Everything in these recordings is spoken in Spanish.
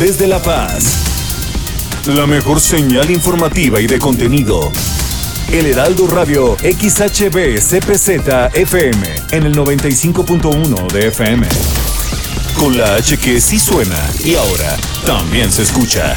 desde La Paz. La mejor señal informativa y de contenido. El Heraldo Radio XHB CPZ FM en el 95.1 de FM. Con la H que sí suena y ahora también se escucha.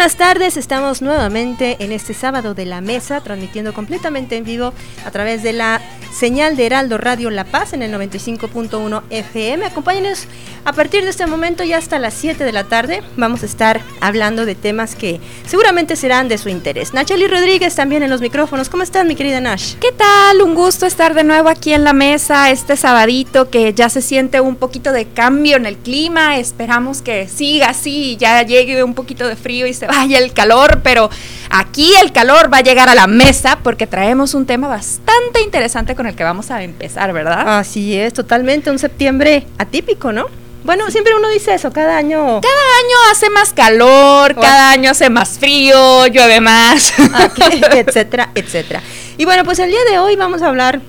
Buenas tardes, estamos nuevamente en este sábado de la mesa, transmitiendo completamente en vivo a través de la señal de Heraldo Radio La Paz en el 95.1 FM. Acompáñenos a partir de este momento y hasta las 7 de la tarde. Vamos a estar hablando de temas que seguramente serán de su interés. Nacheli Rodríguez también en los micrófonos. ¿Cómo estás, mi querida Nash? ¿Qué tal? Un gusto estar de nuevo aquí en la mesa este sabadito que ya se siente un poquito de cambio en el clima. Esperamos que siga así y ya llegue un poquito de frío y se vaya el calor, pero aquí el calor va a llegar a la mesa porque traemos un tema bastante interesante con el que vamos a empezar, ¿verdad? Así es, totalmente un septiembre atípico, ¿no? Bueno, siempre uno dice eso, cada año. Cada año hace más calor, cada año hace más frío, llueve más, etcétera, etcétera. Y bueno, pues el día de hoy vamos a hablar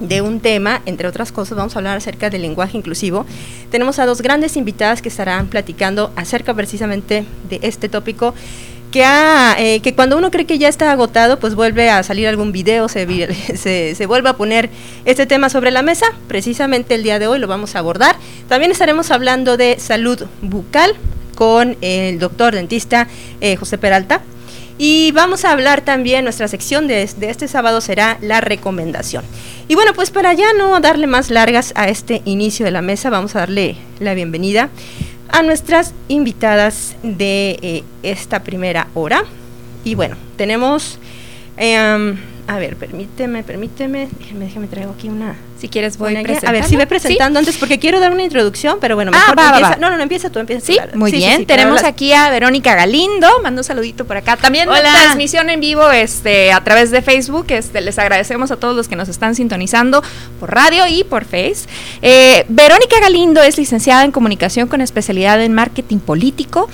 de un tema, entre otras cosas, vamos a hablar acerca del lenguaje inclusivo. Tenemos a dos grandes invitadas que estarán platicando acerca precisamente de este tópico. Que, eh, que cuando uno cree que ya está agotado, pues vuelve a salir algún video, se, vuelve a poner este tema sobre la mesa. Precisamente el día de hoy lo vamos a abordar. También estaremos hablando de salud bucal con el doctor dentista eh, José Peralta. Y vamos a hablar también, nuestra sección de, de, este sábado será la recomendación. Y bueno, pues para ya no darle más largas a este inicio de la mesa, vamos a darle la bienvenida a nuestras invitadas de eh, esta primera hora. Y bueno, tenemos, eh, a ver, permíteme, permíteme, déjeme, déjeme traigo aquí una si quieres voy A ver, si ve presentando antes porque quiero dar una introducción, pero bueno, ah, mejor ah, empieza. No, no, no, empieza tú, empieza Sí, muy bien. Tenemos aquí a Verónica Galindo, mando un saludito por acá. También la transmisión en vivo este a través de Facebook. Este les agradecemos a todos los que nos están sintonizando por radio y por Face. Eh, Verónica Galindo es licenciada en comunicación con especialidad en marketing político.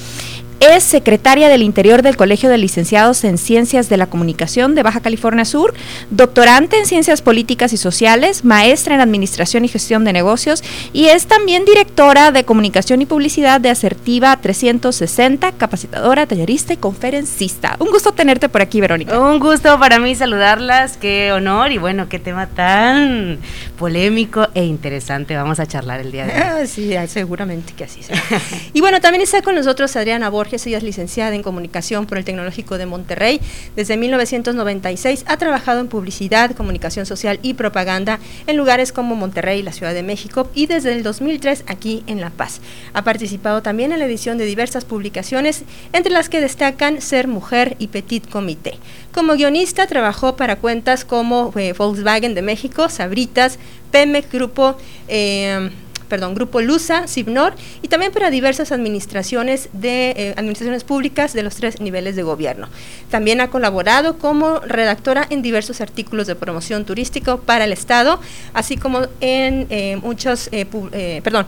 Es secretaria del Interior del Colegio de Licenciados en Ciencias de la Comunicación de Baja California Sur, doctorante en Ciencias Políticas y Sociales, maestra en Administración y Gestión de Negocios y es también directora de Comunicación y Publicidad de Asertiva 360, capacitadora, tallerista y conferencista. Un gusto tenerte por aquí, Verónica. Un gusto para mí saludarlas, qué honor y bueno, qué tema tan polémico e interesante vamos a charlar el día de hoy. sí, seguramente que así será. y bueno, también está con nosotros Adriana Borges ella es licenciada en Comunicación por el Tecnológico de Monterrey. Desde 1996 ha trabajado en publicidad, comunicación social y propaganda en lugares como Monterrey, la Ciudad de México y desde el 2003 aquí en La Paz. Ha participado también en la edición de diversas publicaciones, entre las que destacan Ser Mujer y Petit Comité. Como guionista trabajó para cuentas como eh, Volkswagen de México, Sabritas, Pemex Grupo, eh, perdón, Grupo Lusa, Cibnor y también para diversas administraciones de eh, administraciones públicas de los tres niveles de gobierno. También ha colaborado como redactora en diversos artículos de promoción turística para el Estado, así como en eh, muchos, eh, perdón,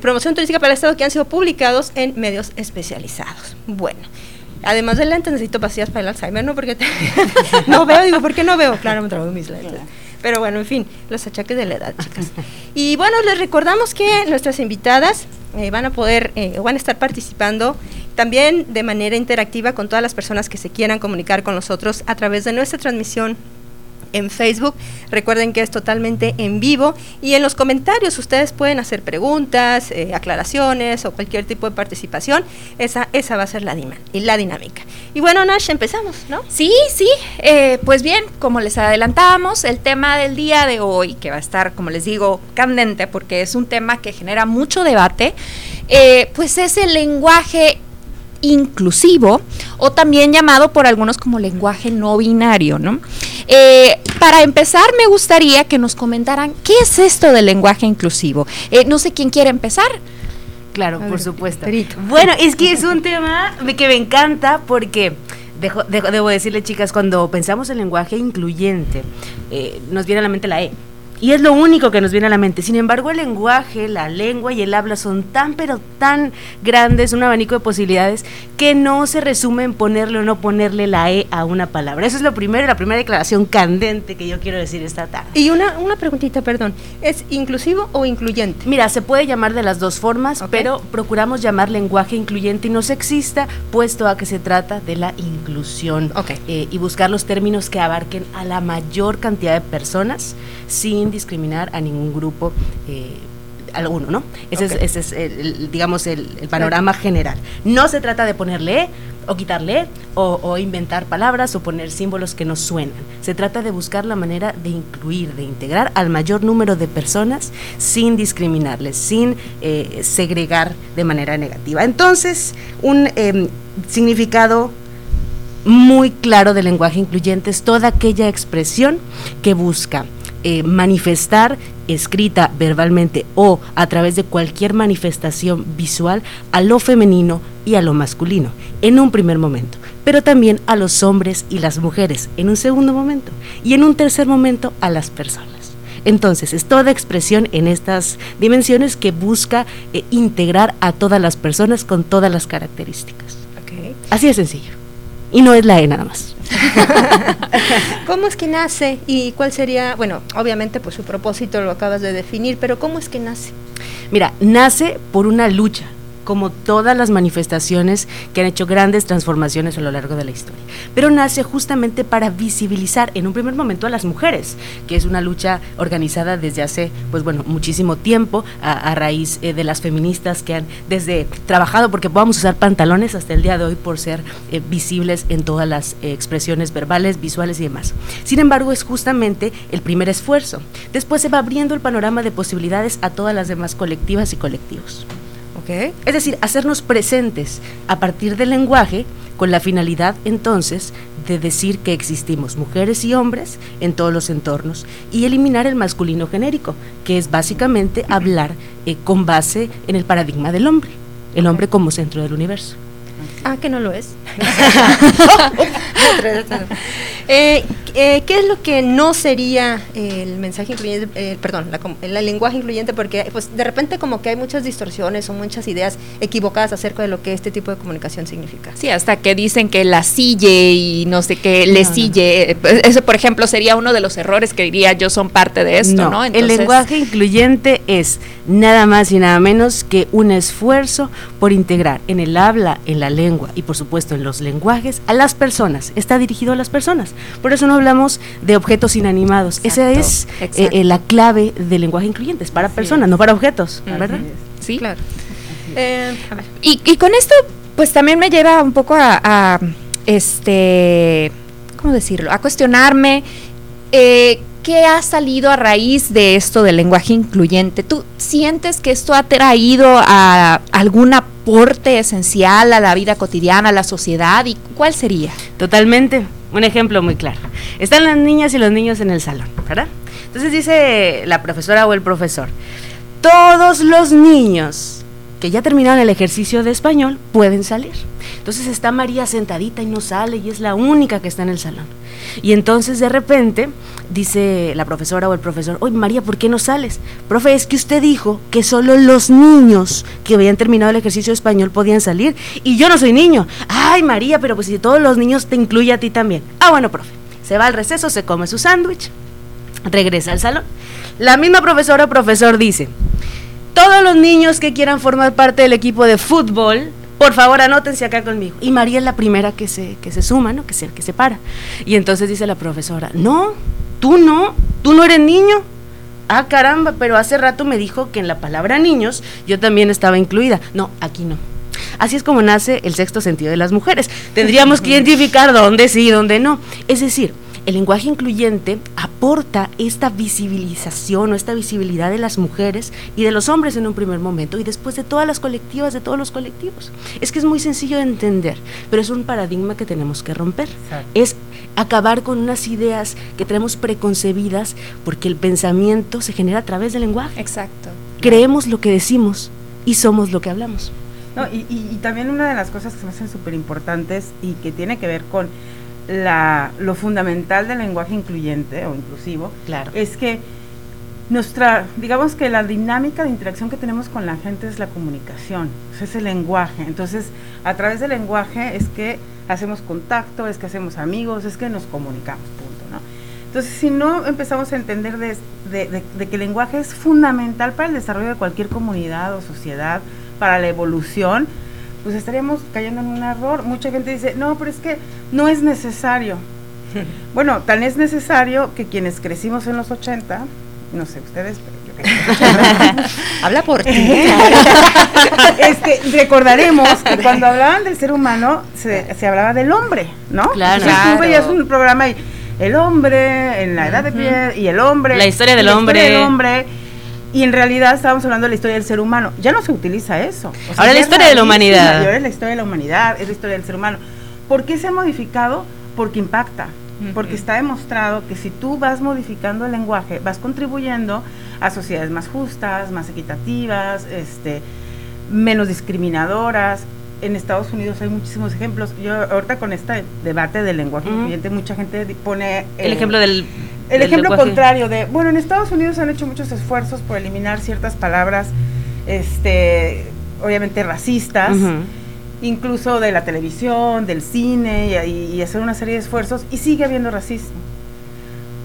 promoción turística para el Estado que han sido publicados en medios especializados. Bueno. Además de lentes, necesito pastillas para el Alzheimer, ¿no? Porque no veo, digo, ¿por qué no veo? Claro, me traigo mis lentes. Pero bueno, en fin, los achaques de la edad, chicas. Y bueno, les recordamos que nuestras invitadas eh, van a poder, eh, van a estar participando también de manera interactiva con todas las personas que se quieran comunicar con nosotros a través de nuestra transmisión en Facebook. Recuerden que es totalmente en vivo y en los comentarios ustedes pueden hacer preguntas, eh, aclaraciones o cualquier tipo de participación. Esa, esa va a ser la, la dinámica. Y bueno, Nash, empezamos, ¿no? Sí, sí. Eh, pues bien, como les adelantábamos, el tema del día de hoy, que va a estar, como les digo, candente, porque es un tema que genera mucho debate, eh, pues es el lenguaje inclusivo o también llamado por algunos como lenguaje no binario, ¿no? Eh, para empezar, me gustaría que nos comentaran qué es esto del lenguaje inclusivo. Eh, no sé quién quiere empezar. Claro, por supuesto. Bueno, es que es un tema que me encanta porque... debo decirle, chicas, cuando pensamos en lenguaje incluyente, eh, nos viene a la mente la E. Y es lo único que nos viene a la mente. Sin embargo, el lenguaje, la lengua y el habla son tan, pero tan grandes, un abanico de posibilidades, que no se resume en ponerle o no ponerle la E a una palabra. Eso es lo primero, la primera declaración candente que yo quiero decir esta tarde. Y una, una preguntita, perdón. ¿Es inclusivo o incluyente? Mira, se puede llamar de las dos formas, pero procuramos llamar lenguaje incluyente y no sexista, puesto a que se trata de la inclusión. Eh, y buscar los términos que abarquen a la mayor cantidad de personas sin discriminar a ningún grupo. Eh, alguno, ¿no? Ese es, el, digamos, el, panorama general. No se trata de ponerle e o quitarle e, o, inventar palabras o poner símbolos que no suenan. Se trata de buscar la manera de incluir, de integrar al mayor número de personas sin discriminarles, sin eh, segregar de manera negativa. Entonces, un em, significado muy claro del lenguaje incluyente es toda aquella expresión que busca eh, manifestar escrita verbalmente o a través de cualquier manifestación visual a lo femenino y a lo masculino en un primer momento, pero también a los hombres y las mujeres en un segundo momento y en un tercer momento a las personas. Entonces, es toda expresión en estas dimensiones que busca eh, integrar a todas las personas con todas las características. Así de sencillo. Y no es la E nada más. ¿Cómo es que nace y cuál sería, bueno, obviamente pues su propósito lo acabas de definir, pero ¿cómo es que nace? Mira, nace por una lucha como todas las manifestaciones que han hecho grandes transformaciones a lo largo de la historia. Pero nace justamente para visibilizar en un primer momento a las mujeres, que es una lucha organizada desde hace, pues bueno, muchísimo tiempo, a, raíz eh, de las feministas que han desde trabajado porque podamos usar pantalones hasta el día de hoy por ser eh, visibles en todas las eh, expresiones verbales, visuales y demás. Sin embargo, es justamente el primer esfuerzo. Después se va abriendo el panorama de posibilidades a todas las demás colectivas y colectivos. Es decir, hacernos presentes a partir del lenguaje con la finalidad entonces de decir que existimos mujeres y hombres en todos los entornos y eliminar el masculino genérico, que es básicamente hablar eh, con base en el paradigma del hombre, el hombre como centro del universo. Ah, que no lo es. Eh, eh, ¿Qué es lo que no sería el mensaje incluyente, eh, perdón, la, el lenguaje incluyente? Porque pues de repente como que hay muchas distorsiones o muchas ideas equivocadas acerca de lo que este tipo de comunicación significa. Sí, hasta que dicen que la sille y no sé qué, le sille. Pues, eso, por ejemplo, sería uno de los errores que diría yo son parte de esto, ¿no? el lenguaje incluyente es nada más y nada menos que un esfuerzo por integrar en el habla, en la lengua y por supuesto en los lenguajes a las personas. Está dirigido a las personas. Por eso no hablamos de objetos inanimados. Esa es eh, eh, la clave del lenguaje incluyente. Es para personas, no para objetos, ¿verdad? Sí, claro. Eh, y, con esto, pues también me lleva un poco a, este, ¿cómo decirlo? A cuestionarme ¿qué ha salido a raíz de esto del lenguaje incluyente? ¿Tú sientes que esto ha traído a algún aporte esencial a la vida cotidiana, a la sociedad? ¿Y cuál sería? Totalmente. Un ejemplo muy claro. Están las niñas y los niños en el salón, ¿verdad? Entonces dice la profesora o el profesor, todos los niños que ya terminaron el ejercicio de español pueden salir. Entonces está María sentadita y no sale y es la única que está en el salón. Y entonces de repente dice la profesora o el profesor, oye María, ¿por qué no sales? Profe, es que usted dijo que solo los niños que habían terminado el ejercicio de español podían salir y yo no soy niño. Ay María, pero pues si todos los niños te incluye a ti también. Ah, bueno, profe. Se va al receso, se come su sándwich, regresa al salón. La misma profesora o profesor dice, todos los niños que quieran formar parte del equipo de fútbol por favor anótense acá conmigo. Y María es la primera que se, que se suma, ¿no? Que se, que se para. Y entonces dice la profesora, no, tú no, tú no eres niño. Ah, caramba, pero hace rato me dijo que en la palabra niños yo también estaba incluida. No, aquí no. Así es como nace el sexto sentido de las mujeres. Tendríamos que identificar dónde sí y dónde no. Es decir, el lenguaje incluyente aporta esta visibilización o esta visibilidad de las mujeres y de los hombres en un primer momento y después de todas las colectivas, de todos los colectivos. Es que es muy sencillo de entender, pero es un paradigma que tenemos que romper. Es acabar con unas ideas que tenemos preconcebidas porque el pensamiento se genera a través del lenguaje. Exacto. Creemos lo que decimos y somos lo que hablamos. y, y también una de las cosas que se me hacen súper importantes y que tiene que ver con la, lo fundamental del lenguaje incluyente o inclusivo claro. es que nuestra, digamos que la dinámica de interacción que tenemos con la gente es la comunicación, es el lenguaje. Entonces, a través del lenguaje es que hacemos contacto, es que hacemos amigos, es que nos comunicamos, punto, ¿no? Entonces, si no empezamos a entender de, que el lenguaje es fundamental para el desarrollo de cualquier comunidad o sociedad, para la evolución, pues estaríamos cayendo en un error. Mucha gente dice, no, pero es que no es necesario. bueno, tan es necesario que quienes crecimos en los 80, no sé ustedes, pero yo que Habla por ti. este, recordaremos que cuando hablaban del ser humano se, se hablaba del hombre, ¿no? Claro. Entonces, tú veías un programa y el hombre en la edad de piedra y el hombre. La historia del la hombre. Historia del hombre. Y en realidad estábamos hablando de la historia del ser humano. Ya no se utiliza eso. ahora la historia de la humanidad. Ahora es la historia de la humanidad, es la historia del ser humano. ¿Por qué se ha modificado? Porque impacta. Porque está demostrado que si tú vas modificando el lenguaje, vas contribuyendo a sociedades más justas, más equitativas, este, menos discriminadoras, en Estados Unidos hay muchísimos ejemplos. Yo ahorita con este debate del lenguaje incluyente, mucha gente pone el, ejemplo del el ejemplo contrario de, bueno, en Estados Unidos han hecho muchos esfuerzos por eliminar ciertas palabras este obviamente racistas. Incluso de la televisión, del cine y, hacer una serie de esfuerzos y sigue habiendo racismo.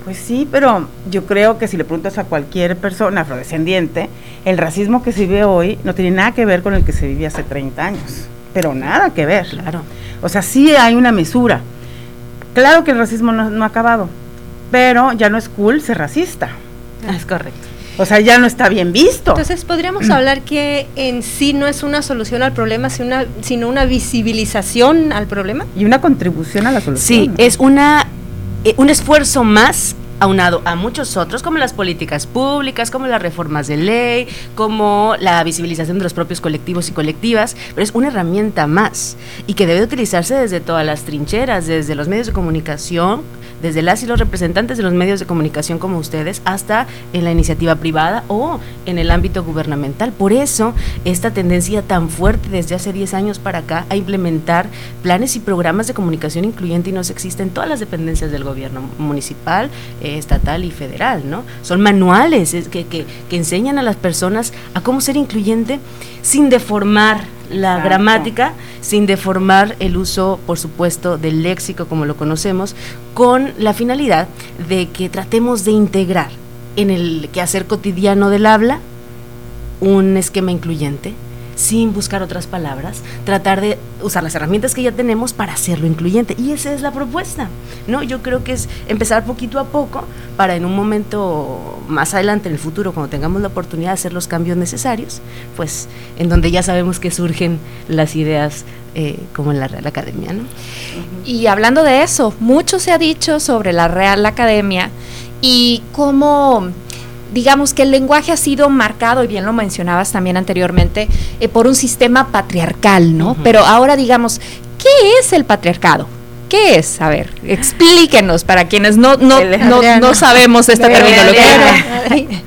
Pues sí, pero yo creo que si le preguntas a cualquier persona afrodescendiente, el racismo que se vive hoy no tiene nada que ver con el que se vivía hace 30 años pero nada que ver. Claro. O sea, sí hay una mesura. Claro que el racismo no, ha acabado, pero ya no es cool ser racista. Es correcto. O sea, ya no está bien visto. Entonces, podríamos hablar que en sí no es una solución al problema, sino una, sino una visibilización al problema. Y una contribución a la solución. Sí, es una, eh, un esfuerzo más aunado a muchos otros, como las políticas públicas, como las reformas de ley, como la visibilización de los propios colectivos y colectivas, pero es una herramienta más y que debe utilizarse desde todas las trincheras, desde los medios de comunicación, desde las y los representantes de los medios de comunicación como ustedes, hasta en la iniciativa privada o en el ámbito gubernamental. Por eso, esta tendencia tan fuerte desde hace 10 años para acá a implementar planes y programas de comunicación incluyente y no existen en todas las dependencias del gobierno municipal, eh, estatal y federal, ¿no? Son manuales que, que, que enseñan a las personas a cómo ser incluyente sin deformar la gramática sin deformar el uso, por supuesto, del léxico como lo conocemos, con la finalidad de que tratemos de integrar en el quehacer cotidiano del habla un esquema incluyente sin buscar otras palabras, tratar de usar las herramientas que ya tenemos para hacerlo incluyente. Y esa es la propuesta, ¿no? Yo creo que es empezar poquito a poco para en un momento más adelante, en el futuro, cuando tengamos la oportunidad de hacer los cambios necesarios, pues en donde ya sabemos que surgen las ideas eh, como en la Real Academia, ¿no? Y hablando de eso, mucho se ha dicho sobre la Real Academia y cómo digamos que el lenguaje ha sido marcado, y bien lo mencionabas también anteriormente, eh, por un sistema patriarcal, ¿no? Pero ahora digamos, ¿qué es el patriarcado? ¿Qué es? A ver, explíquenos para quienes no, no, no, sabemos esta terminología.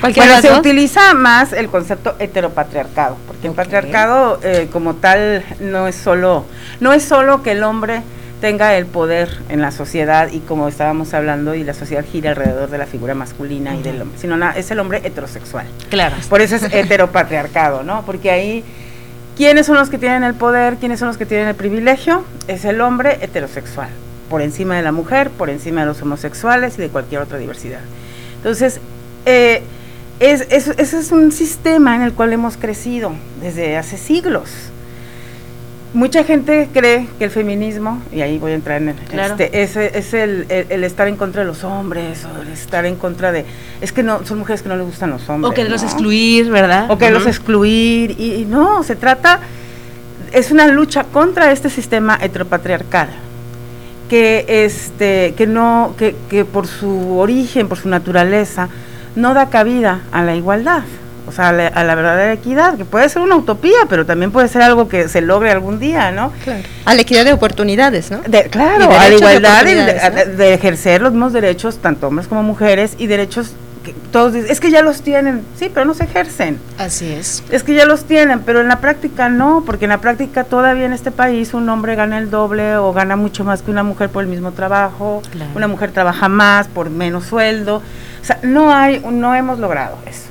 bueno, se utiliza más el concepto heteropatriarcado, porque el patriarcado eh, como tal no es solo, no es solo que el hombre tenga el poder en la sociedad y como estábamos hablando y la sociedad gira alrededor de la figura masculina y del hombre, sino es el hombre heterosexual. Claro. Por eso es heteropatriarcado, ¿no? Porque ahí ¿quiénes son los que tienen el poder? ¿Quiénes son los que tienen el privilegio? Es el hombre heterosexual, por encima de la mujer, por encima de los homosexuales y de cualquier otra diversidad. Entonces, eh, es, ese es un sistema en el cual hemos crecido desde hace siglos mucha gente cree que el feminismo, y ahí voy a entrar en el, este, es, es el, el, estar en contra de los hombres, o el estar en contra de, es que no, son mujeres que no les gustan los hombres. O que los excluir, ¿verdad? O que los excluir, y, no, se trata, es una lucha contra este sistema heteropatriarcal, que, este, que, no, que, que por su origen, por su naturaleza, no da cabida a la igualdad o sea, a la, verdadera equidad, que puede ser una utopía, pero también puede ser algo que se logre algún día, ¿no? Claro. A la equidad de oportunidades, ¿no? claro, a la igualdad de, ejercer los mismos derechos, tanto hombres como mujeres, y derechos que todos dicen, es que ya los tienen, sí, pero no se ejercen. Así es. Es que ya los tienen, pero en la práctica no, porque en la práctica todavía en este país un hombre gana el doble o gana mucho más que una mujer por el mismo trabajo, una mujer trabaja más por menos sueldo O sea, no hay, no hemos logrado eso.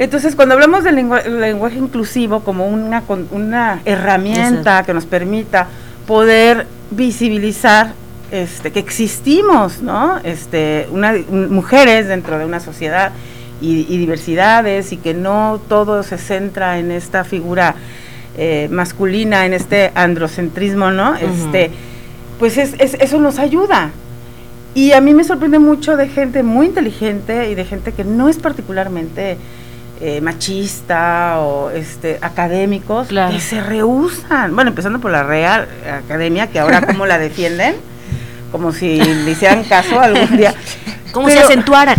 Entonces, cuando hablamos del lenguaje inclusivo como una, una herramienta que nos permita poder visibilizar este, que existimos, ¿no? Este, una, mujeres dentro de una sociedad y, diversidades y que no todo se centra en esta figura eh, masculina, en este androcentrismo, ¿no? Este, pues es, eso nos ayuda. Y a mí me sorprende mucho de gente muy inteligente y de gente que no es particularmente eh, machista o este académicos que se rehusan. Bueno, empezando por la Real Academia, que ahora como la defienden, como si le hicieran caso algún día. Como si acentuaran.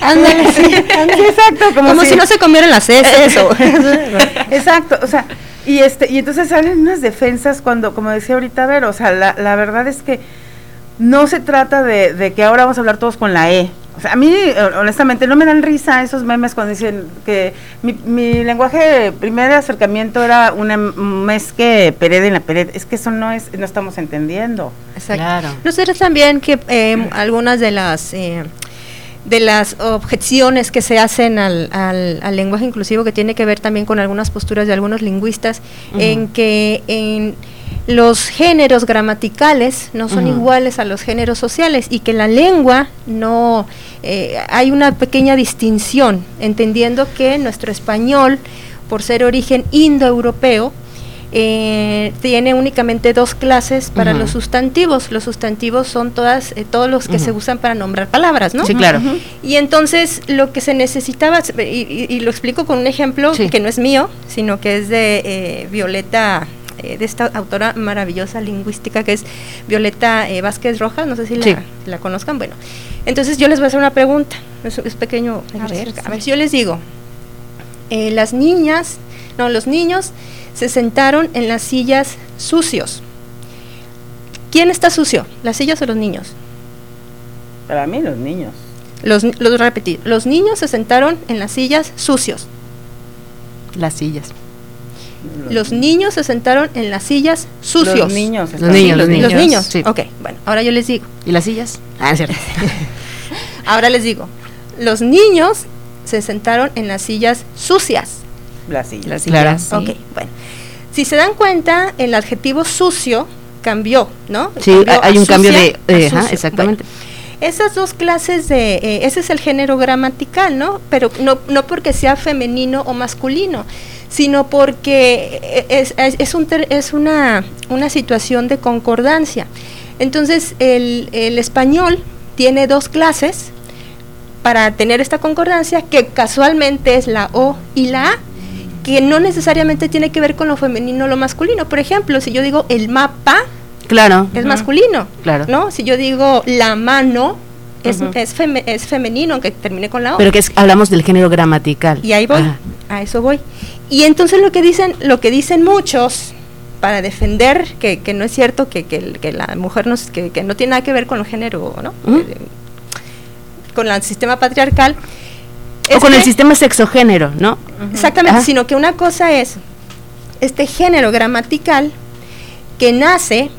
Ándale, sí, exacto. Como, si, no se comieran las heces. exacto, o sea, y este y entonces salen unas defensas cuando, como decía ahorita Ver, o sea, la, la verdad es que no se trata de, de, que ahora vamos a hablar todos con la E. O sea, a mí, honestamente, no me dan risa esos memes cuando dicen que mi, mi lenguaje, primer acercamiento era una que Pered en la Pered. Es que eso no es, no estamos entendiendo. Exacto. Claro. Nosotros también que eh, algunas de las... Eh, de las objeciones que se hacen al, al, lenguaje inclusivo que tiene que ver también con algunas posturas de algunos lingüistas en que en los géneros gramaticales no son iguales a los géneros sociales y que la lengua no eh, hay una pequeña distinción entendiendo que nuestro español por ser origen indoeuropeo eh, tiene únicamente dos clases para los sustantivos. Los sustantivos son todas, eh, todos los que se usan para nombrar palabras, ¿no? Sí, claro. Y entonces lo que se necesitaba, y, lo explico con un ejemplo que no es mío, sino que es de eh, Violeta de esta autora maravillosa lingüística que es Violeta Vázquez Rojas, no sé si la, conozcan. Bueno, entonces yo les voy a hacer una pregunta, es, pequeño, a ver, a ver si yo les digo, las niñas, no, los niños se sentaron en las sillas sucios. ¿Quién está sucio? ¿Las sillas o los niños? Para mí los niños. Los, los repetir. Los niños se sentaron en las sillas sucios. Las sillas. Los niños se sentaron en las sillas sucios. Los niños. Los niños, los niños. Los niños. Sí. Ok, bueno, ahora yo les digo. ¿Y las sillas? Ah, cierto. ahora les digo. Los niños se sentaron en las sillas sucias. Las sillas. Las sillas. Ok, bueno. Si se dan cuenta, el adjetivo sucio cambió, ¿no? Sí, hay un cambio de... exactamente. esas dos clases de, eh, ese es el género gramatical, ¿no? Pero no, no porque sea femenino o masculino, sino porque es, es, un es una, una situación de concordancia. Entonces, el, el español tiene dos clases para tener esta concordancia, que casualmente es la O y la A, que no necesariamente tiene que ver con lo femenino o lo masculino. Por ejemplo, si yo digo el mapa, claro, es masculino, claro. ¿no? Si yo digo la mano, es, es, femenino, aunque termine con la O. Pero que es, hablamos del género gramatical. Y ahí voy, a eso voy. Y entonces lo que dicen, lo que dicen muchos para defender que, que no es cierto que, que, la mujer no, que, no tiene nada que ver con el género, ¿no? Eh, con el sistema patriarcal, o con el sistema sexogénero, ¿no? Exactamente, sino que una cosa es este género gramatical que nace,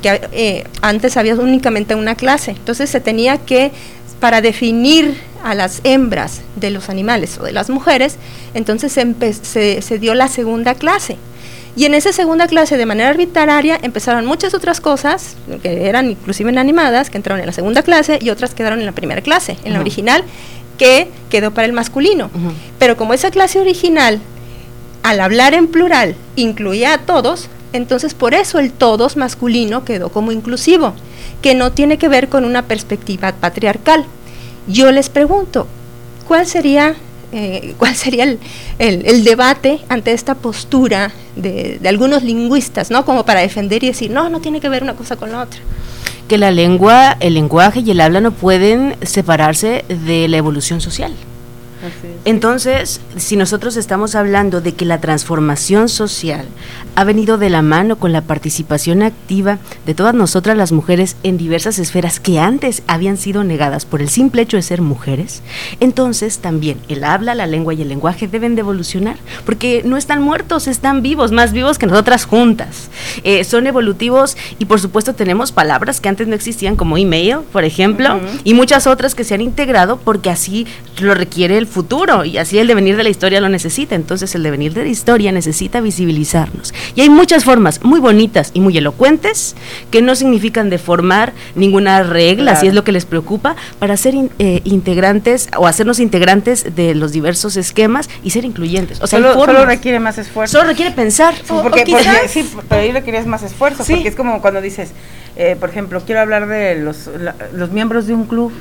que, eh, antes había únicamente una clase, entonces se tenía que, para definir a las hembras de los animales o de las mujeres, entonces se, se, dio la segunda clase. Y en esa segunda clase, de manera arbitraria, empezaron muchas otras cosas, que eran inclusive animadas, que entraron en la segunda clase y otras quedaron en la primera clase. En la original que quedó para el masculino. Pero como esa clase original, al hablar en plural, incluía a todos, entonces por eso el todos masculino quedó como inclusivo, que no tiene que ver con una perspectiva patriarcal. Yo les pregunto, ¿cuál sería, eh, cuál sería el, debate ante esta postura de, de, algunos lingüistas, ¿no? Como para defender y decir, no, no tiene que ver una cosa con la otra que la lengua, el lenguaje y el habla no pueden separarse de la evolución social. Entonces, si nosotros estamos hablando de que la transformación social ha venido de la mano con la participación activa de todas nosotras las mujeres en diversas esferas que antes habían sido negadas por el simple hecho de ser mujeres, entonces también el habla, la lengua y el lenguaje deben de evolucionar, porque no están muertos, están vivos, más vivos que nosotras juntas. Eh, son evolutivos y por supuesto tenemos palabras que antes no existían como email, por ejemplo, y muchas otras que se han integrado porque así lo requiere el futuro y así el devenir de la historia lo necesita. Entonces el devenir de la historia necesita visibilizarnos. Y hay muchas formas muy bonitas y muy elocuentes que no significan deformar ninguna regla, si es lo que les preocupa, para ser eh, integrantes o hacernos integrantes de los diversos esquemas y ser incluyentes. O sea, solo, requiere más esfuerzo. Solo requiere pensar. porque, sí, pero ahí requieres más esfuerzo, porque es como cuando dices, eh, por ejemplo, quiero hablar de los, los miembros de un club,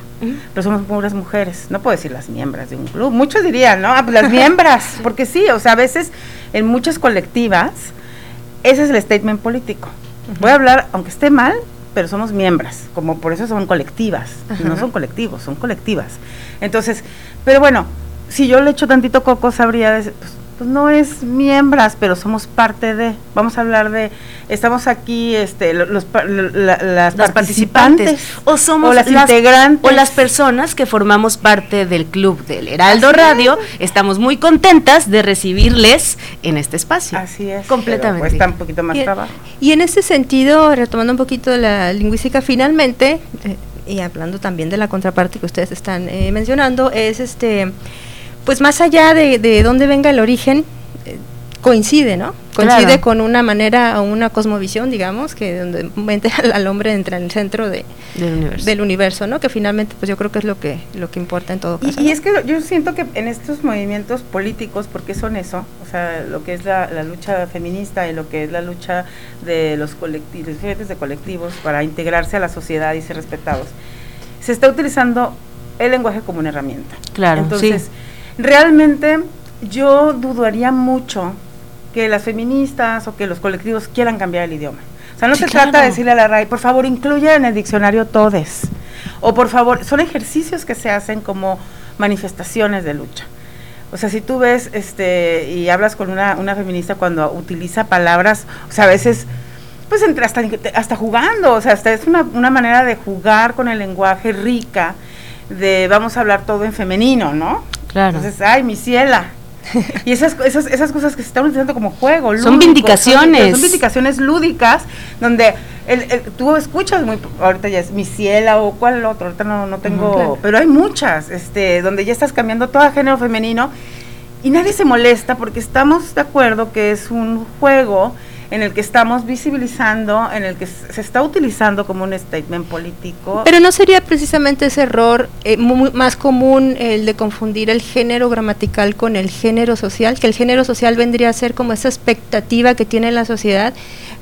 pero somos puras mujeres. No puedo decir las miembros de un club. Muchos dirían, ¿no? Ah, pues las miembros, porque sí, o sea, a veces en muchas colectivas, ese es el statement político. Voy a hablar, aunque esté mal, pero somos miembros, como por eso son colectivas, no son colectivos, son colectivas. Entonces, pero bueno, si yo le echo tantito coco, sabría, pues, pues no es miembros, pero somos parte de, vamos a hablar de, estamos aquí, este, los, las, participantes, o somos las, integrantes, o las personas que formamos parte del club del Heraldo Radio, estamos muy contentas de recibirles en este espacio. Así es. Completamente. Cuesta un poquito más trabajo. Y en este sentido, retomando un poquito la lingüística, finalmente, eh, y hablando también de la contraparte que ustedes están eh, mencionando, es este pues más allá de, de dónde venga el origen, eh, coincide, ¿no? Coincide con una manera o una cosmovisión, digamos, que donde mente al, hombre entra en el centro de, del, universo. ¿no? Que finalmente, pues yo creo que es lo que lo que importa en todo caso. Y, es que yo siento que en estos movimientos políticos, porque son eso, o sea, lo que es la, lucha feminista y lo que es la lucha de los colectivos, de colectivos para integrarse a la sociedad y ser respetados, se está utilizando el lenguaje como una herramienta. Claro. Entonces realmente yo dudaría mucho que las feministas o que los colectivos quieran cambiar el idioma. O sea, no se trata de decirle a la RAI, por favor, incluya en el diccionario todes. O por favor, son ejercicios que se hacen como manifestaciones de lucha. O sea, si tú ves este y hablas con una, una feminista cuando utiliza palabras, o sea, a veces, pues entre hasta, hasta jugando, o sea, hasta es una, una manera de jugar con el lenguaje rica, de vamos a hablar todo en femenino, ¿no? Claro. Entonces, ay, mi ciela. y esas, esas, esas cosas que se están utilizando como juego. son vindicaciones. Son, vindicaciones lúdicas, donde el, tú escuchas muy, ahorita ya es mi ciela o cuál otro, ahorita no, no tengo, pero hay muchas, este, donde ya estás cambiando todo a género femenino y nadie se molesta porque estamos de acuerdo que es un juego en el que estamos visibilizando, en el que se está utilizando como un statement político. Pero no sería precisamente ese error eh, más común el de confundir el género gramatical con el género social, que el género social vendría a ser como esa expectativa que tiene la sociedad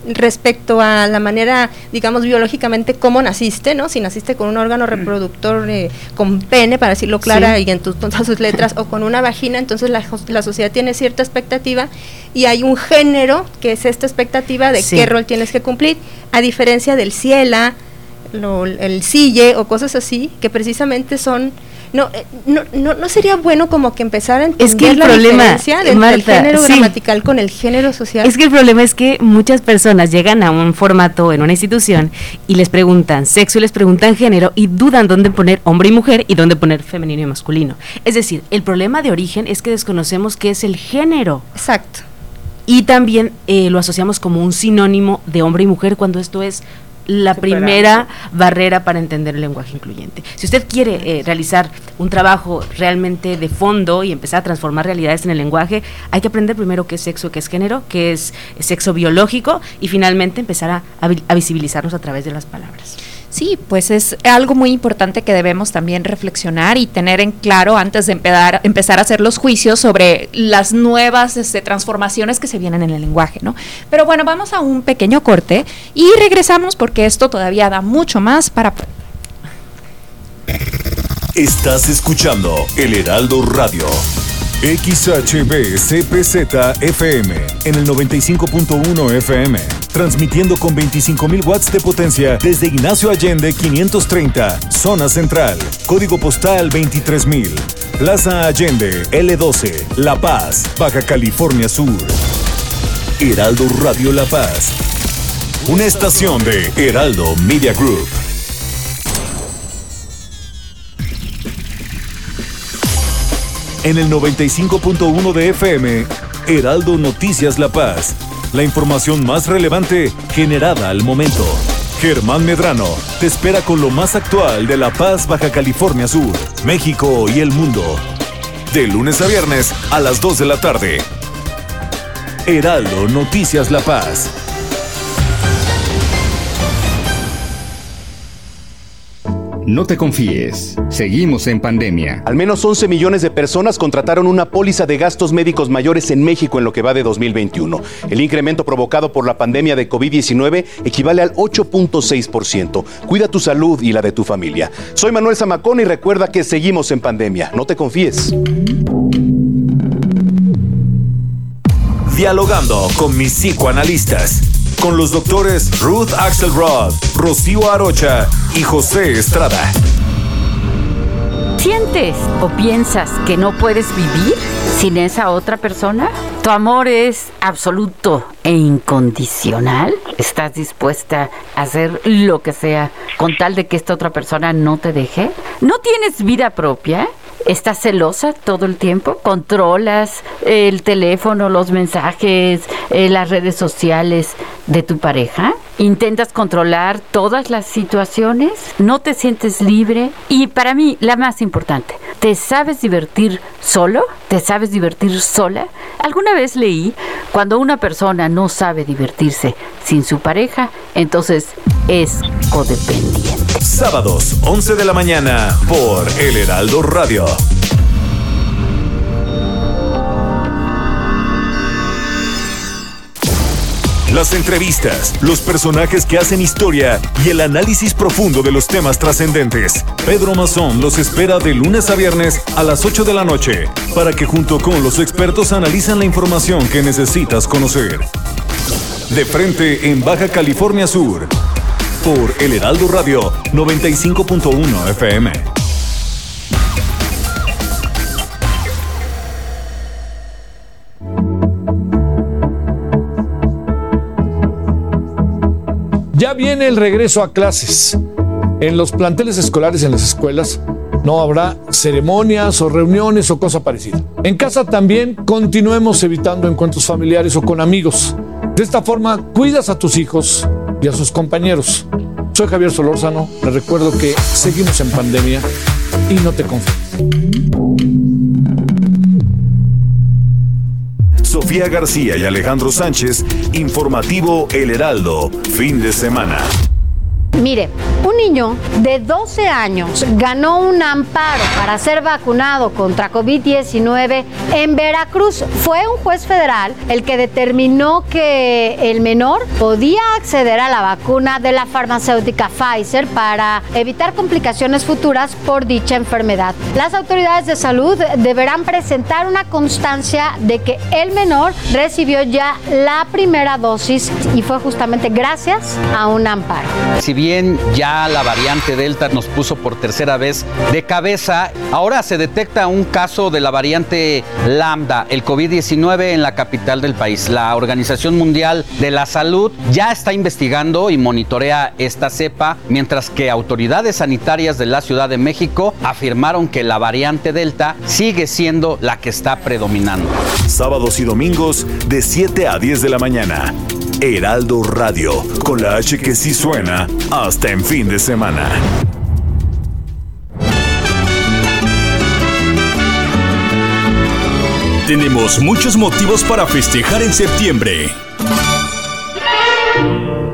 respecto a la manera, digamos, biológicamente cómo naciste, ¿no? Si naciste con un órgano mm. reproductor eh, con pene, para decirlo clara y en todas sus letras, o con una vagina, entonces la, la, sociedad tiene cierta expectativa y hay un género que es esta expectativa de qué rol tienes que cumplir, a diferencia del ciela, el sille o cosas así, que precisamente son no, eh, no, no, no, sería bueno como que empezar a entender es que el la problema, diferencia del género gramatical con el género social. Es que el problema es que muchas personas llegan a un formato en una institución y les preguntan sexo y les preguntan género y dudan dónde poner hombre y mujer y dónde poner femenino y masculino. Es decir, el problema de origen es que desconocemos qué es el género. Exacto. Y también eh, lo asociamos como un sinónimo de hombre y mujer cuando esto es la primera barrera para entender el lenguaje incluyente. Si usted quiere eh, realizar un trabajo realmente de fondo y empezar a transformar realidades en el lenguaje, hay que aprender primero qué es sexo, qué es género, qué es sexo biológico y finalmente empezar a visibilizarnos a través de las palabras. Sí, pues es algo muy importante que debemos también reflexionar y tener en claro antes de empezar, empezar a hacer los juicios sobre las nuevas este, transformaciones que se vienen en el lenguaje, ¿no? Pero bueno, vamos a un pequeño corte y regresamos porque esto todavía da mucho más para... Estás escuchando El Heraldo Radio. XHB CPZ FM en el 95.1 FM transmitiendo con 25.000 watts de potencia desde Ignacio Allende 530, zona central, código postal 23000, Plaza Allende L12, La Paz, Baja California Sur. Heraldo Radio La Paz, una estación de Heraldo Media Group. En el 95.1 de FM, Heraldo Noticias La Paz la información más relevante generada al momento. Germán Medrano te espera con lo más actual de La Paz, Baja California Sur, México y el mundo. De lunes a viernes a las 2 de la tarde. Heraldo Noticias La Paz. No te confíes. Seguimos en pandemia. Al menos 11 millones de personas contrataron una póliza de gastos médicos mayores en México en lo que va de 2021. El incremento provocado por la pandemia de COVID-19 equivale al 8.6%. Cuida tu salud y la de tu familia. Soy Manuel Zamacón y recuerda que seguimos en pandemia. No te confíes. Dialogando con mis psicoanalistas con los doctores Ruth Axelrod, Rocío Arocha y José Estrada. ¿Sientes o piensas que no puedes vivir sin esa otra persona? ¿Tu amor es absoluto e incondicional? ¿Estás dispuesta a hacer lo que sea con tal de que esta otra persona no te deje? ¿No tienes vida propia? ¿Estás celosa todo el tiempo? ¿Controlas el teléfono, los mensajes, eh, las redes sociales de tu pareja? ¿Intentas controlar todas las situaciones? ¿No te sientes libre? Y para mí, la más importante, ¿te sabes divertir solo? ¿Te sabes divertir sola? Alguna vez leí, cuando una persona no sabe divertirse sin su pareja, entonces es codependiente. Sábados, 11 de la mañana, por El Heraldo Radio. Las entrevistas, los personajes que hacen historia y el análisis profundo de los temas trascendentes. Pedro Mazón los espera de lunes a viernes a las 8 de la noche para que junto con los expertos analicen la información que necesitas conocer. De frente en Baja California Sur, por El Heraldo Radio 95.1 FM. Ya viene el regreso a clases. En los planteles escolares, en las escuelas, no habrá ceremonias o reuniones o cosa parecida. En casa también continuemos evitando encuentros familiares o con amigos. De esta forma, cuidas a tus hijos y a sus compañeros. Soy Javier Solórzano. Les recuerdo que seguimos en pandemia y no te confíes. Sofía García y Alejandro Sánchez, informativo El Heraldo, fin de semana. Mire, un niño de 12 años ganó un amparo para ser vacunado contra COVID-19 en Veracruz. Fue un juez federal el que determinó que el menor podía acceder a la vacuna de la farmacéutica Pfizer para evitar complicaciones futuras por dicha enfermedad. Las autoridades de salud deberán presentar una constancia de que el menor recibió ya la primera dosis y fue justamente gracias a un amparo. Ya la variante Delta nos puso por tercera vez de cabeza, ahora se detecta un caso de la variante Lambda, el COVID-19 en la capital del país. La Organización Mundial de la Salud ya está investigando y monitorea esta cepa, mientras que autoridades sanitarias de la Ciudad de México afirmaron que la variante Delta sigue siendo la que está predominando. Sábados y domingos de 7 a 10 de la mañana. Heraldo Radio, con la H que sí suena hasta en fin de semana. Tenemos muchos motivos para festejar en septiembre.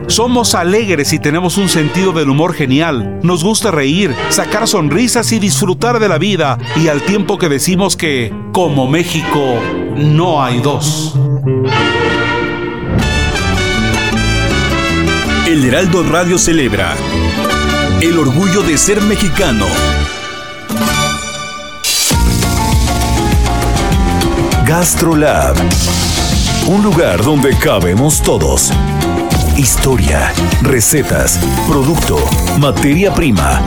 Somos alegres y tenemos un sentido del humor genial. Nos gusta reír, sacar sonrisas y disfrutar de la vida. Y al tiempo que decimos que, como México, no hay dos. El Heraldo Radio celebra el orgullo de ser mexicano. GastroLab, un lugar donde cabemos todos. historia, recetas, producto, materia prima,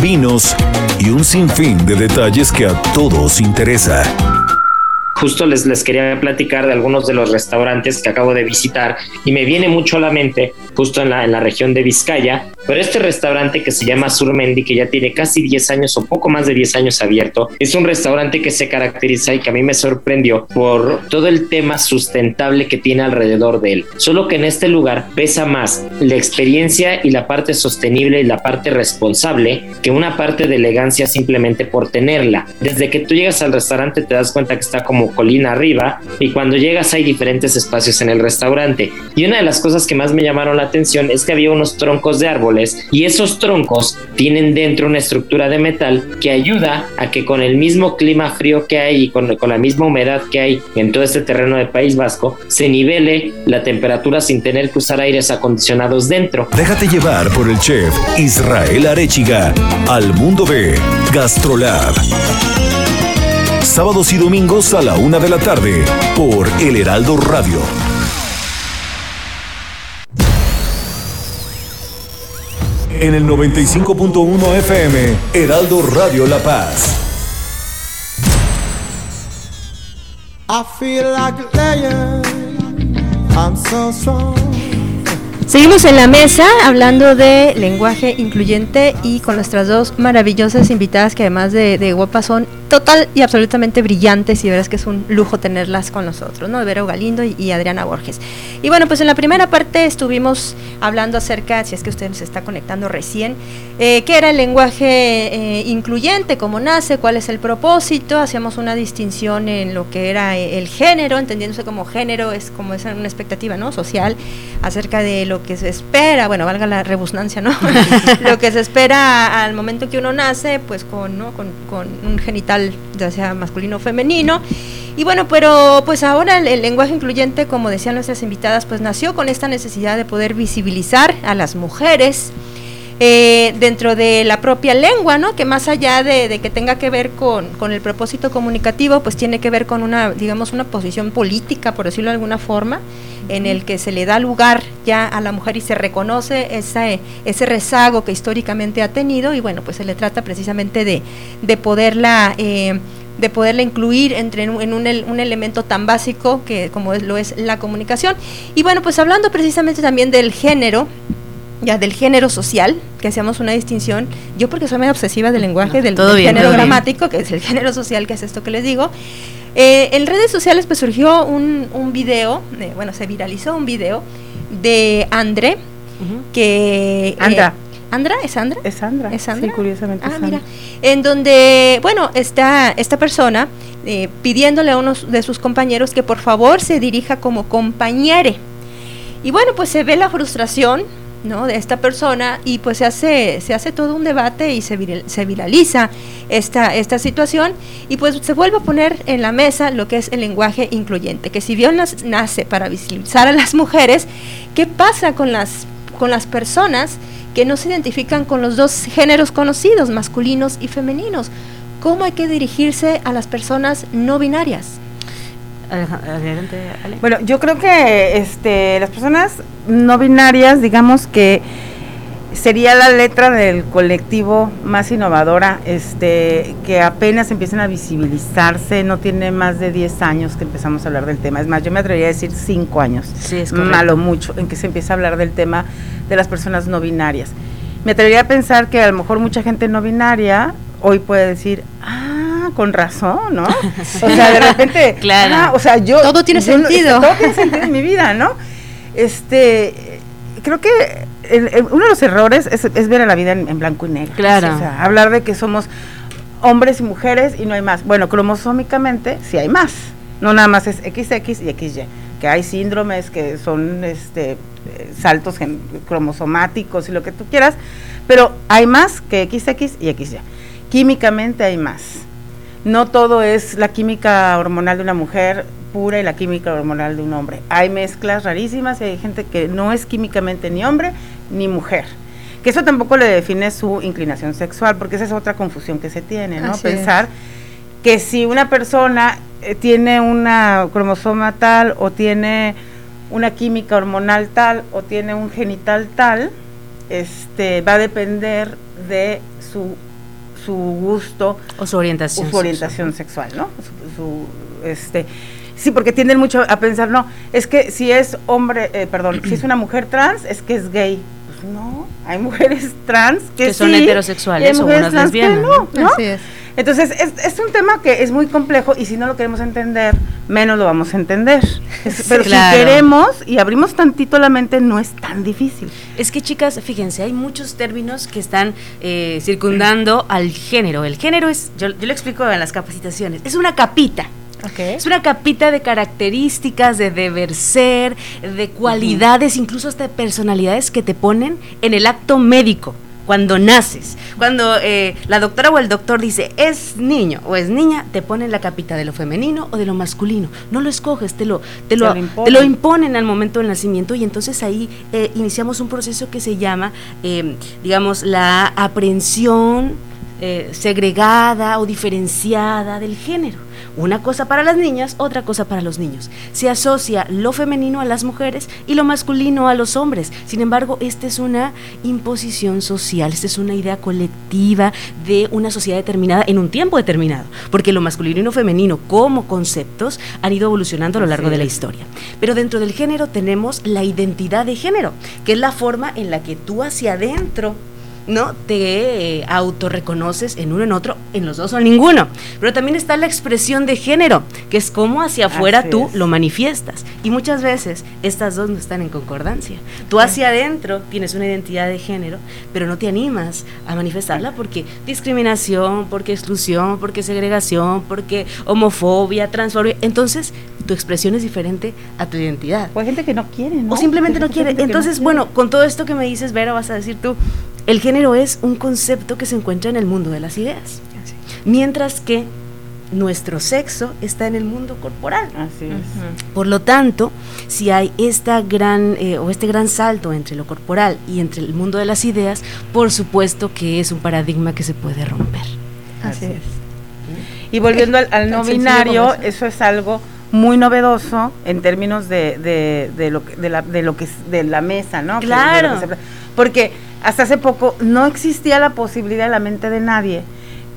vinos y un sinfín de detalles que a todos interesa justo les, les quería platicar de algunos de los restaurantes que acabo de visitar y me viene mucho a la mente justo en la, en la región de Vizcaya, pero este restaurante que se llama Surmendi, que ya tiene casi 10 años o poco más de 10 años abierto, es un restaurante que se caracteriza y que a mí me sorprendió por todo el tema sustentable que tiene alrededor de él. Solo que en este lugar pesa más la experiencia y la parte sostenible y la parte responsable que una parte de elegancia simplemente por tenerla. Desde que tú llegas al restaurante te das cuenta que está como colina arriba y cuando llegas hay diferentes espacios en el restaurante. Y una de las cosas que más me llamaron la atención es que había unos troncos de y esos troncos tienen dentro una estructura de metal que ayuda a que con el mismo clima frío que hay y con, con la misma humedad que hay en todo este terreno del País Vasco, se nivele la temperatura sin tener que usar aires acondicionados dentro. Déjate llevar por el chef Israel Arechiga al mundo de Gastrolab sábados y domingos a la una de la tarde por El Heraldo Radio. En el 95.1 FM, Heraldo Radio La Paz. I feel like I'm so Seguimos en la mesa hablando de lenguaje incluyente y con nuestras dos maravillosas invitadas que además de, de guapas son total y absolutamente brillantes y verás que es un lujo tenerlas con nosotros, ¿no? Vero Galindo y, Adriana Borges. Y bueno, pues en la primera parte estuvimos hablando acerca, si es que usted se está conectando recién, eh, qué era el lenguaje eh, incluyente, cómo nace, cuál es el propósito, hacíamos una distinción en lo que era eh, el género, entendiéndose como género es como es una expectativa, ¿no? Social, acerca de lo que se espera, bueno, valga la rebusnancia, ¿no? lo que se espera al momento que uno nace, pues con, ¿no? con, con un genital ya sea masculino o femenino. Y bueno, pero pues ahora el, lenguaje incluyente, como decían nuestras invitadas, pues nació con esta necesidad de poder visibilizar a las mujeres eh, dentro de la propia lengua, ¿no? Que más allá de, que tenga que ver con, con, el propósito comunicativo, pues tiene que ver con una, digamos, una posición política, por decirlo de alguna forma, en el que se le da lugar ya a la mujer y se reconoce ese, ese rezago que históricamente ha tenido y bueno, pues se le trata precisamente de, de poderla... Eh, de poderla incluir entre, en un, un, elemento tan básico que como es, lo es la comunicación. Y bueno, pues hablando precisamente también del género, ya del género social, que hacíamos una distinción, yo porque soy muy obsesiva del lenguaje, del, género gramático, que es el género social, que es esto que les digo, eh, en redes sociales pues surgió un, un video, bueno, se viralizó un video de André, que... Eh, Andra. ¿Andra? ¿Es Andra? Es Sandra. Es Sandra. Sí, curiosamente. Ah, mira. En donde, bueno, está esta persona eh, pidiéndole a uno de sus compañeros que por favor se dirija como compañere. Y bueno, pues se ve la frustración ¿no? de esta persona y pues se hace, se hace todo un debate y se, se viraliza esta, esta situación y pues se vuelve a poner en la mesa lo que es el lenguaje incluyente, que si bien nace para visibilizar a las mujeres, ¿qué pasa con las, con las personas que no se identifican con los dos géneros conocidos, masculinos y femeninos? ¿Cómo hay que dirigirse a las personas no binarias? Bueno, yo creo que este, las personas no binarias, digamos que sería la letra del colectivo más innovadora, este, que apenas empiezan a visibilizarse, no tiene más de 10 años que empezamos a hablar del tema, es más, yo me atrevería a decir 5 años, sí, es malo mucho, en que se empieza a hablar del tema de las personas no binarias. Me atrevería a pensar que a lo mejor mucha gente no binaria hoy puede decir, ah, con razón, ¿no? O sea, de repente, claro. Ah, o sea, yo... Todo tiene sentido. todo tiene sentido en mi vida, ¿no? Este, creo que uno de los errores es, ver a la vida en, blanco y negro. Claro. O sea, hablar de que somos hombres y mujeres y no hay más. Bueno, cromosómicamente sí hay más. No nada más es XX y XY. Que hay síndromes que son este saltos cromosomáticos y lo que tú quieras, pero hay más que XX y XY. Químicamente hay más no todo es la química hormonal de una mujer pura y la química hormonal de un hombre. Hay mezclas rarísimas y hay gente que no es químicamente ni hombre ni mujer. Que eso tampoco le define su inclinación sexual, porque esa es otra confusión que se tiene, ¿no? Pensar que si una persona eh, tiene una cromosoma tal o tiene una química hormonal tal o tiene un genital tal, este, va a depender de su, su gusto o su orientación, o su orientación sexual, ¿no? Su, este, sí, porque tienden mucho a pensar, no, es que si es hombre, eh, perdón, si es una mujer trans, es que es gay. Pues no, hay mujeres trans que, son heterosexuales o unas lesbianas. No, ¿no? Así es. Entonces, es, es, un tema que es muy complejo y si no lo queremos entender, menos lo vamos a entender. pero si queremos y abrimos tantito la mente, no es tan difícil. Es que, chicas, fíjense, hay muchos términos que están eh, circundando al género. El género es, yo, yo lo explico en las capacitaciones, es una capita. Es una capita de características, de deber ser, de cualidades, incluso hasta de personalidades que te ponen en el acto médico cuando naces, cuando eh, la doctora o el doctor dice es niño o es niña, te ponen la capita de lo femenino o de lo masculino. No lo escoges, te lo, te lo, te lo imponen. al momento del nacimiento y entonces ahí eh, iniciamos un proceso que se llama, eh, digamos, la aprehensión segregada o diferenciada del género una cosa para las niñas, otra cosa para los niños. Se asocia lo femenino a las mujeres y lo masculino a los hombres. Sin embargo, esta es una imposición social, esta es una idea colectiva de una sociedad determinada en un tiempo determinado, porque lo masculino y lo femenino como conceptos han ido evolucionando a lo largo de la historia. Pero dentro del género tenemos la identidad de género, que es la forma en la que tú hacia adentro ¿no? Te eh, autorreconoces en uno en otro, en los dos o en ninguno. Pero también está la expresión de género, que es como hacia afuera tú lo manifiestas. Y muchas veces estas dos no están en concordancia. Tú hacia adentro tienes una identidad de género, pero no te animas a manifestarla porque discriminación, porque exclusión, porque segregación, porque homofobia, transfobia. Entonces, tu expresión es diferente a tu identidad. O hay gente que no quiere, ¿no? O simplemente no quiere. Entonces, bueno, con todo esto que me dices, Vera, vas a decir tú, el género es un concepto que se encuentra en el mundo de las ideas, mientras que nuestro sexo está en el mundo corporal. Así es. Por lo tanto, si hay esta gran eh, o este gran salto entre lo corporal y entre el mundo de las ideas, por supuesto que es un paradigma que se puede romper. Así, es. Y volviendo al, no binario, eso es algo muy novedoso en términos de, de, de, lo, de, la, de lo que es de la mesa, ¿no? Claro. porque hasta hace poco no existía la posibilidad en la mente de nadie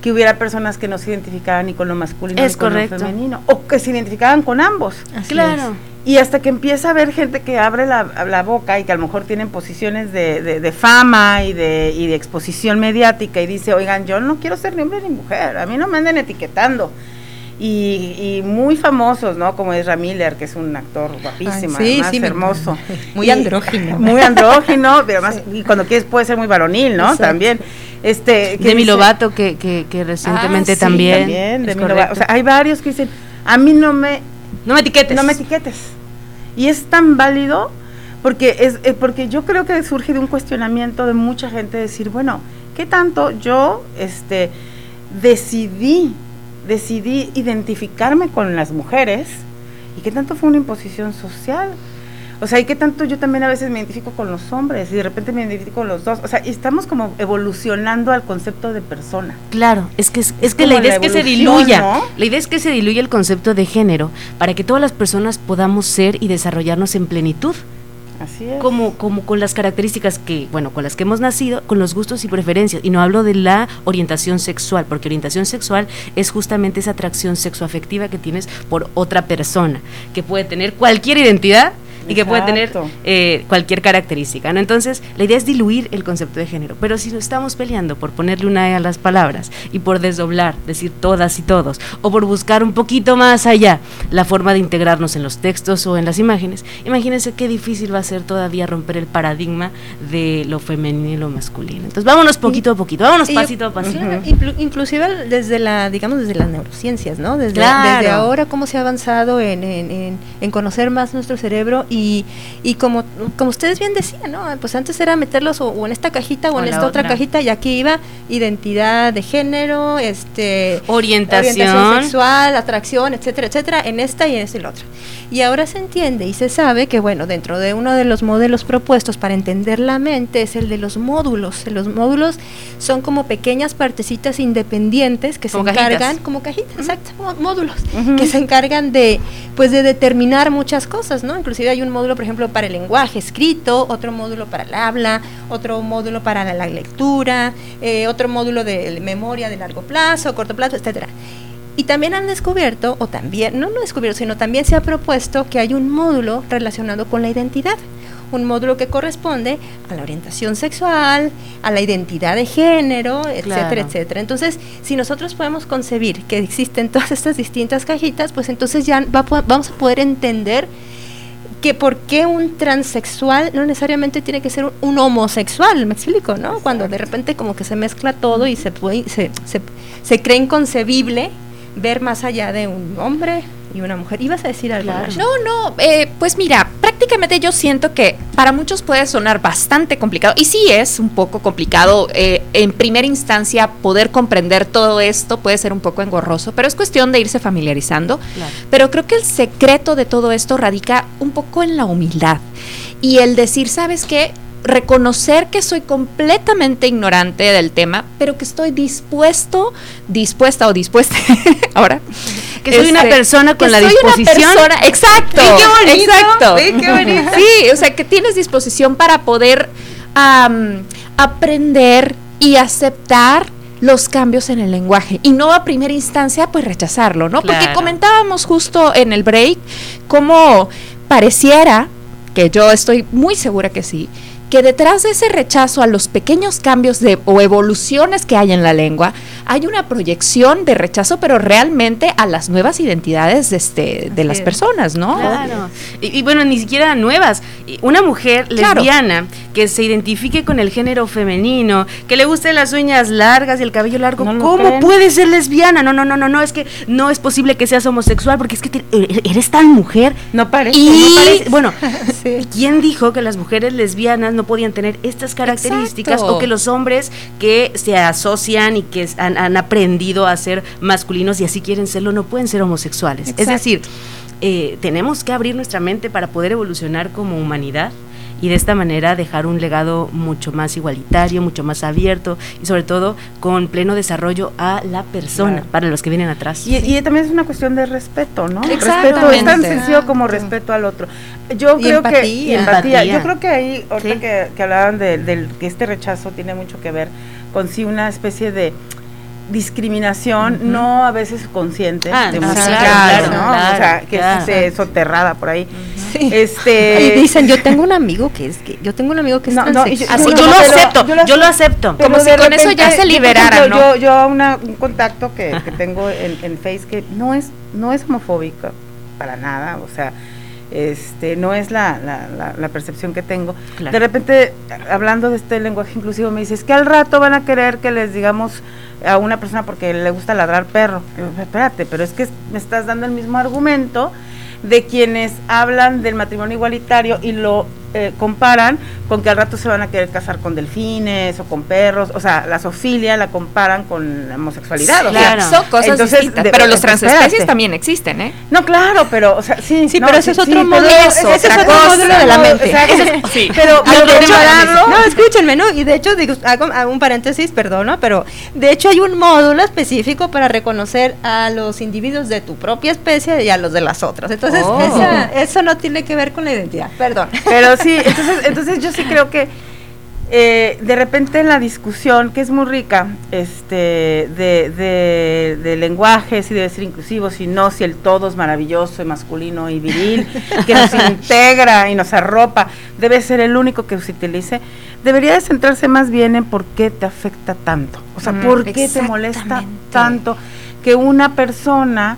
que hubiera personas que no se identificaban ni con lo masculino ni con lo femenino, o que se identificaban con ambos. claro. Y hasta que empieza a haber gente que abre la, boca y que a lo mejor tienen posiciones de, de, fama y de, y de exposición mediática y dice, oigan, yo no quiero ser ni hombre ni mujer, a mí no me anden etiquetando y, muy famosos, ¿no? Como es Miller, que es un actor guapísimo, sí, hermoso. Muy andrógino. Muy andrógino, pero además, y cuando quieres puede ser muy varonil, ¿no? También. Este, Demi Lovato, que, que, recientemente ah, también. también Demi Lovato. O sea, hay varios que dicen, a mí no me... No me etiquetes. No me etiquetes. Y es tan válido porque, es, eh, porque yo creo que surge de un cuestionamiento de mucha gente decir, bueno, ¿qué tanto yo este, decidí decidí identificarme con las mujeres y qué tanto fue una imposición social. O sea, y qué tanto yo también a veces me identifico con los hombres y de repente me identifico con los dos. O sea, estamos como evolucionando al concepto de persona. Claro, es que, es, que la idea es que se diluya. La idea es que se diluya el concepto de género para que todas las personas podamos ser y desarrollarnos en plenitud. Así. Como, como con las características que, bueno, con las que hemos nacido, con los gustos y preferencias. Y no hablo de la orientación sexual, porque orientación sexual es justamente esa atracción sexoafectiva que tienes por otra persona, que puede tener cualquier identidad y que puede tener eh, cualquier característica. ¿no? Entonces, la idea es diluir el concepto de género. Pero si nos estamos peleando por ponerle una E a las palabras y por desdoblar, decir todas y todos, o por buscar un poquito más allá la forma de integrarnos en los textos o en las imágenes, imagínense qué difícil va a ser todavía romper el paradigma de lo femenino y lo masculino. Entonces, vámonos poquito a poquito, vámonos pasito a pasito. inclusive desde la, digamos, desde las neurociencias, ¿no? Desde, desde ahora cómo se ha avanzado en, en, en conocer más nuestro cerebro y, como, como ustedes bien decían, ¿no? Pues antes era meterlos o, en esta cajita o, en esta otra. cajita y aquí iba identidad de género, este orientación. sexual, atracción, etcétera, etcétera, en esta y en esta y la otra. Y ahora se entiende y se sabe que, bueno, dentro de uno de los modelos propuestos para entender la mente es el de los módulos. Los módulos son como pequeñas partecitas independientes que se encargan, como cajitas, exacto, módulos, que se encargan de, pues, de determinar muchas cosas, ¿no? Inclusive hay un módulo, por ejemplo, para el lenguaje escrito, otro módulo para el habla, otro módulo para la, lectura, eh, otro módulo de memoria de largo plazo, corto plazo, etcétera. Y también han descubierto, o también, no lo descubierto, sino también se ha propuesto que hay un módulo relacionado con la identidad un módulo que corresponde a la orientación sexual, a la identidad de género, etcétera, etcétera. Entonces, si nosotros podemos concebir que existen todas estas distintas cajitas, pues entonces ya vamos a poder entender que por qué un transexual no necesariamente tiene que ser un, homosexual, me explico, ¿no? Cuando de repente como que se mezcla todo y se, puede, se, se, se cree inconcebible ver más allá de un hombre y una mujer. ¿Ibas a decir algo? No, no, eh, pues mira, prácticamente yo siento que para muchos puede sonar bastante complicado, y sí es un poco complicado eh, en primera instancia poder comprender todo esto, puede ser un poco engorroso, pero es cuestión de irse familiarizando. Pero creo que el secreto de todo esto radica un poco en la humildad y el decir, ¿sabes qué? reconocer que soy completamente ignorante del tema, pero que estoy dispuesto, dispuesta o dispuesta ahora. Que soy una este, persona con la disposición. exacto. exacto. Sí, o sea, que tienes disposición para poder aprender y aceptar los cambios en el lenguaje y no a primera instancia pues rechazarlo, ¿no? Porque comentábamos justo en el break cómo pareciera que yo estoy muy segura que sí, que detrás de ese rechazo a los pequeños cambios de, o evoluciones que hay en la lengua, hay una proyección de rechazo, pero realmente a las nuevas identidades de, este, de las personas, ¿no? Claro. Y, bueno, ni siquiera nuevas. Una mujer lesbiana que se identifique con el género femenino, que le gusten las uñas largas y el cabello largo, ¿cómo puede ser lesbiana? No, no, no, no, no, es que no es posible que seas homosexual porque es que e, eres tan mujer. No parece, no parece. Bueno, ¿quién dijo que las mujeres lesbianas no podían tener estas características o que los hombres que se asocian y que han, aprendido a ser masculinos y así quieren serlo no pueden ser homosexuales. Es decir, eh, tenemos que abrir nuestra mente para poder evolucionar como humanidad y de esta manera dejar un legado mucho más igualitario, mucho más abierto y sobre todo con pleno desarrollo a la persona para los que vienen atrás. Y, también es una cuestión de respeto, ¿no? Respeto es tan sencillo como respeto al otro. Yo creo que empatía. Yo creo que ahí, ahorita que, que, hablaban de, que este rechazo tiene mucho que ver con sí una especie de discriminación no a veces consciente ah, de muchas claro, ¿no? o sea, que es soterrada por ahí. Este y dicen, yo tengo un amigo que es que yo tengo un amigo que es no, no, yo, Así, yo, lo acepto, yo lo acepto. Como si con eso ya se liberara, ¿no? Yo yo una, un contacto que, que tengo en, en Face que no es no es homofóbico para nada, o sea, este no es la, la, la, percepción que tengo. De repente, hablando de este lenguaje inclusivo, me dices que al rato van a querer que les digamos a una persona porque le gusta ladrar perro. espérate, pero es que me estás dando el mismo argumento de quienes hablan del matrimonio igualitario y lo eh, comparan con que al rato se van a querer casar con delfines o con perros, o sea, la zoofilia la comparan con la homosexualidad. claro. son cosas distintas, pero los transespecies también existen, ¿eh? No, claro, pero, o sea, sí, sí, pero ese es otro modelo, eso, ese es otro módulo de la mente. sí. Pero, pero no, escúchenme, ¿no? Y de hecho, digo, hago, un paréntesis, perdón, pero de hecho hay un módulo específico para reconocer a los individuos de tu propia especie y a los de las otras. Entonces, oh. eso no tiene que ver con la identidad, perdón. Pero sí, entonces, entonces yo sí creo que eh, de repente en la discusión, que es muy rica, este, de, de, de, lenguaje, si debe ser inclusivo, si no, si el todo es maravilloso y masculino y viril, que nos integra y nos arropa, debe ser el único que se utilice, debería de centrarse más bien en por qué te afecta tanto, o sea, por qué te molesta tanto que una persona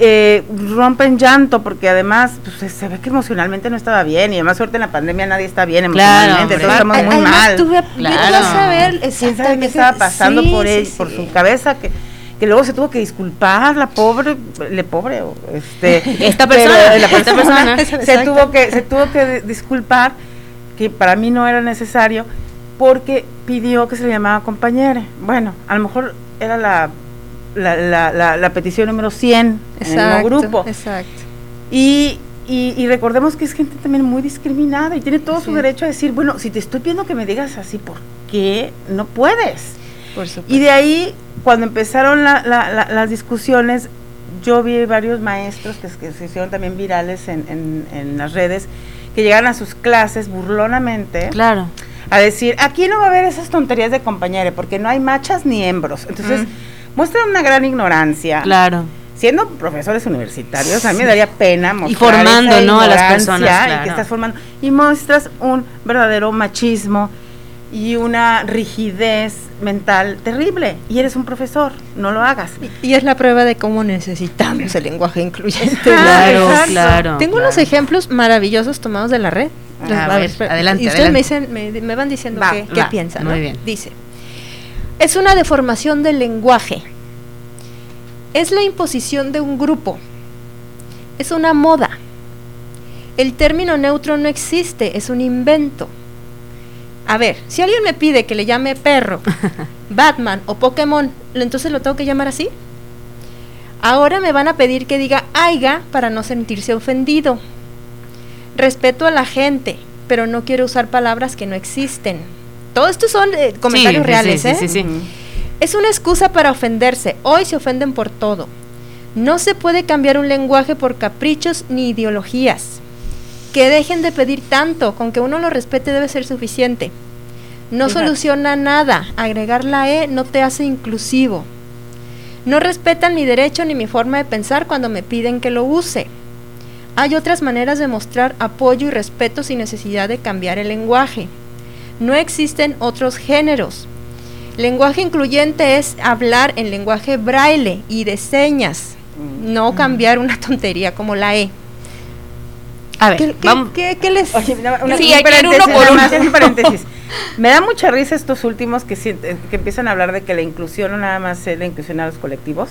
eh, rompen llanto porque además pues, se ve que emocionalmente no estaba bien y además suerte en la pandemia nadie está bien emocionalmente, todos estamos muy mal. Tuve, claro. saber qué estaba pasando por él, por su cabeza que que luego se tuvo que disculpar la pobre le pobre este esta persona, la persona, se tuvo que se tuvo que disculpar que para mí no era necesario porque pidió que se le llamaba compañera. Bueno a lo mejor era la la, la, la, petición número 100 en el grupo. Exacto. Y, y, recordemos que es gente también muy discriminada y tiene todo su derecho a decir, bueno, si te estoy pidiendo que me digas así, ¿por qué no puedes? Por y de ahí, cuando empezaron las discusiones, yo vi varios maestros que, se hicieron también virales en, en, las redes, que llegaron a sus clases burlonamente. Claro. A decir, aquí no va a haber esas tonterías de compañero, porque no hay machas ni hembros. Entonces, muestran una gran ignorancia. Claro siendo profesores universitarios, a mí me daría pena mostrar y formando, ¿no? A las personas, y que estás formando y muestras un verdadero machismo y una rigidez mental terrible y eres un profesor, no lo hagas. Y, es la prueba de cómo necesitamos el lenguaje incluyente. claro, claro. Tengo unos ejemplos maravillosos tomados de la red. A, ver, adelante. Y ustedes Me, dicen, me, van diciendo qué, piensan. Muy bien. Dice, es una deformación del lenguaje es la imposición de un grupo. Es una moda. El término neutro no existe, es un invento. A ver, si alguien me pide que le llame perro, Batman o Pokémon, entonces lo tengo que llamar así. Ahora me van a pedir que diga aiga para no sentirse ofendido. Respeto a la gente, pero no quiero usar palabras que no existen. Todo esto son eh, comentarios reales, sí, Sí, sí, ¿eh? Es una excusa para ofenderse. Hoy se ofenden por todo. No se puede cambiar un lenguaje por caprichos ni ideologías. Que dejen de pedir tanto, con que uno lo respete debe ser suficiente. No soluciona nada. Agregar la E no te hace inclusivo. No respetan mi derecho ni mi forma de pensar cuando me piden que lo use. Hay otras maneras de mostrar apoyo y respeto sin necesidad de cambiar el lenguaje. No existen otros géneros. Lenguaje incluyente es hablar en lenguaje braille y de señas, no cambiar una tontería como la E. A ver, ¿qué, qué, les...? sí, hay uno por uno. paréntesis. Me da mucha risa estos últimos que, que empiezan a hablar de que la inclusión no nada más es la inclusión a los colectivos,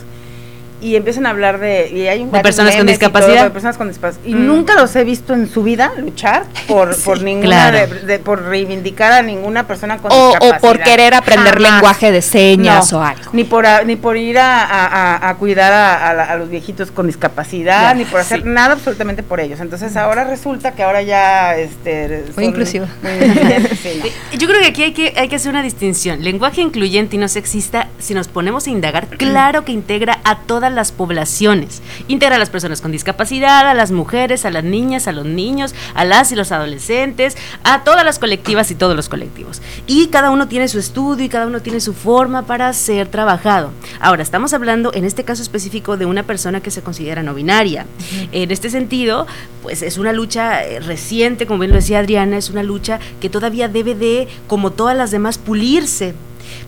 y empiezan a hablar de y hay un personas con discapacidad y, personas con discapacidad. Y mm. nunca los he visto en su vida luchar por por ninguna de, por reivindicar a ninguna persona con discapacidad o por querer aprender lenguaje de señas o algo. ni por ni por ir a, a, cuidar a, los viejitos con discapacidad ni por hacer nada absolutamente por ellos. Entonces ahora resulta que ahora ya este muy inclusivo yo creo que aquí hay que hay que hacer una distinción. Lenguaje incluyente y no sexista si nos ponemos a indagar claro que integra a todas las poblaciones. Integra a las personas con discapacidad, a las mujeres, a las niñas, a los niños, a las y los adolescentes, a todas las colectivas y todos los colectivos. Y cada uno tiene su estudio y cada uno tiene su forma para ser trabajado. Ahora, estamos hablando en este caso específico de una persona que se considera no binaria. En este sentido, pues es una lucha eh, reciente, como bien lo decía Adriana, es una lucha que todavía debe de, como todas las demás, pulirse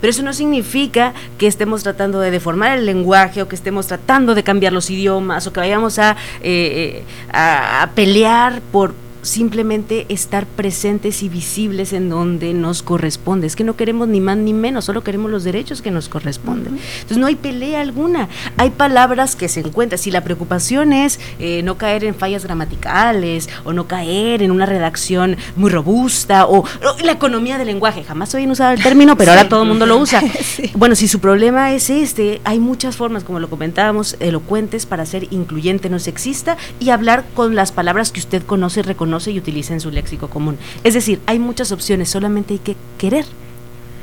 pero eso no significa que estemos tratando de deformar el lenguaje o que estemos tratando de cambiar los idiomas o que vayamos a, eh, eh, a pelear por simplemente estar presentes y visibles en donde nos corresponde. Es que no queremos ni más ni menos, solo queremos los derechos que nos corresponden. Entonces no hay pelea alguna. Hay palabras que se encuentran. Si la preocupación es eh, no caer en fallas gramaticales o no caer en una redacción muy robusta o, la economía del lenguaje, jamás habían usado el término, pero ahora todo el mundo lo usa. Bueno, si su problema es este, hay muchas formas, como lo comentábamos, elocuentes para ser incluyente, no sexista y hablar con las palabras que usted conoce y reconoce y utiliza en su léxico común. Es decir, hay muchas opciones, solamente hay que querer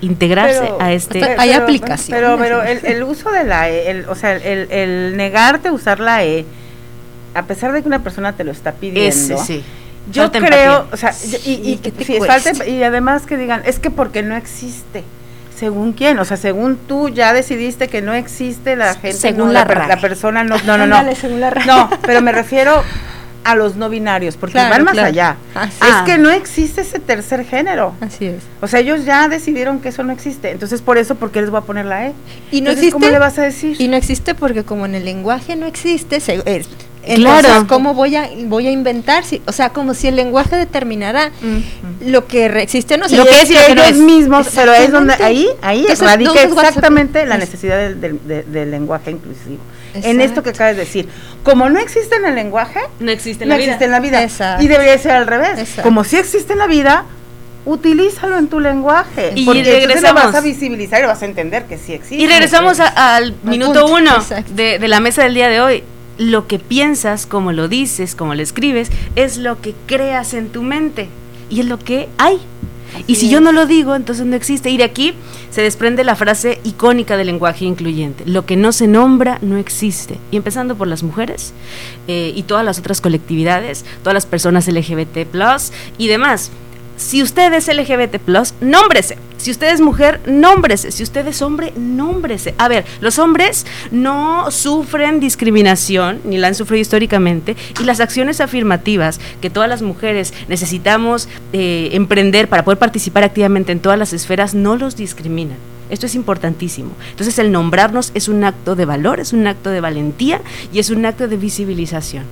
integrarse a este hay aplicaciones. pero pero el, uso de la e el, o sea el, el, negarte a usar la e a pesar de que una persona te lo está pidiendo sí. yo creo o sea y, y, y además que digan es que porque no existe según quién, o sea, según tú ya decidiste que no existe la gente, según la, la, persona no, no, no, no, no, pero me refiero a los no binarios, porque van más allá. Es que no existe ese tercer género. Así es. O sea, ellos ya decidieron que eso no existe. Entonces, por eso, ¿por qué les voy a poner la E? Y no existe. ¿Cómo le vas a decir? Y no existe porque como en el lenguaje no existe, se, claro. ¿cómo voy a, voy a inventar? Si, o sea, como si el lenguaje determinara lo que existe, no sé. Lo que es y ellos mismos, pero es donde ahí, ahí radica exactamente la necesidad del, del lenguaje inclusivo en esto que acabas de decir. Como no existe en el lenguaje, no existe en la vida. En la vida. Y debería ser al revés. Como sí existe en la vida, utilízalo en tu lenguaje. Y porque regresamos. lo vas a visibilizar y vas a entender que sí existe. Y regresamos al minuto uno de, de la mesa del día de hoy. Lo que piensas, como lo dices, como lo escribes, es lo que creas en tu mente. Y es lo que hay. Y si yo no lo digo, entonces no existe. Y de aquí se desprende la frase icónica del lenguaje incluyente. Lo que no se nombra no existe. Y empezando por las mujeres eh, y todas las otras colectividades, todas las personas LGBT y demás. Si usted es LGBT, nómbrese. Si usted es mujer, nómbrese. Si usted es hombre, nómbrese. A ver, los hombres no sufren discriminación, ni la han sufrido históricamente, y las acciones afirmativas que todas las mujeres necesitamos eh, emprender para poder participar activamente en todas las esferas no los discriminan. Esto es importantísimo. Entonces el nombrarnos es un acto de valor, es un acto de valentía y es un acto de visibilización.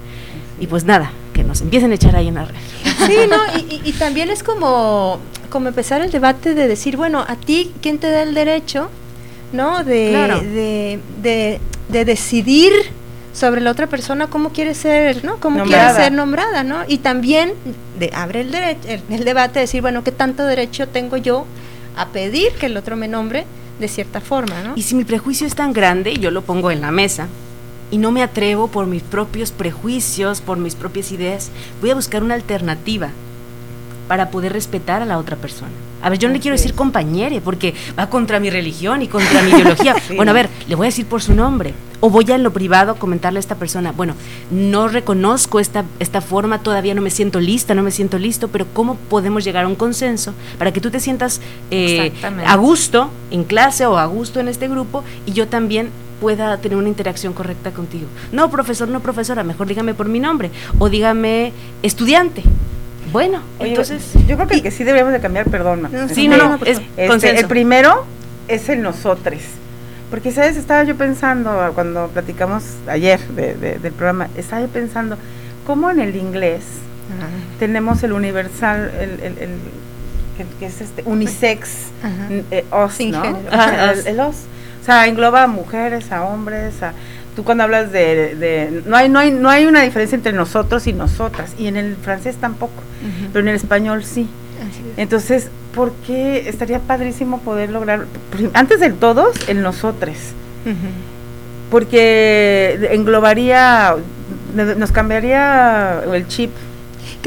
Y pues nada, que nos empiecen a echar ahí en la red. Sí, no, y, también es como, como empezar el debate de decir, bueno, a ti, ¿quién te da el derecho, no? De, de, de, decidir sobre la otra persona cómo quiere ser, ¿no? Cómo quiere ser nombrada, ¿no? Y también de, abre el, derecho, el, debate de decir, bueno, ¿qué tanto derecho tengo yo a pedir que el otro me nombre de cierta forma, ¿no? Y si mi prejuicio es tan grande, y yo lo pongo en la mesa, y no me atrevo por mis propios prejuicios, por mis propias ideas, voy a buscar una alternativa para poder respetar a la otra persona. A ver, yo no le quiero decir compañere porque va contra mi religión y contra mi ideología. Bueno, a ver, le voy a decir por su nombre. O voy a en lo privado comentarle a esta persona, bueno, no reconozco esta, esta forma, todavía no me siento lista, no me siento listo, pero ¿cómo podemos llegar a un consenso para que tú te sientas eh, a gusto en clase o a gusto en este grupo y yo también pueda tener una interacción correcta contigo. No, profesor, no, profesora, mejor dígame por mi nombre o dígame estudiante. Bueno, entonces... Yo creo que el que sí deberíamos de cambiar, perdón. sí, no, no, es este, El primero es el nosotros. Porque, ¿sabes? Estaba yo pensando, cuando platicamos ayer del programa, estaba yo pensando, ¿cómo en el inglés tenemos el universal, el, el, el que, es este, unisex, eh, os, ¿no? el os o sea, engloba a mujeres, a hombres, a tú cuando hablas de, no hay no hay no hay una diferencia entre nosotros y nosotras y en el francés tampoco, pero en el español sí. Entonces, ¿por qué estaría padrísimo poder lograr antes del todos el nosotros? Porque englobaría nos cambiaría el chip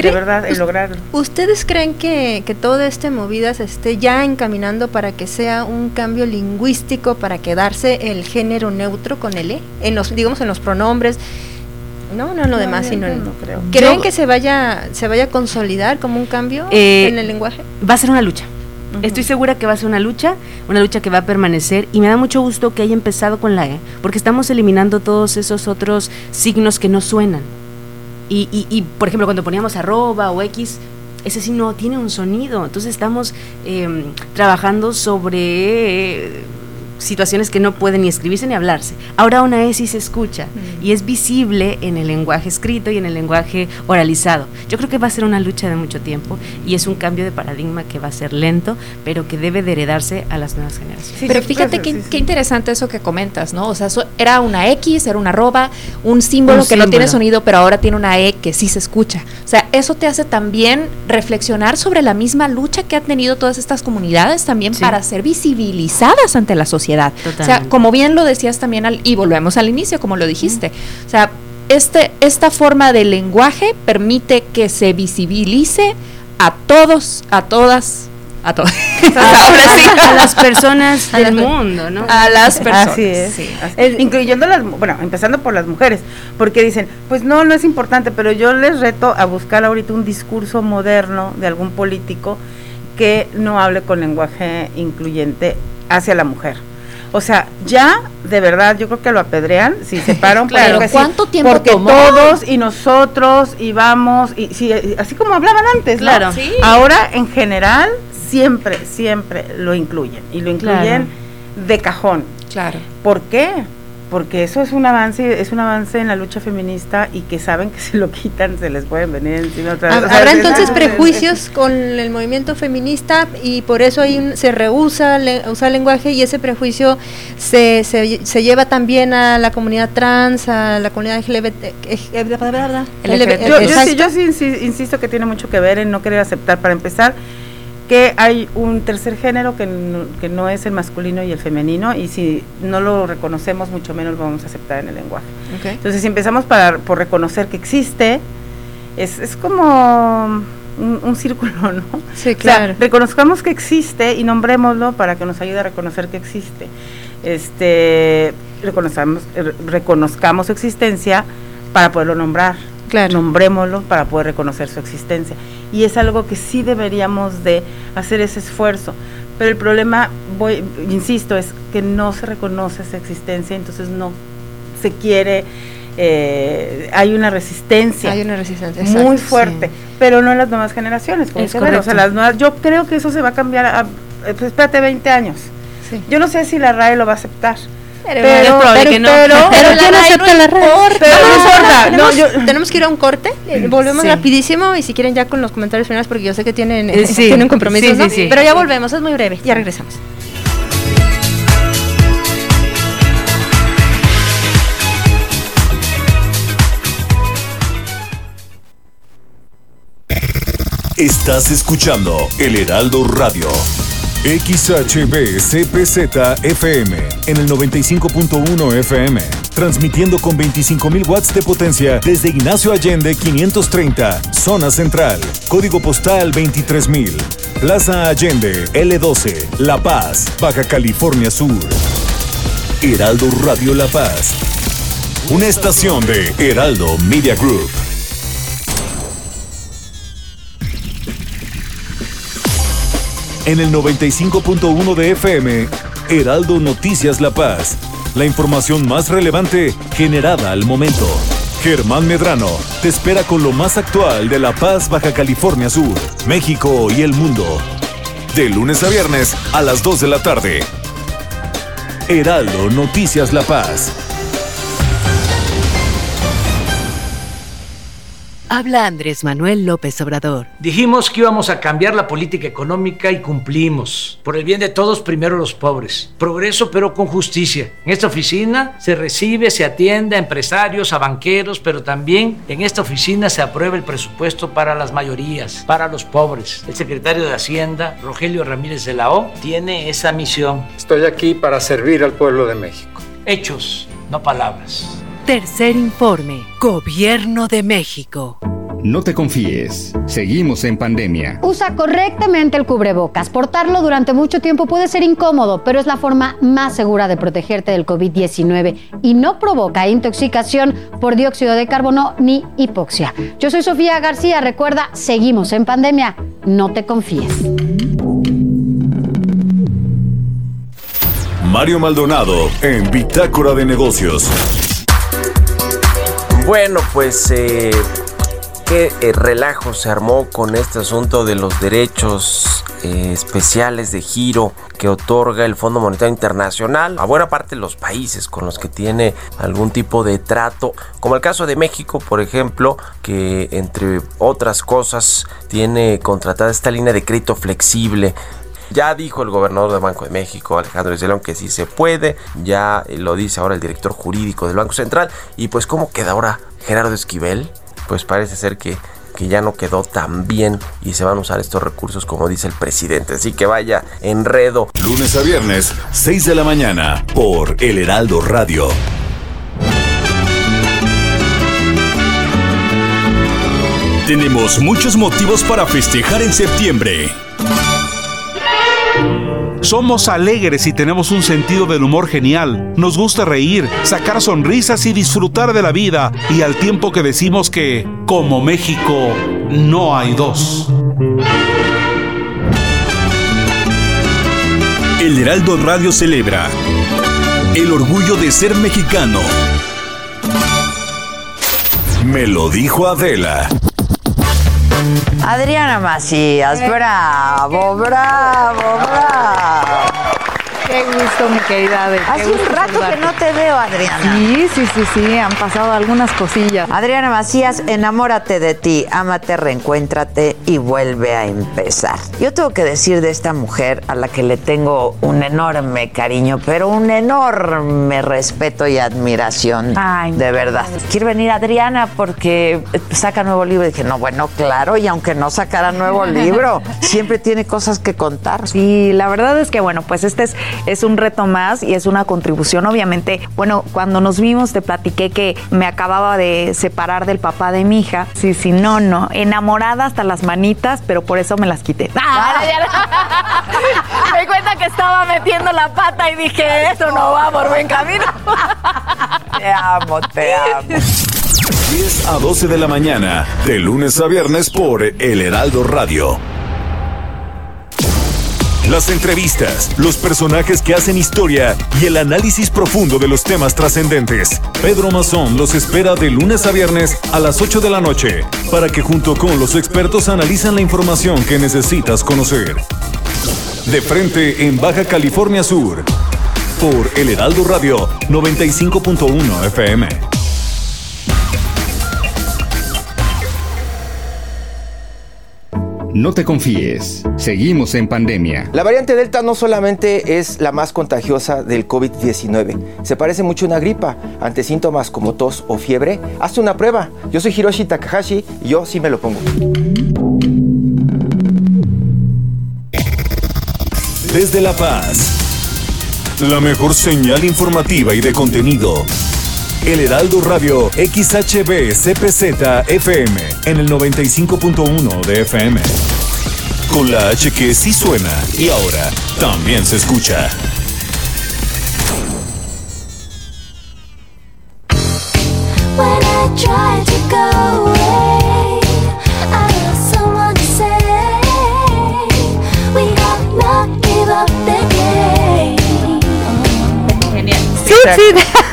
de verdad, el lograrlo. ¿Ustedes creen que, que toda esta movida se esté ya encaminando para que sea un cambio lingüístico para quedarse el género neutro con el E? En los, digamos, en los pronombres. No, no en lo demás, sino no, creo. ¿Creen que se vaya, se vaya a consolidar como un cambio eh, en el lenguaje? Va a ser una lucha. Estoy segura que va a ser una lucha, una lucha que va a permanecer y me da mucho gusto que haya empezado con la E, porque estamos eliminando todos esos otros signos que no suenan. Y, y, por ejemplo, cuando poníamos arroba o X, ese sí no tiene un sonido. Entonces estamos em, trabajando sobre situaciones que no pueden ni escribirse ni hablarse. Ahora una E sí se escucha mm. y es visible en el lenguaje escrito y en el lenguaje oralizado. Yo creo que va a ser una lucha de mucho tiempo y es un cambio de paradigma que va a ser lento, pero que debe de heredarse a las nuevas generaciones. pero fíjate qué, interesante eso que comentas, ¿no? O sea, era una X, era una arroba, un símbolo que no tiene sonido, pero ahora tiene una E que sí se escucha. O sea, eso te hace también reflexionar sobre la misma lucha que han tenido todas estas comunidades también para ser visibilizadas ante la sociedad o sea, como bien lo decías también, al, y volvemos al inicio, como lo dijiste, o sea, este, esta forma de lenguaje permite que se visibilice a todos, a todas, a todas. a, las personas del mundo, ¿no? A las personas. Así es. Incluyendo las, bueno, empezando por las mujeres, porque dicen, pues no, no es importante, pero yo les reto a buscar ahorita un discurso moderno de algún político que no hable con lenguaje incluyente hacia la mujer. O sea, ya de verdad yo creo que lo apedrean si se paran claro, ¿cuánto tiempo porque todos y nosotros y vamos y si, así como hablaban antes, claro. Ahora en general siempre siempre lo incluyen y lo incluyen de cajón. Claro. ¿Por qué? Porque eso es un avance, es un avance en la lucha feminista y que saben que si lo quitan se les pueden venir encima otra vez. Habrá entonces prejuicios con el movimiento feminista y por eso ahí se rehúsa usar lenguaje y ese prejuicio se, se, se, lleva también a la comunidad trans, a la comunidad LGBT. Yo, yo, sí, yo sí insisto que tiene mucho que ver en no querer aceptar para empezar que hay un tercer género que no, que no es el masculino y el femenino y si no lo reconocemos mucho menos lo vamos a aceptar en el lenguaje. Entonces si empezamos para, por reconocer que existe, es, es como un, círculo, ¿no? Sí, claro. reconozcamos que existe y nombrémoslo para que nos ayude a reconocer que existe. Este, reconozcamos, eh, reconozcamos su existencia para poderlo nombrar. Claro. Nombrémoslo para poder reconocer su existencia. Y es algo que sí deberíamos de hacer ese esfuerzo. Pero el problema, voy, insisto, es que no se reconoce esa existencia, entonces no se quiere eh, hay una resistencia. Hay una resistencia muy fuerte, pero no en las nuevas generaciones, como o sea, las nuevas, yo creo que eso se va a cambiar a, eh, pues, espérate 20 años. Yo no sé si la RAE lo va a aceptar. Pero, pero, pero, que no. pero, pero ¿quién acepta la RAE? no importa. tenemos, que ir a un corte. Eh, volvemos rapidísimo y si quieren ya con los comentarios finales porque yo sé que tienen, tienen compromisos, ¿no? Pero ya volvemos, es muy breve. Ya regresamos. Estás escuchando El Heraldo Radio. XHB CPZ FM en el 95.1 FM, transmitiendo con 25.000 watts de potencia desde Ignacio Allende 530, zona central, código postal 23000, Plaza Allende L12, La Paz, Baja California Sur. Heraldo Radio La Paz, una estación de Heraldo Media Group. En el 95.1 de FM, Heraldo Noticias La Paz. La información más relevante generada al momento. Germán Medrano te espera con lo más actual de La Paz, Baja California Sur, México y el mundo. De lunes a viernes a las 2 de la tarde. Heraldo Noticias La Paz. Habla Andrés Manuel López Obrador. Dijimos que íbamos a cambiar la política económica y cumplimos. Por el bien de todos, primero los pobres. Progreso pero con justicia. En esta oficina se recibe, se atiende a empresarios, a banqueros, pero también en esta oficina se aprueba el presupuesto para las mayorías, para los pobres. El secretario de Hacienda, Rogelio Ramírez de la O, tiene esa misión. Estoy aquí para servir al pueblo de México. Hechos, no palabras. Tercer informe, Gobierno de México. No te confíes, seguimos en pandemia. Usa correctamente el cubrebocas. Portarlo durante mucho tiempo puede ser incómodo, pero es la forma más segura de protegerte del COVID-19 y no provoca intoxicación por dióxido de carbono ni hipoxia. Yo soy Sofía García, recuerda, seguimos en pandemia. No te confíes. Mario Maldonado en Bitácora de Negocios. Bueno, pues eh, qué eh, relajo se armó con este asunto de los derechos eh, especiales de giro que otorga el Fondo Monetario Internacional a buena parte de los países con los que tiene algún tipo de trato, como el caso de México, por ejemplo, que entre otras cosas tiene contratada esta línea de crédito flexible ya dijo el gobernador del Banco de México, Alejandro León, que sí se puede. Ya lo dice ahora el director jurídico del Banco Central. Y pues, ¿cómo queda ahora Gerardo Esquivel? Pues parece ser que que ya no quedó tan bien y se van a usar estos recursos como dice el presidente. Así que vaya enredo. Lunes a viernes, 6 de la mañana, por El Heraldo Radio. Tenemos muchos motivos para festejar en septiembre. Somos alegres y tenemos un sentido del humor genial. Nos gusta reír, sacar sonrisas y disfrutar de la vida. Y al tiempo que decimos que, como México, no hay dos. El Heraldo Radio celebra el orgullo de ser mexicano. Me lo dijo Adela. Adriana Macías, bravo, bravo, bravo. Qué gusto, mi querida Hace un rato que no te veo, Adriana. Sí, sí, sí, sí, han pasado algunas cosillas. Adriana Macías, enamórate de ti, ámate, reencuéntrate y vuelve a empezar. Yo tengo que decir de esta mujer a la que le tengo un enorme cariño, pero un enorme respeto y admiración. Ay, de verdad. Quiere venir Adriana porque saca nuevo libro. Y dije, no, bueno, claro, y aunque no sacara nuevo libro, siempre tiene cosas que contar. Sí, la verdad es que, bueno, pues este es es un reto más y es una contribución. Obviamente, bueno, cuando nos vimos te platiqué que me acababa de separar del papá de mi hija. Sí, sí, no, no. Enamorada hasta las manitas, pero por eso me las quité. Ah, me cuenta que estaba metiendo la pata y dije, esto no va por buen camino. te amo, te amo. 10 a 12 de la mañana, de lunes a viernes por El Heraldo Radio. Las entrevistas, los personajes que hacen historia y el análisis profundo de los temas trascendentes. Pedro Mazón los espera de lunes a viernes a las 8 de la noche para que junto con los expertos analizan la información que necesitas conocer. De frente en Baja California Sur, por El Heraldo Radio 95.1 FM. No te confíes, seguimos en pandemia. La variante Delta no solamente es la más contagiosa del COVID-19, se parece mucho a una gripa. Ante síntomas como tos o fiebre, hazte una prueba. Yo soy Hiroshi Takahashi y yo sí me lo pongo. Desde La Paz, la mejor señal informativa y de contenido. El Heraldo Radio XHB CPZ FM en el 95.1 de FM. Con la H que sí suena y ahora también se escucha. Genial. Sí, sí.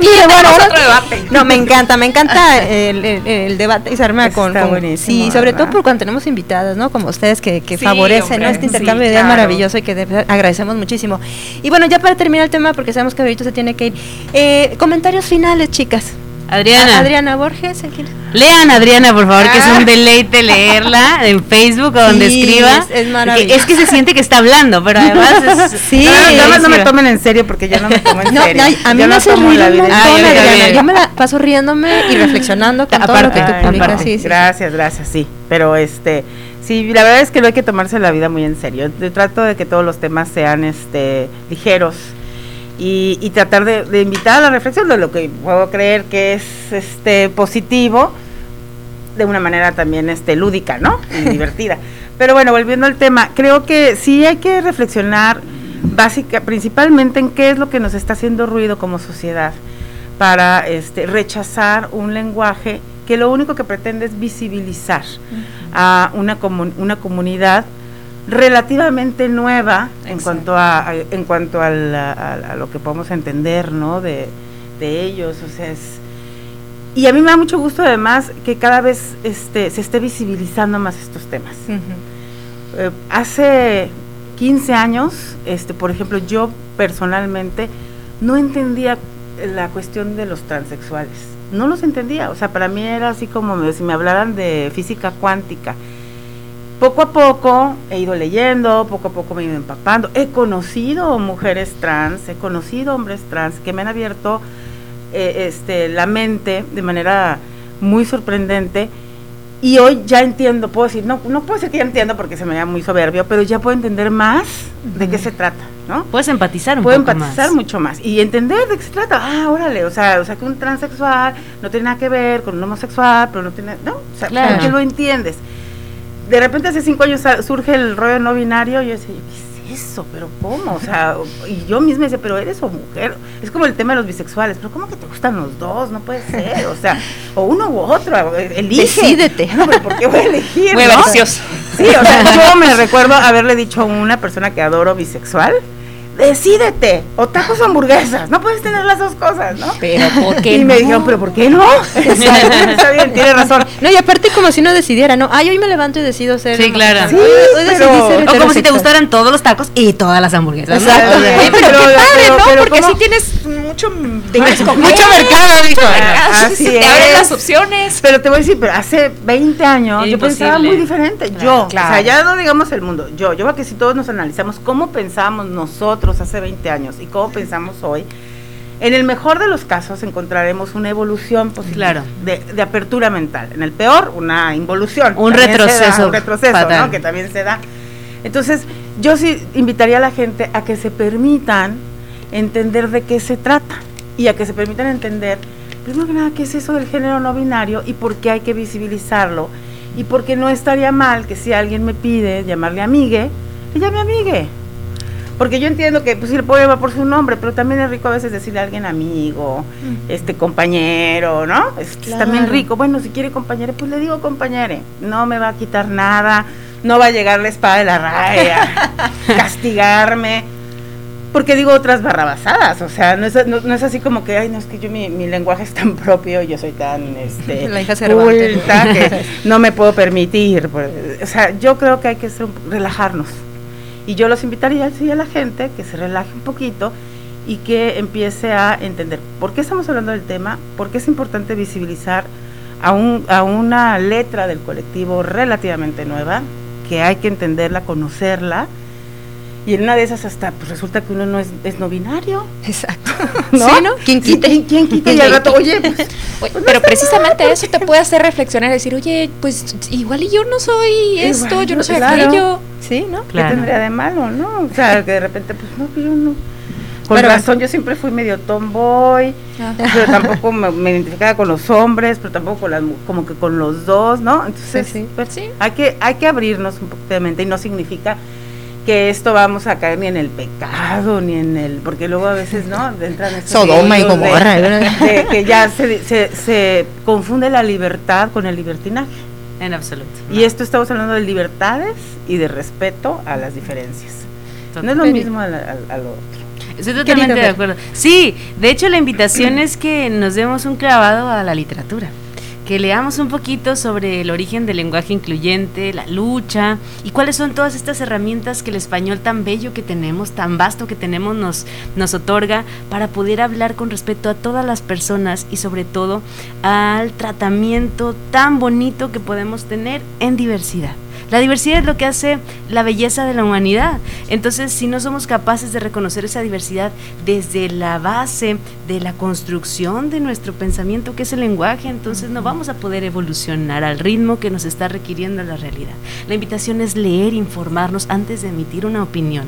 Ya bueno, tenemos ahora- otro debate. No, me encanta, me encanta el, el- el debate y se arma con, con- sí, sobre ¿verdad? todo por cuando tenemos invitadas, ¿no? Como ustedes que, que Sí, favorecen este intercambio sí, de ideas claro. maravilloso y que de agradecemos muchísimo. Y bueno, ya para terminar el tema, porque sabemos que ahorita se tiene que ir, eh, comentarios finales, chicas. Adriana. Adriana Borges, ¿a quién? Lean Adriana, por favor, que es Ah. un deleite leerla en Facebook o donde Sí, escriba. es- es maravilloso. Es que se siente que está hablando, pero además es. Sí, más no me tomen en serio porque yo no me tomo en No, serio. no, a mí Yo me no hace reír la vida. Yo me la paso riéndome y reflexionando con todo lo que tú publicas. aparte, sí. gracias, gracias, sí. Pero este, sí, la verdad es que no hay que tomarse la vida muy en serio. Yo trato de que todos los temas sean este ligeros y, y tratar de, de invitar a la reflexión de lo que puedo creer que es este positivo de una manera también este lúdica, ¿no? Y divertida. Pero bueno, volviendo al tema, creo que sí hay que reflexionar básica, principalmente en qué es lo que nos está haciendo ruido como sociedad para este, rechazar un lenguaje que lo único que pretende es visibilizar a una, comu- una comunidad relativamente nueva en cuanto a, a- en cuanto a, a- a lo que podemos entender no de, de ellos o sea es y a mí me da mucho gusto además que cada vez este se esté visibilizando más estos temas. Eh, hace 15 años este por ejemplo yo personalmente no entendía la cuestión de los transexuales. No los entendía o sea para mí era así como si me hablaran de física cuántica poco a poco he ido leyendo, poco a poco me he ido empapando. He conocido mujeres trans, he conocido hombres trans que me han abierto eh, este, la mente de manera muy sorprendente. Y hoy ya entiendo, puedo decir, no, no puedo decir que ya entiendo porque se me da muy soberbio, pero ya puedo entender más de qué se trata, ¿no? Puedes empatizar un Puedo poco empatizar más. mucho más y entender de qué se trata. Ah, órale, o sea, o sea que un transexual no tiene nada que ver con un homosexual, pero no tiene, no, o sea, Claro. que lo entiendes. De repente hace cinco años surge el rollo no binario, y yo decía, ¿qué es eso? ¿Pero cómo? O sea, y yo misma decía, pero eres o mujer. Es como el tema de los bisexuales, pero ¿cómo que te gustan los dos? No puede ser, o sea, o uno u otro, elige. Decídete. No, pero ¿por qué voy a elegir? Muy no? Sí, o sea, yo me recuerdo haberle dicho a una persona que adoro bisexual, decídete, o tacos o hamburguesas, no puedes tener las dos cosas, ¿no? Pero ¿por qué Y me no? dijeron, pero ¿por qué no? Está bien, tiene razón. No, y aparte como si uno decidiera, ¿no? Ay, hoy me levanto y decido ser Sí, claro. homosexual. Hoy- ser o como si te gustaran todos los tacos y todas las hamburguesas. ¿no? Exacto. O Oye, pero, Pero- qué padre, pero- ¿no? pero Porque ¿cómo? así tienes mucho de Mucho mercado, dijo. Así te abren las opciones. Pero te voy a decir, pero hace 20 años yo pensaba muy diferente. Claro, yo, o claro. sea, ya no digamos el mundo. Yo, yo creo que si todos nos analizamos cómo pensábamos nosotros hace 20 años y cómo pensamos hoy, en el mejor de los casos encontraremos una evolución positiva Claro. de, de apertura mental. En el peor, una involución. Un se da, retroceso un retroceso. ¿no? Que también se da. Entonces, yo sí invitaría a la gente a que se permitan entender de qué se trata y a que se permitan entender, primero que nada, qué es eso del género no binario y por qué hay que visibilizarlo y por qué no estaría mal que si alguien me pide llamarle amigue, le llame amigue. Porque yo entiendo que pues sí le puedo llamar por su nombre, pero también es rico a veces decirle a alguien amigo, este compañero, ¿no? Es, también rico. Bueno, si quiere compañero, pues le digo compañere. No me va a quitar nada, no va a llegar la espada de la raya, castigarme. Porque digo otras barrabasadas, o sea, no es, no, no es así como que, ay, no, es que yo mi, mi lenguaje es tan propio, yo soy tan, este, La hija culta que no me puedo permitir. pues, O sea, yo creo que hay que ser relajarnos. Y yo los invitaría sí, a la gente que se relaje un poquito y que empiece a entender por qué estamos hablando del tema, por qué es importante visibilizar a, un, a una letra del colectivo relativamente nueva, que hay que entenderla, conocerla. Y en una de esas hasta pues resulta que uno no es, es no binario. Exacto. ¿No? Sí, ¿no? ¿Quién Sí, quite? ¿quién, quién quita? Y al rato, oye, pues, Oye, pero precisamente eso te puede hacer reflexionar y decir, oye, pues igual y yo no soy esto, Igual, yo no soy claro. aquello. Sí, ¿no? ¿qué tendría de malo, no? O sea, que de repente, pues no, que yo no. Con Pero- razón, yo siempre fui medio tomboy, pero tampoco me, me identificaba con los hombres, pero tampoco con las, como que con los dos, ¿no? Entonces, Sí, sí. pues, Hay, que, hay que abrirnos un poquito de mente y no significa que esto vamos a caer ni en el pecado, ni en el... Porque luego a veces, ¿no? Entran esos Sodoma y de- Gomorra, de que ya se, se, se confunde la libertad con el libertinaje. En absoluto. Y esto estamos hablando de libertades y de respeto a las diferencias. No es lo mismo al, al- al otro. Estoy totalmente de acuerdo. Sí, de hecho la invitación es que nos demos un clavado a la literatura, que leamos un poquito sobre el origen del lenguaje incluyente, la lucha y cuáles son todas estas herramientas que el español tan bello que tenemos, tan vasto que tenemos nos nos otorga para poder hablar con respeto a todas las personas y sobre todo al tratamiento tan bonito que podemos tener en diversidad. La diversidad es lo que hace la belleza de la humanidad. Entonces, si no somos capaces de reconocer esa diversidad desde la base de la construcción de nuestro pensamiento, que es el lenguaje, entonces no vamos a poder evolucionar al ritmo que nos está requiriendo la realidad. La invitación es leer, informarnos antes de emitir una opinión.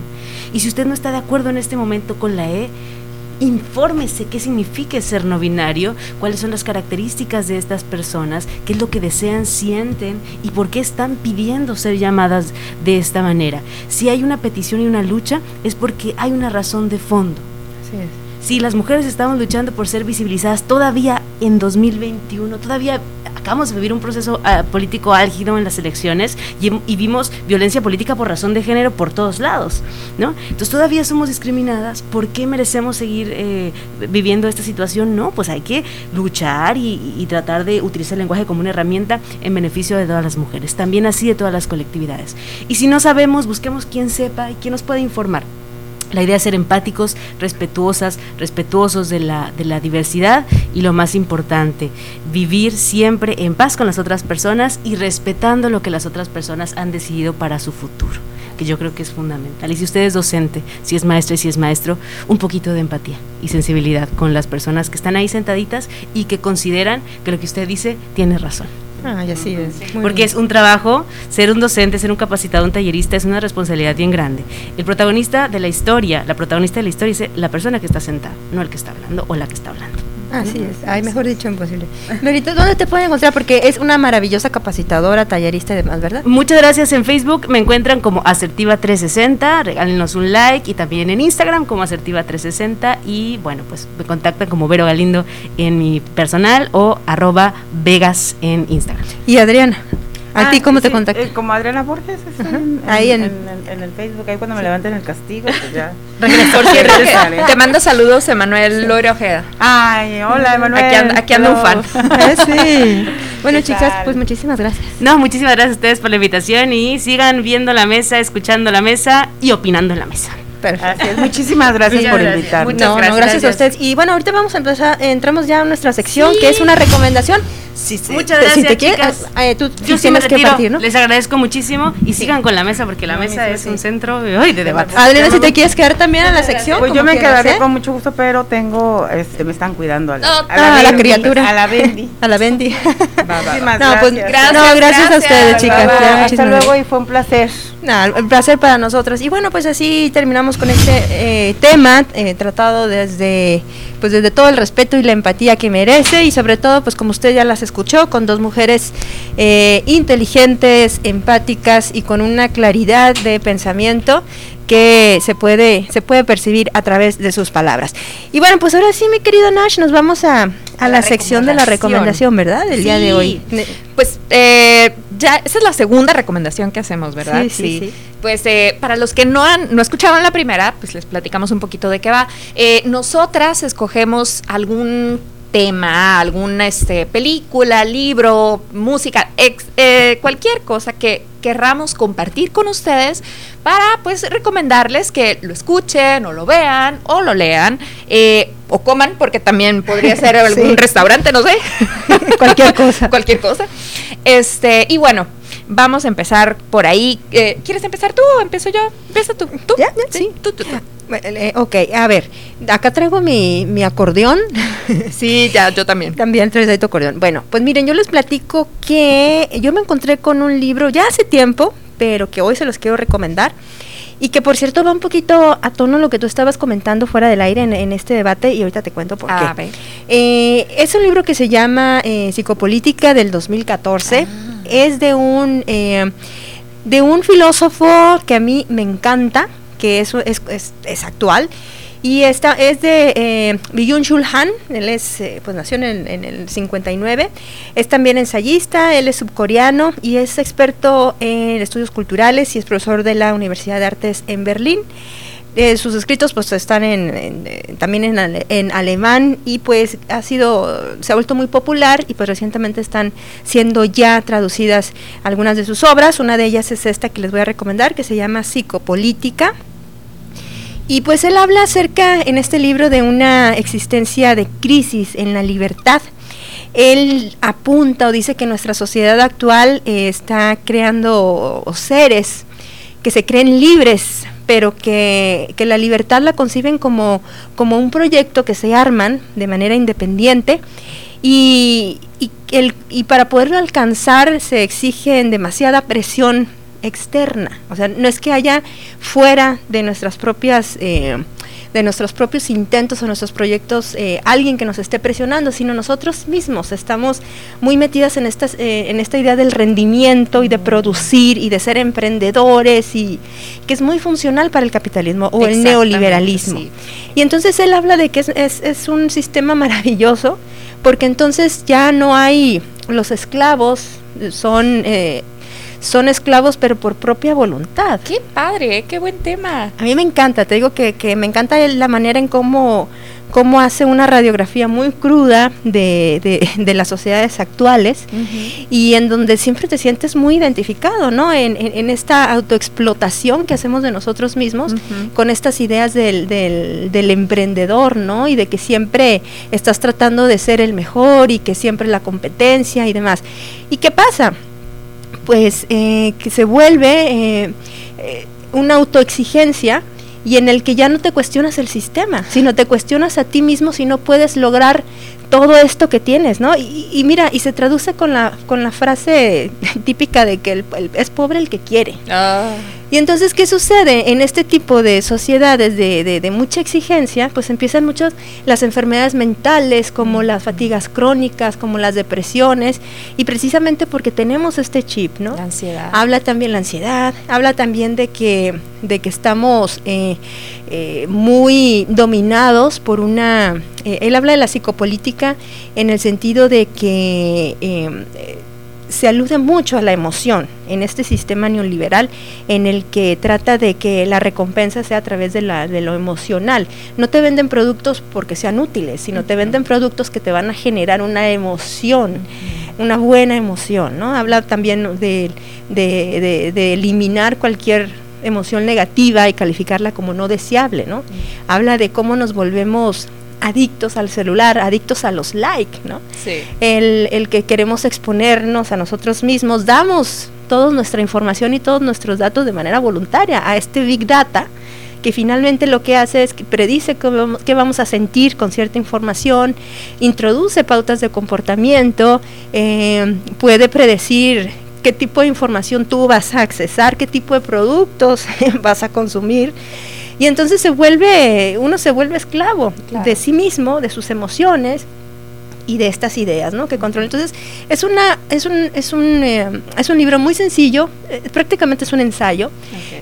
Y si usted no está de acuerdo en este momento con la E, infórmese qué significa ser no binario, cuáles son las características de estas personas, qué es lo que desean, sienten y por qué están pidiendo ser llamadas de esta manera. Si hay una petición y una lucha, es porque hay una razón de fondo. Así es. Si las mujeres estamos luchando por ser visibilizadas todavía en 2021, todavía acabamos de vivir un proceso ah, político álgido en las elecciones y, vimos violencia política por razón de género por todos lados, ¿no? Entonces todavía somos discriminadas, ¿por qué merecemos seguir eh, viviendo esta situación? No, pues hay que luchar y, y tratar de utilizar el lenguaje como una herramienta en beneficio de todas las mujeres, también así de todas las colectividades. Y si no sabemos, busquemos quien sepa y quien nos pueda informar. La idea es ser empáticos, respetuosas, respetuosos de la, de la diversidad y lo más importante, vivir siempre en paz con las otras personas y respetando lo que las otras personas han decidido para su futuro, que yo creo que es fundamental. Y si usted es docente, si es maestra y si es maestro, un poquito de empatía y sensibilidad con las personas que están ahí sentaditas y que consideran que lo que usted dice tiene razón. Ah, y así es. Muy Porque bien. es un trabajo, ser un docente, ser un capacitado, un tallerista, es una responsabilidad bien grande. El protagonista de la historia, la protagonista de la historia es la persona que está sentada, no el que está hablando o la que está hablando. Así es, ay, mejor dicho imposible. Lorita, ¿dónde te pueden encontrar? Porque es una maravillosa capacitadora, tallerista y demás, ¿verdad? Muchas gracias en Facebook, me encuentran como Asertiva360, regálenos un like y también en Instagram como Asertiva360 y bueno, pues me contactan como Vero Galindo en mi personal o arroba Vegas en Instagram. Y Adriana, ¿a Ah, ti cómo te sí, contactan? eh, como Adriana Borges, en, Ahí en- en, en- en el Facebook, ahí cuando me levanten el castigo, pues ya. Por cierto, que Regresaré. te mando saludos, Emanuel Lore Ojeda. Ay, hola, Emanuel. Aquí anda, aquí anda un fan. Ah, sí. Bueno, ¿Qué chicas, tal? pues muchísimas gracias. No, muchísimas gracias a ustedes por la invitación y sigan viendo la mesa, escuchando la mesa y opinando en la mesa. Perfecto. Así es, muchísimas gracias Muchas por gracias. invitarme. no, no, gracias a ustedes. Y bueno, ahorita vamos a empezar, entramos ya a nuestra sección, que es una recomendación Sí, sí. Muchas gracias, si te quieres- chicas. ah, eh, tú Yo sí me retiro. partir, ¿no? Les agradezco muchísimo y sigan con la mesa porque la No, mesa es sí. un centro ay, de debate. Adriana, si te quieres quedar también a la sección. Pues yo me quedaré con mucho gusto, pero tengo, este, me están cuidando a la, a la Bendy, criatura. A la Bendy. A la Bendy. Muchísimas No, pues, gracias. no, gracias a ustedes, chicas. Hasta luego y fue un placer. Nada, el placer para nosotros. Y bueno, pues así terminamos con este eh, tema eh, tratado desde pues desde todo el respeto y la empatía que merece y sobre todo pues como usted ya las escuchó con dos mujeres eh, inteligentes, empáticas y con una claridad de pensamiento que se puede se puede percibir a través de sus palabras. Y bueno, pues ahora sí, mi querido Nash, nos vamos a, a la, sección de la recomendación, ¿verdad? Del día de hoy. Pues eh, ya, esa es la segunda recomendación que hacemos, ¿verdad? Sí, sí, sí. Pues eh, para los que no han, no escucharon la primera, pues les platicamos un poquito de qué va. Eh, nosotras escogemos algún tema, alguna este, película, libro, música, ex- eh, cualquier cosa que querramos compartir con ustedes para pues recomendarles que lo escuchen o lo vean o lo lean eh, o coman porque también podría ser algún Sí. restaurante, no sé. Cualquier cosa. Cualquier cosa. Este, y bueno, vamos a empezar por ahí. Eh, ¿Quieres empezar tú o empiezo yo? Empieza tú. ¿Tú? ¿Ya? ¿Ya? Sí. Tú, tú, tú. Eh, ok, a ver, acá traigo mi, mi acordeón. sí, ya, yo también. También traes ahí tu acordeón. Bueno, pues miren, yo les platico que yo me encontré con un libro ya hace tiempo, pero que hoy se los quiero recomendar. Y que por cierto va un poquito a tono lo que tú estabas comentando fuera del aire en, en este debate y ahorita te cuento por qué. Eh, es un libro que se llama eh, Psicopolítica del 2014. Es de un, eh, de un filósofo que a mí me encanta, que es, es, es- actual. Y esta es de eh, Byung-Chul Han, él es, eh, pues nació en, en el 59, es también ensayista, él es subcoreano y es experto en estudios culturales y es profesor de la Universidad de Artes en Berlín. Eh, sus escritos pues están eh, también en alemán y pues ha sido se ha vuelto muy popular y pues recientemente están siendo ya traducidas algunas de sus obras. Una de ellas es esta que les voy a recomendar que se llama psicopolítica. Y pues él habla acerca en este libro de una existencia de crisis en la libertad. Él apunta o dice que nuestra sociedad actual eh, está creando seres que se creen libres, pero que, que la libertad la conciben como, como un proyecto que se arman de manera independiente y, y, el, y para poderlo alcanzar se exigen demasiada presión externa. O sea, no es que haya fuera de nuestras propias... eh, de nuestros propios intentos o nuestros proyectos eh, alguien que nos esté presionando, sino nosotros mismos estamos muy metidas en, estas, eh, en esta idea del rendimiento y de producir y de ser emprendedores y que es muy funcional para el capitalismo o el neoliberalismo. sí. Y entonces él habla de que es, es- es un sistema maravilloso porque entonces ya no hay los esclavos, son... eh, son esclavos pero por propia voluntad. Qué padre, qué buen tema. A mí me encanta, te digo que, que me encanta la manera en cómo, cómo hace una radiografía muy cruda de, de- de las sociedades actuales y en donde siempre te sientes muy identificado, ¿no? En, en- en esta autoexplotación que hacemos de nosotros mismos con estas ideas del, del, del emprendedor, ¿no? Y de que siempre estás tratando de ser el mejor y que siempre la competencia y demás. ¿Y qué pasa? Pues eh, que se vuelve eh, eh, una autoexigencia y en el que ya no te cuestionas el sistema, sino te cuestionas a ti mismo si no puedes lograr todo esto que tienes, ¿no? Y, y mira, y se traduce con la, con la frase típica de que el- el- es pobre el que quiere. Y entonces, ¿qué sucede? En este tipo de sociedades de, de- de mucha exigencia, pues empiezan muchas las enfermedades mentales, como las fatigas crónicas, como las depresiones, y precisamente porque tenemos este chip, ¿no? La ansiedad. Habla también la ansiedad, habla también de que, de que estamos eh, eh, muy dominados por una... eh, él habla de la psicopolítica en el sentido de que... eh, eh, se alude mucho a la emoción en este sistema neoliberal en el que trata de que la recompensa sea a través de, la, de lo emocional. No te venden productos porque sean útiles, sino te venden productos que te van a generar una emoción, una buena emoción. ¿no? Habla también de, de- de- de eliminar cualquier emoción negativa y calificarla como no deseable. ¿no? Habla de cómo nos volvemos adictos al celular, adictos a los likes, ¿no? Sí. El, el que queremos exponernos a nosotros mismos, damos toda nuestra información y todos nuestros datos de manera voluntaria a este Big Data que finalmente lo que hace es que predice qué vamos a sentir con cierta información, introduce pautas de comportamiento, eh, puede predecir qué tipo de información tú vas a accesar, qué tipo de productos vas a consumir. Y entonces se vuelve, uno se vuelve esclavo de sí mismo, de sus emociones y de estas ideas, ¿no? Que controla. Entonces es una, es un, es un, eh, es un libro muy sencillo, eh, prácticamente es un ensayo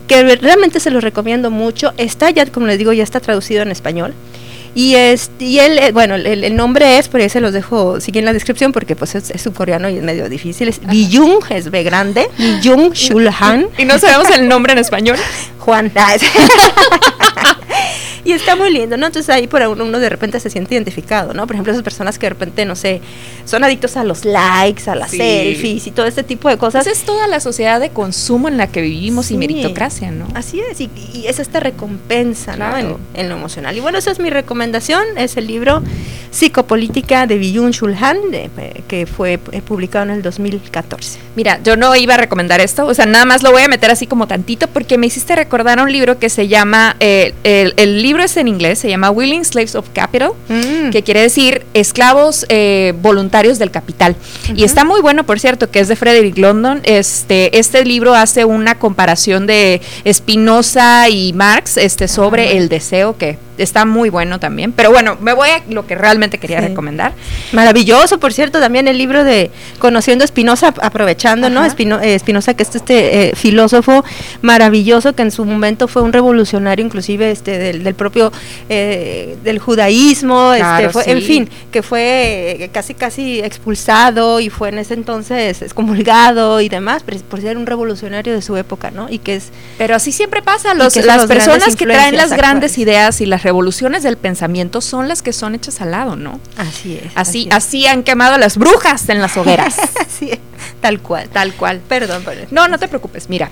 que realmente se lo recomiendo mucho. Está ya, como les digo, ya está traducido en español. Y, es, y él, eh, bueno, el, el nombre es, por ahí se los dejo, sigue en la descripción porque pues es, es subcoreano y es medio difícil. Es Byung, es B grande, Byung Shulhan. Y no sabemos el nombre en español. Juan. Y está muy lindo, ¿no? Entonces ahí por uno, uno de repente se siente identificado, ¿no? Por ejemplo, esas personas que de repente, no sé, son adictos a los likes, a las Sí. selfies y todo este tipo de cosas. Pues es toda la sociedad de consumo en la que vivimos Sí. y meritocracia, ¿no? Así es, y, y es esta recompensa, ¿no? En, en lo emocional. Y bueno, esa es mi recomendación, es el libro Psicopolítica de Byung Shulhan, de- eh, que fue eh, publicado en el 2014. Mira, yo no iba a recomendar esto, o sea, nada más lo voy a meter así como tantito porque me hiciste recordar un libro que se llama, eh, el, el libro es en inglés, se llama Willing Slaves of Capital, que quiere decir esclavos eh, voluntarios del capital. Y está muy bueno, por cierto, que es de Frederick London. Este, este libro hace una comparación de Spinoza y Marx este, sobre el deseo, que está muy bueno también. Pero bueno, me voy a lo que realmente quería Sí. recomendar. Maravilloso, por cierto, también el libro de Conociendo a Spinoza, ap- aprovechando, ¿no? Espino- eh, Spinoza, que es este eh, filósofo maravilloso que en su momento fue un revolucionario, inclusive este del, del propio eh, del judaísmo, Claro, este, fue, sí. en fin, que fue eh, casi casi expulsado y fue en ese entonces excomulgado y demás, por, ser un revolucionario de su época, ¿no? Y que es Pero así siempre pasa, los, las personas que traen las grandes ideas y las revoluciones del pensamiento son las que son hechas al lado, ¿no? Así es. Así, así han quemado a las brujas en las hogueras. Así es, tal cual. Tal cual. Perdón, perdón. No, no te preocupes, mira.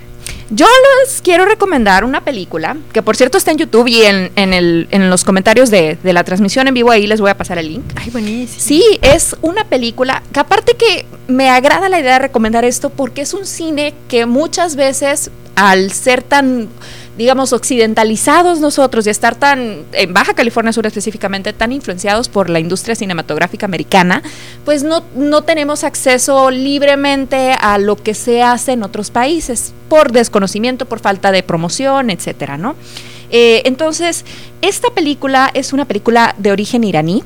Yo les quiero recomendar una película, que por cierto está en YouTube y en, en, el, en los comentarios de, de la transmisión en vivo ahí les voy a pasar el link. Ay, buenísimo. Sí, es una película que aparte que me agrada la idea de recomendar esto porque es un cine que muchas veces al ser tan digamos occidentalizados nosotros y estar tan en Baja California Sur específicamente tan influenciados por la industria cinematográfica americana, pues no no tenemos acceso libremente a lo que se hace en otros países por desconocimiento, por falta de promoción, etcétera, ¿no? Eh, entonces, esta película es una película de origen iraní,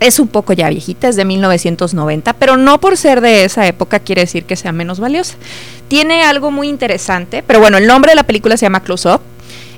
es un poco ya viejita, es de 1990, pero no por ser de esa época quiere decir que sea menos valiosa. Tiene algo muy interesante, pero bueno, el nombre de la película se llama Close Up,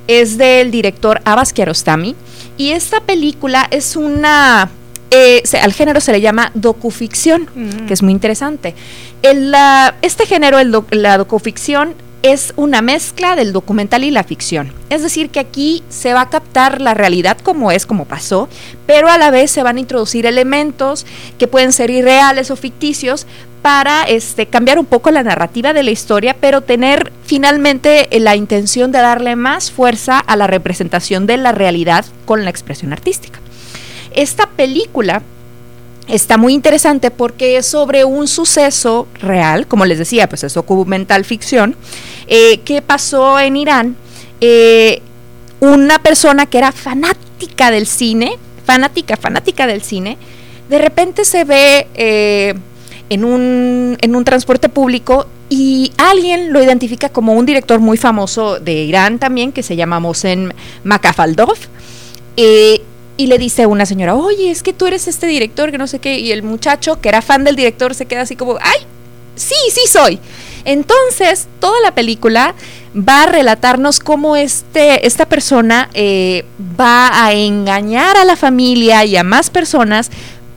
es del director Abbas Kiarostami, y esta película es una... eh, se- al género se le llama docuficción, que es muy interesante. El, la- este género, el doc- la docuficción, es una mezcla del documental y la ficción. Es decir, que aquí se va a captar la realidad como es, como pasó, pero a la vez se van a introducir elementos que pueden ser irreales o ficticios para este, cambiar un poco la narrativa de la historia, pero tener finalmente eh, la intención de darle más fuerza a la representación de la realidad con la expresión artística. Esta película está muy interesante porque es sobre un suceso real, como les decía, pues es documental ficción, eh, que pasó en Irán. Eh, una persona que era fanática del cine, fanática, fanática del cine, de repente se ve eh, en, un, en un transporte público y alguien lo identifica como un director muy famoso de Irán también, que se llama Mohsen Makafaldov. Eh, y le dice a una señora, oye, es que tú eres este director, que no sé qué, y el muchacho que era fan del director se queda así como, ay, sí, sí soy. Entonces, toda la película va a relatarnos cómo este, esta persona eh, va a engañar a la familia y a más personas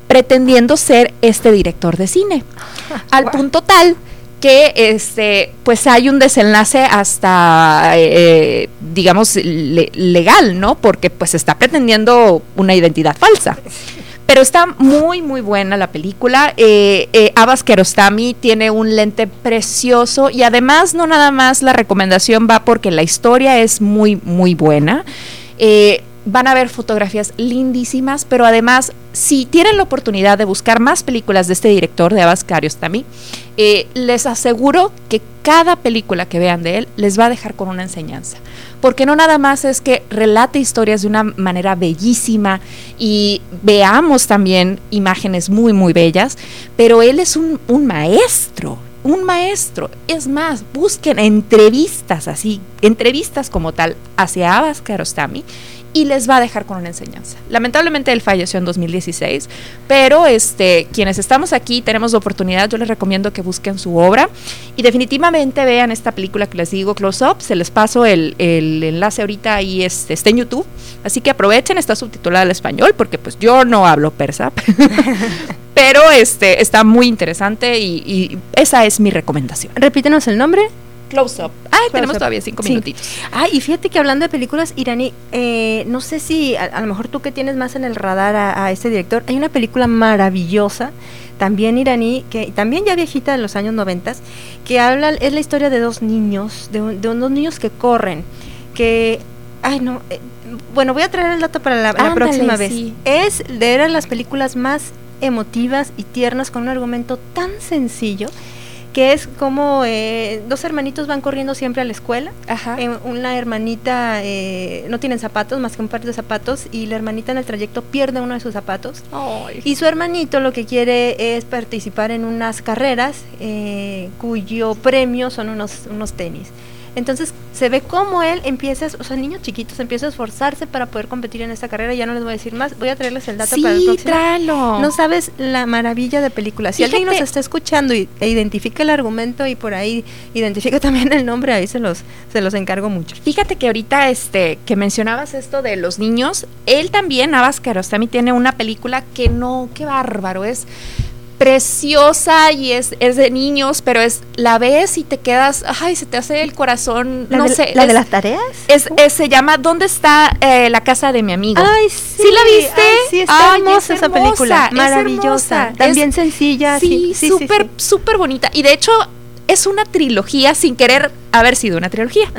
pretendiendo ser este director de cine. Al punto tal que este pues hay un desenlace hasta eh, digamos le- legal no porque pues está pretendiendo una identidad falsa. Pero está muy muy buena la película. Eh, eh, Abbas Kiarostami tiene un lente precioso y además no nada más la recomendación va porque la historia es muy muy buena. Eh, van a ver fotografías lindísimas, pero además, si tienen la oportunidad de buscar más películas de este director, de Abbas Kiarostami, eh, les aseguro que cada película que vean de él les va a dejar con una enseñanza. Porque no nada más es que relate historias de una manera bellísima y veamos también imágenes muy, muy bellas, pero él es un, un maestro un maestro. Es más, busquen entrevistas así, entrevistas como tal hacia Abbas Kiarostami y les va a dejar con una enseñanza. Lamentablemente él falleció en 2016, pero este, quienes estamos aquí tenemos la oportunidad, yo les recomiendo que busquen su obra y definitivamente vean esta película que les digo, Close Up, se les paso el, el enlace ahorita y este, está en YouTube, así que aprovechen, está subtitulada al español porque pues yo no hablo persa, pero este, está muy interesante y, y esa es mi recomendación. Repítenos el nombre. Close Up. Ay, tenemos todavía cinco Sí. minutitos. Ah, y fíjate que hablando de películas iraní, eh, no sé si a, a lo mejor tú que tienes más en el radar a, a este director, hay una película maravillosa, también iraní, que también ya viejita de los años noventas, que habla, es la historia de dos niños, de, un- de unos niños que corren, que, ay no, eh, bueno, voy a traer el dato para la, próxima vez. sí. Es de eran las películas más emotivas y tiernas con un argumento tan sencillo que es como eh, dos hermanitos van corriendo siempre a la escuela. Eh, una hermanita eh, no tienen zapatos, más que un par de zapatos, y la hermanita en el trayecto pierde uno de sus zapatos. Y su hermanito lo que quiere es participar en unas carreras eh, cuyo premio son unos, unos tenis. Entonces se ve cómo él empieza, o sea, niños chiquitos empieza a esforzarse para poder competir en esta carrera. Ya no les voy a decir más, voy a traerles el dato Sí, para el próximo. tráelo. No sabes la maravilla de película. Si alguien nos está escuchando y, e identifica el argumento y por ahí identifica también el nombre, ahí se los, se los encargo mucho. Fíjate que ahorita este que mencionabas esto de los niños, él también, Abbas Kiarostami, tiene una película que no, qué bárbaro, es preciosa y es, es de niños, pero es la ves y te quedas, ay, se te hace el corazón, ¿La no de- sé. la de es- las tareas? Es, es- se llama ¿Dónde está eh, la casa de mi amigo? Ay, sí. la viste? Ay, sí, está Ay, hermosa esa película, maravillosa, también sencilla, sí, Sí, sí, sí, súper, súper bonita. Y de hecho, es una trilogía sin querer haber sido una trilogía.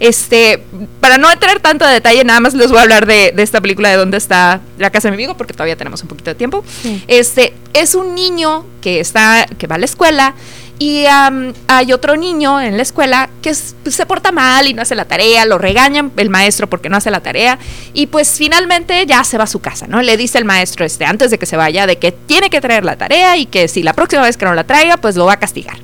Este, para no entrar tanto a detalle, nada más les voy a hablar de, de esta película de dónde está la casa de mi amigo, porque todavía tenemos un poquito de tiempo. Este, es un niño que está, que va a la escuela. Y am, hay otro niño en la escuela que es- pues, se porta mal y no hace la tarea, lo regañan el maestro porque no hace la tarea y pues finalmente ya se va a su casa, ¿no? Le dice el maestro este antes de que se vaya de que tiene que traer la tarea y que si la próxima vez que no la traiga pues lo va a castigar.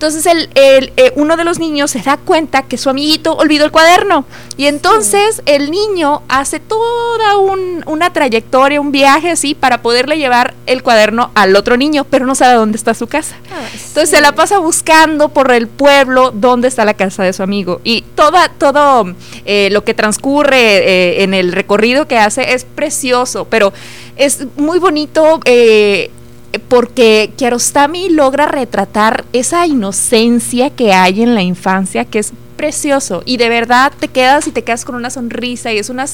Entonces el, el, eh, uno de los niños se da cuenta que su amiguito olvidó el cuaderno y entonces el niño hace toda un- una trayectoria, un viaje así para poderle llevar el cuaderno al otro niño, pero no sabe dónde está su casa. Entonces se la pasa buscando por el pueblo dónde está la casa de su amigo y toda, todo eh, lo que transcurre eh, en el recorrido que hace es precioso, pero es muy bonito. eh, porque Kiarostami logra retratar esa inocencia que hay en la infancia, que es precioso. Y de verdad te quedas y te quedas con una sonrisa y es una,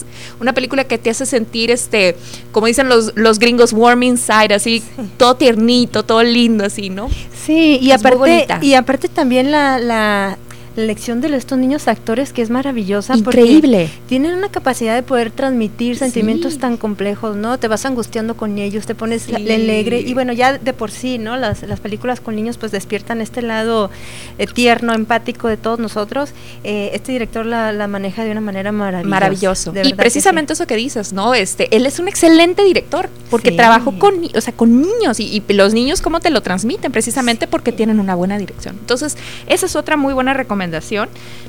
una película que te hace sentir este como dicen los, los gringos warm inside así todo tiernito todo lindo así no Sí, y Es aparte, y aparte también la, la, la elección de estos niños actores que es maravillosa. porque Increíble. Tienen una capacidad de poder transmitir sentimientos tan complejos, ¿no? Te vas angustiando con ellos, te pones Sí. alegre y bueno, ya de por sí, ¿no? Las, las películas con niños pues despiertan este lado eh, tierno, empático de todos nosotros. Eh, este director la, la maneja de una manera maravillosa. maravilloso y que precisamente eso que dices no este él es un excelente director porque trabajó con o sea con niños y, y los niños cómo te lo transmiten precisamente porque tienen una buena dirección entonces esa es otra muy buena recomendación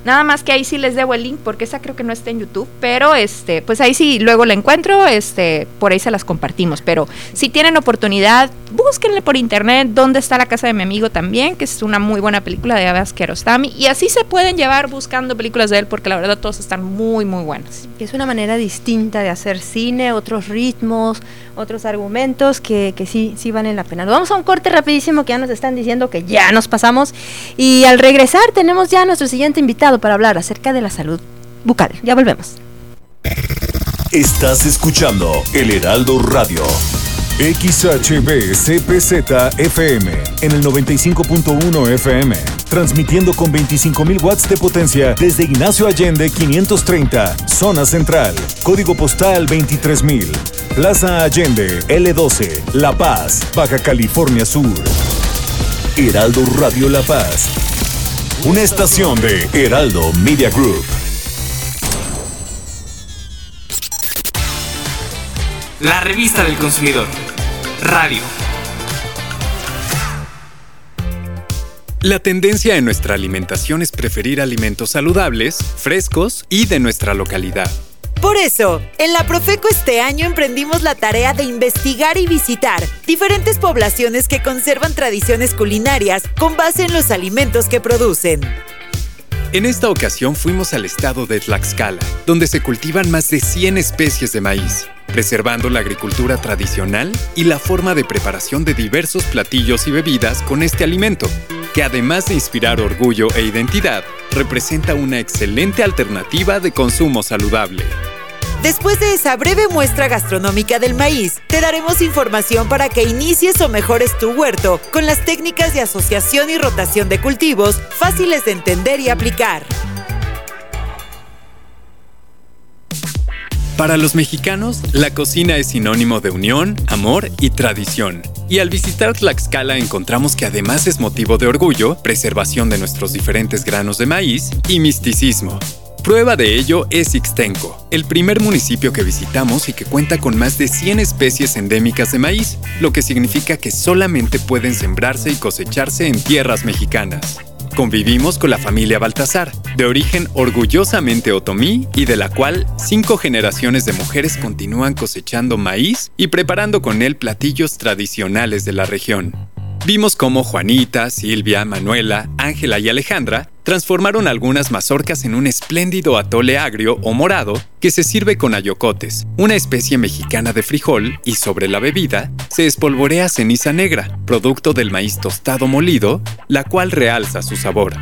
nada más que ahí sí les debo el link porque esa creo que no está en YouTube pero este pues ahí sí luego la encuentro este por ahí se las compartimos. Pero si tienen oportunidad búsquenle por internet dónde está la casa de mi amigo también que es una muy buena película de Abbas Kiarostami y así se pueden llevar buscando películas de él porque la verdad todas están muy muy buenas. Es una manera distinta de hacer cine, otros ritmos, otros argumentos que, que sí, sí valen la pena. Vamos a un corte rapidísimo que ya nos están diciendo que ya nos pasamos. Y al regresar tenemos ya nuestro siguiente invitado para hablar acerca de la salud bucal. Ya volvemos. Estás escuchando El Heraldo Radio. XHB CPZ FM en el 95.1 FM transmitiendo con 25.000 watts de potencia desde Ignacio Allende 530, zona central, código postal 23000, Plaza Allende L12, La Paz, Baja California Sur. Heraldo Radio La Paz, una estación de Heraldo Media Group. La revista del consumidor. Radio. La tendencia en nuestra alimentación es preferir alimentos saludables, frescos y de nuestra localidad. Por eso, en la Profeco este año emprendimos la tarea de investigar y visitar diferentes poblaciones que conservan tradiciones culinarias con base en los alimentos que producen. En esta ocasión fuimos al estado de Tlaxcala, donde se cultivan más de 100 especies de maíz, preservando la agricultura tradicional y la forma de preparación de diversos platillos y bebidas con este alimento, que además de inspirar orgullo e identidad, representa una excelente alternativa de consumo saludable. Después de esa breve muestra gastronómica del maíz, te daremos información para que inicies o mejores tu huerto con las técnicas de asociación y rotación de cultivos fáciles de entender y aplicar. Para los mexicanos, la cocina es sinónimo de unión, amor y tradición. Y al visitar Tlaxcala encontramos que además es motivo de orgullo, preservación de nuestros diferentes granos de maíz y misticismo. Prueba de ello es Ixtenco, el primer municipio que visitamos y que cuenta con más de 100 especies endémicas de maíz, lo que significa que solamente pueden sembrarse y cosecharse en tierras mexicanas. Convivimos con la familia Baltasar, de origen orgullosamente otomí y de la cual cinco generaciones de mujeres continúan cosechando maíz y preparando con él platillos tradicionales de la región. Vimos cómo Juanita, Silvia, Manuela, Ángela y Alejandra transformaron algunas mazorcas en un espléndido atole agrio o morado que se sirve con ayocotes, una especie mexicana de frijol, y sobre la bebida se espolvorea ceniza negra, producto del maíz tostado molido, la cual realza su sabor.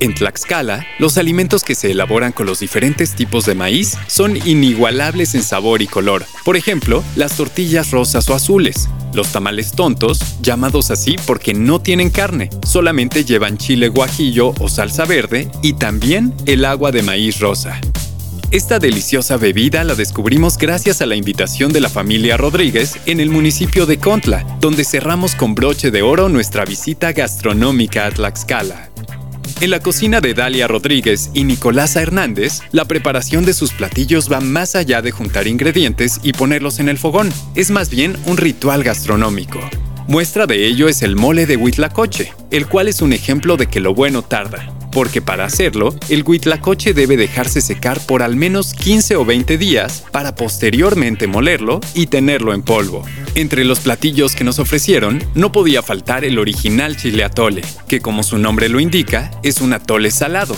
En Tlaxcala, los alimentos que se elaboran con los diferentes tipos de maíz son inigualables en sabor y color. Por ejemplo, las tortillas rosas o azules, los tamales tontos, llamados así porque no tienen carne, solamente llevan chile guajillo o salsa verde y también el agua de maíz rosa. Esta deliciosa bebida la descubrimos gracias a la invitación de la familia Rodríguez en el municipio de Contla, donde cerramos con broche de oro nuestra visita gastronómica a Tlaxcala. En la cocina de Dalia Rodríguez y Nicolasa Hernández, la preparación de sus platillos va más allá de juntar ingredientes y ponerlos en el fogón. Es más bien un ritual gastronómico. Muestra de ello es el mole de huitlacoche, el cual es un ejemplo de que lo bueno tarda, porque para hacerlo, el huitlacoche debe dejarse secar por al menos 15 o 20 días para posteriormente molerlo y tenerlo en polvo. Entre los platillos que nos ofrecieron, no podía faltar el original chile atole, que como su nombre lo indica, es un atole salado.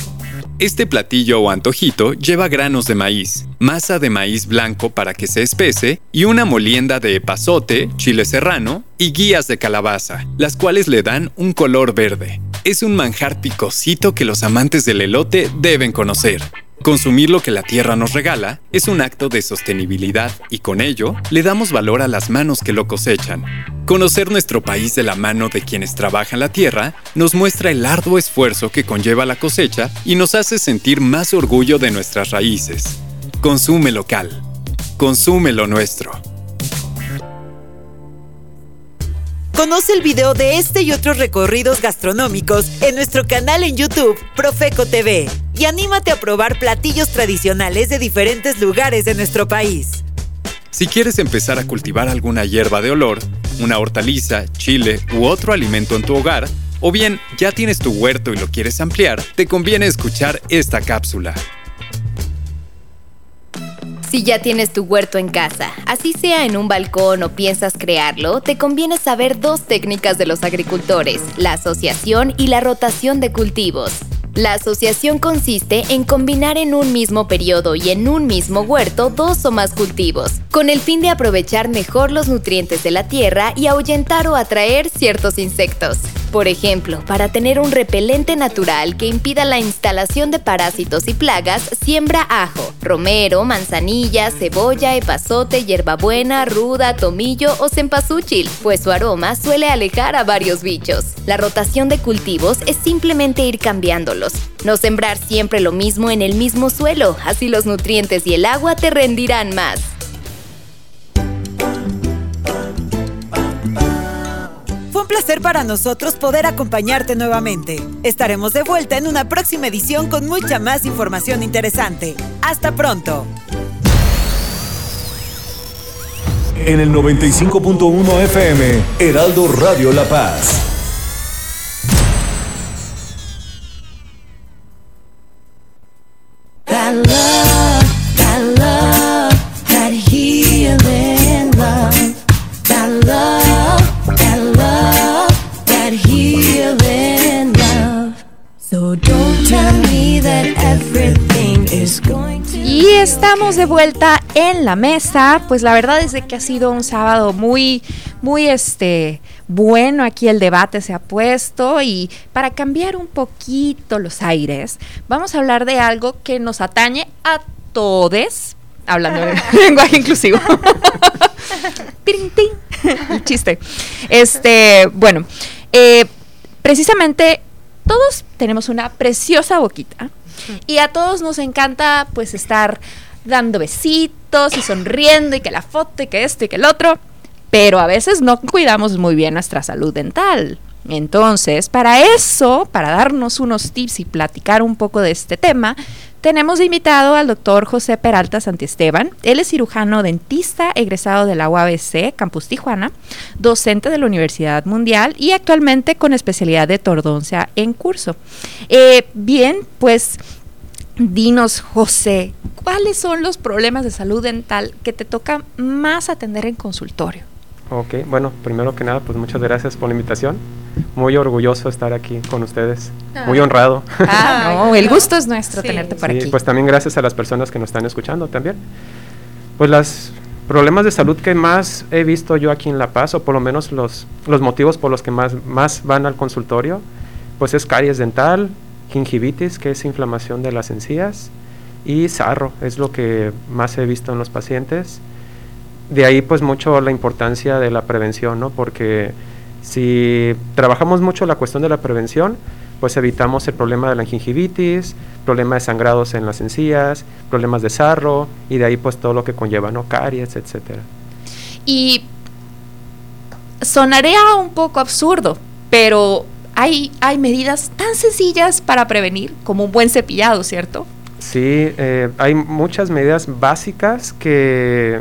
Este platillo o antojito lleva granos de maíz, masa de maíz blanco para que se espese y una molienda de epazote, chile serrano y guías de calabaza, las cuales le dan un color verde. Es un manjar picosito que los amantes del elote deben conocer. Consumir lo que la tierra nos regala es un acto de sostenibilidad y con ello le damos valor a las manos que lo cosechan. Conocer nuestro país de la mano de quienes trabajan la tierra nos muestra el arduo esfuerzo que conlleva la cosecha y nos hace sentir más orgullo de nuestras raíces. Consume local. Consume lo nuestro. Conoce el video de este y otros recorridos gastronómicos en nuestro canal en YouTube, Profeco TV, y anímate a probar platillos tradicionales de diferentes lugares de nuestro país. Si quieres empezar a cultivar alguna hierba de olor, una hortaliza, chile u otro alimento en tu hogar, o bien ya tienes tu huerto y lo quieres ampliar, te conviene escuchar esta cápsula. Si ya tienes tu huerto en casa, así sea en un balcón o piensas crearlo, te conviene saber dos técnicas de los agricultores, la asociación y la rotación de cultivos. La asociación consiste en combinar en un mismo periodo y en un mismo huerto dos o más cultivos, con el fin de aprovechar mejor los nutrientes de la tierra y ahuyentar o atraer ciertos insectos. Por ejemplo, para tener un repelente natural que impida la instalación de parásitos y plagas, siembra ajo, romero, manzanilla, cebolla, epazote, hierbabuena, ruda, tomillo o cempasúchil, pues su aroma suele alejar a varios bichos. La rotación de cultivos es simplemente ir cambiándolos. No sembrar siempre lo mismo en el mismo suelo, así los nutrientes y el agua te rendirán más. Placer para nosotros poder acompañarte nuevamente. Estaremos de vuelta en una próxima edición con mucha más información interesante. Hasta pronto. En el 95.1 FM, Heraldo Radio La Paz. Love, estamos de vuelta en la mesa. Pues la verdad es de que ha sido un sábado muy, muy este bueno. Aquí el debate se ha puesto y para cambiar un poquito los aires, vamos a hablar de algo que nos atañe a todes. Hablando de lenguaje inclusivo. El chiste. Este, bueno, eh, precisamente todos tenemos una preciosa boquita y a todos nos encanta pues estar dando besitos y sonriendo y que la foto y que esto y que el otro, pero a veces no cuidamos muy bien nuestra salud dental. Entonces, para eso, para darnos unos tips y platicar un poco de este tema, tenemos de invitado al doctor José Peralta Santiesteban. Él es cirujano dentista egresado de la UABC, Campus Tijuana, docente de la Universidad Mundial y actualmente con especialidad de tordoncia en curso. Eh, bien, pues dinos, José, ¿cuáles son los problemas de salud dental que te toca más atender en consultorio? Ok, bueno, primero que nada, pues muchas gracias por la invitación. Muy orgulloso de estar aquí con ustedes. Muy honrado. Ah, no, el gusto es nuestro tenerte por Sí, aquí. pues también gracias a las personas que nos están escuchando también. Pues los problemas de salud que más he visto yo aquí en La Paz, o por lo menos los, los motivos por los que más, más van al consultorio, pues es caries dental, gingivitis, que es inflamación de las encías, y sarro, es lo que más he visto en los pacientes. De ahí pues mucho la importancia de la prevención, ¿no? Porque si trabajamos mucho la cuestión de la prevención, pues evitamos el problema de la gingivitis, problema de sangrados en las encías, problemas de sarro y de ahí pues todo lo que conlleva, ¿no? Caries, etcétera. Y sonaría un poco absurdo, pero hay, hay medidas tan sencillas para prevenir, como un buen cepillado, ¿cierto? Sí, eh, hay muchas medidas básicas que,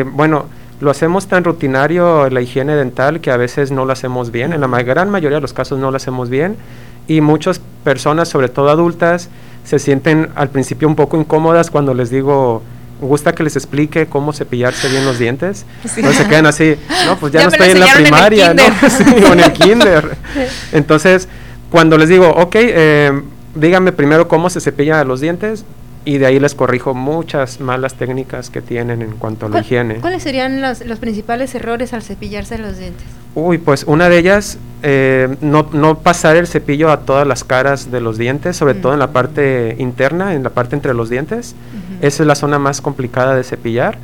bueno, lo hacemos tan rutinario la higiene dental que a veces no lo hacemos bien, en la gran mayoría de los casos no lo hacemos bien y muchas personas, sobre todo adultas, se sienten al principio un poco incómodas cuando les digo, gusta que les explique cómo cepillarse bien los dientes. Sí. Entonces se quedan así, no, pues ya, Ya no estoy en la en primaria, ¿no? Sí, o en el kinder. Entonces, cuando les digo, ok, eh, díganme primero cómo se cepillan los dientes y de ahí les corrijo muchas malas técnicas que tienen en cuanto a la ¿Cuál- higiene. ¿Cuáles serían los, los principales errores al cepillarse los dientes? Uy, pues una de ellas, eh, no, no pasar el cepillo a todas las caras de los dientes, sobre todo en la parte interna, en la parte entre los dientes. Esa es la zona más complicada de cepillar.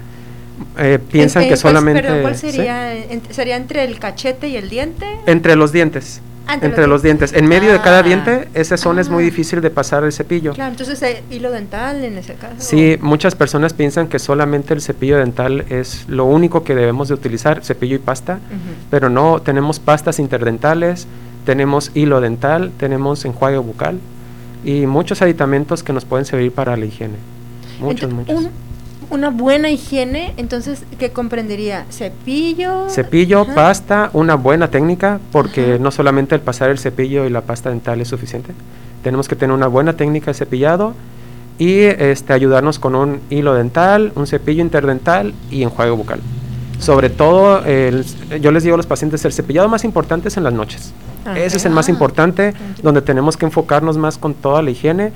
Eh, piensan En- que en- pues, solamente... Perdón, ¿cuál ¿sí? sería? En- ¿Sería entre el cachete y el diente? Entre los dientes. Ah, entre los los dientes. En medio de cada Ah. diente, esa zona es muy difícil de pasar el cepillo. Claro, entonces eh, hilo dental en ese caso. Sí, muchas personas piensan que solamente el cepillo dental es lo único que debemos de utilizar, cepillo y pasta, pero no, tenemos pastas interdentales, tenemos hilo dental, tenemos enjuague bucal y muchos aditamentos que nos pueden servir para la higiene. Muchos, Ent- muchos. un- una buena higiene, entonces, ¿qué comprendería? Cepillo. Cepillo, Ajá. pasta, una buena técnica, porque no solamente el pasar el cepillo y la pasta dental es suficiente. Tenemos que tener una buena técnica de cepillado y este, ayudarnos con un hilo dental, un cepillo interdental y enjuague bucal. Sobre todo, el- yo les digo a los pacientes, el cepillado más importante es en las noches. Ese es el más importante, donde tenemos que enfocarnos más con toda la higiene.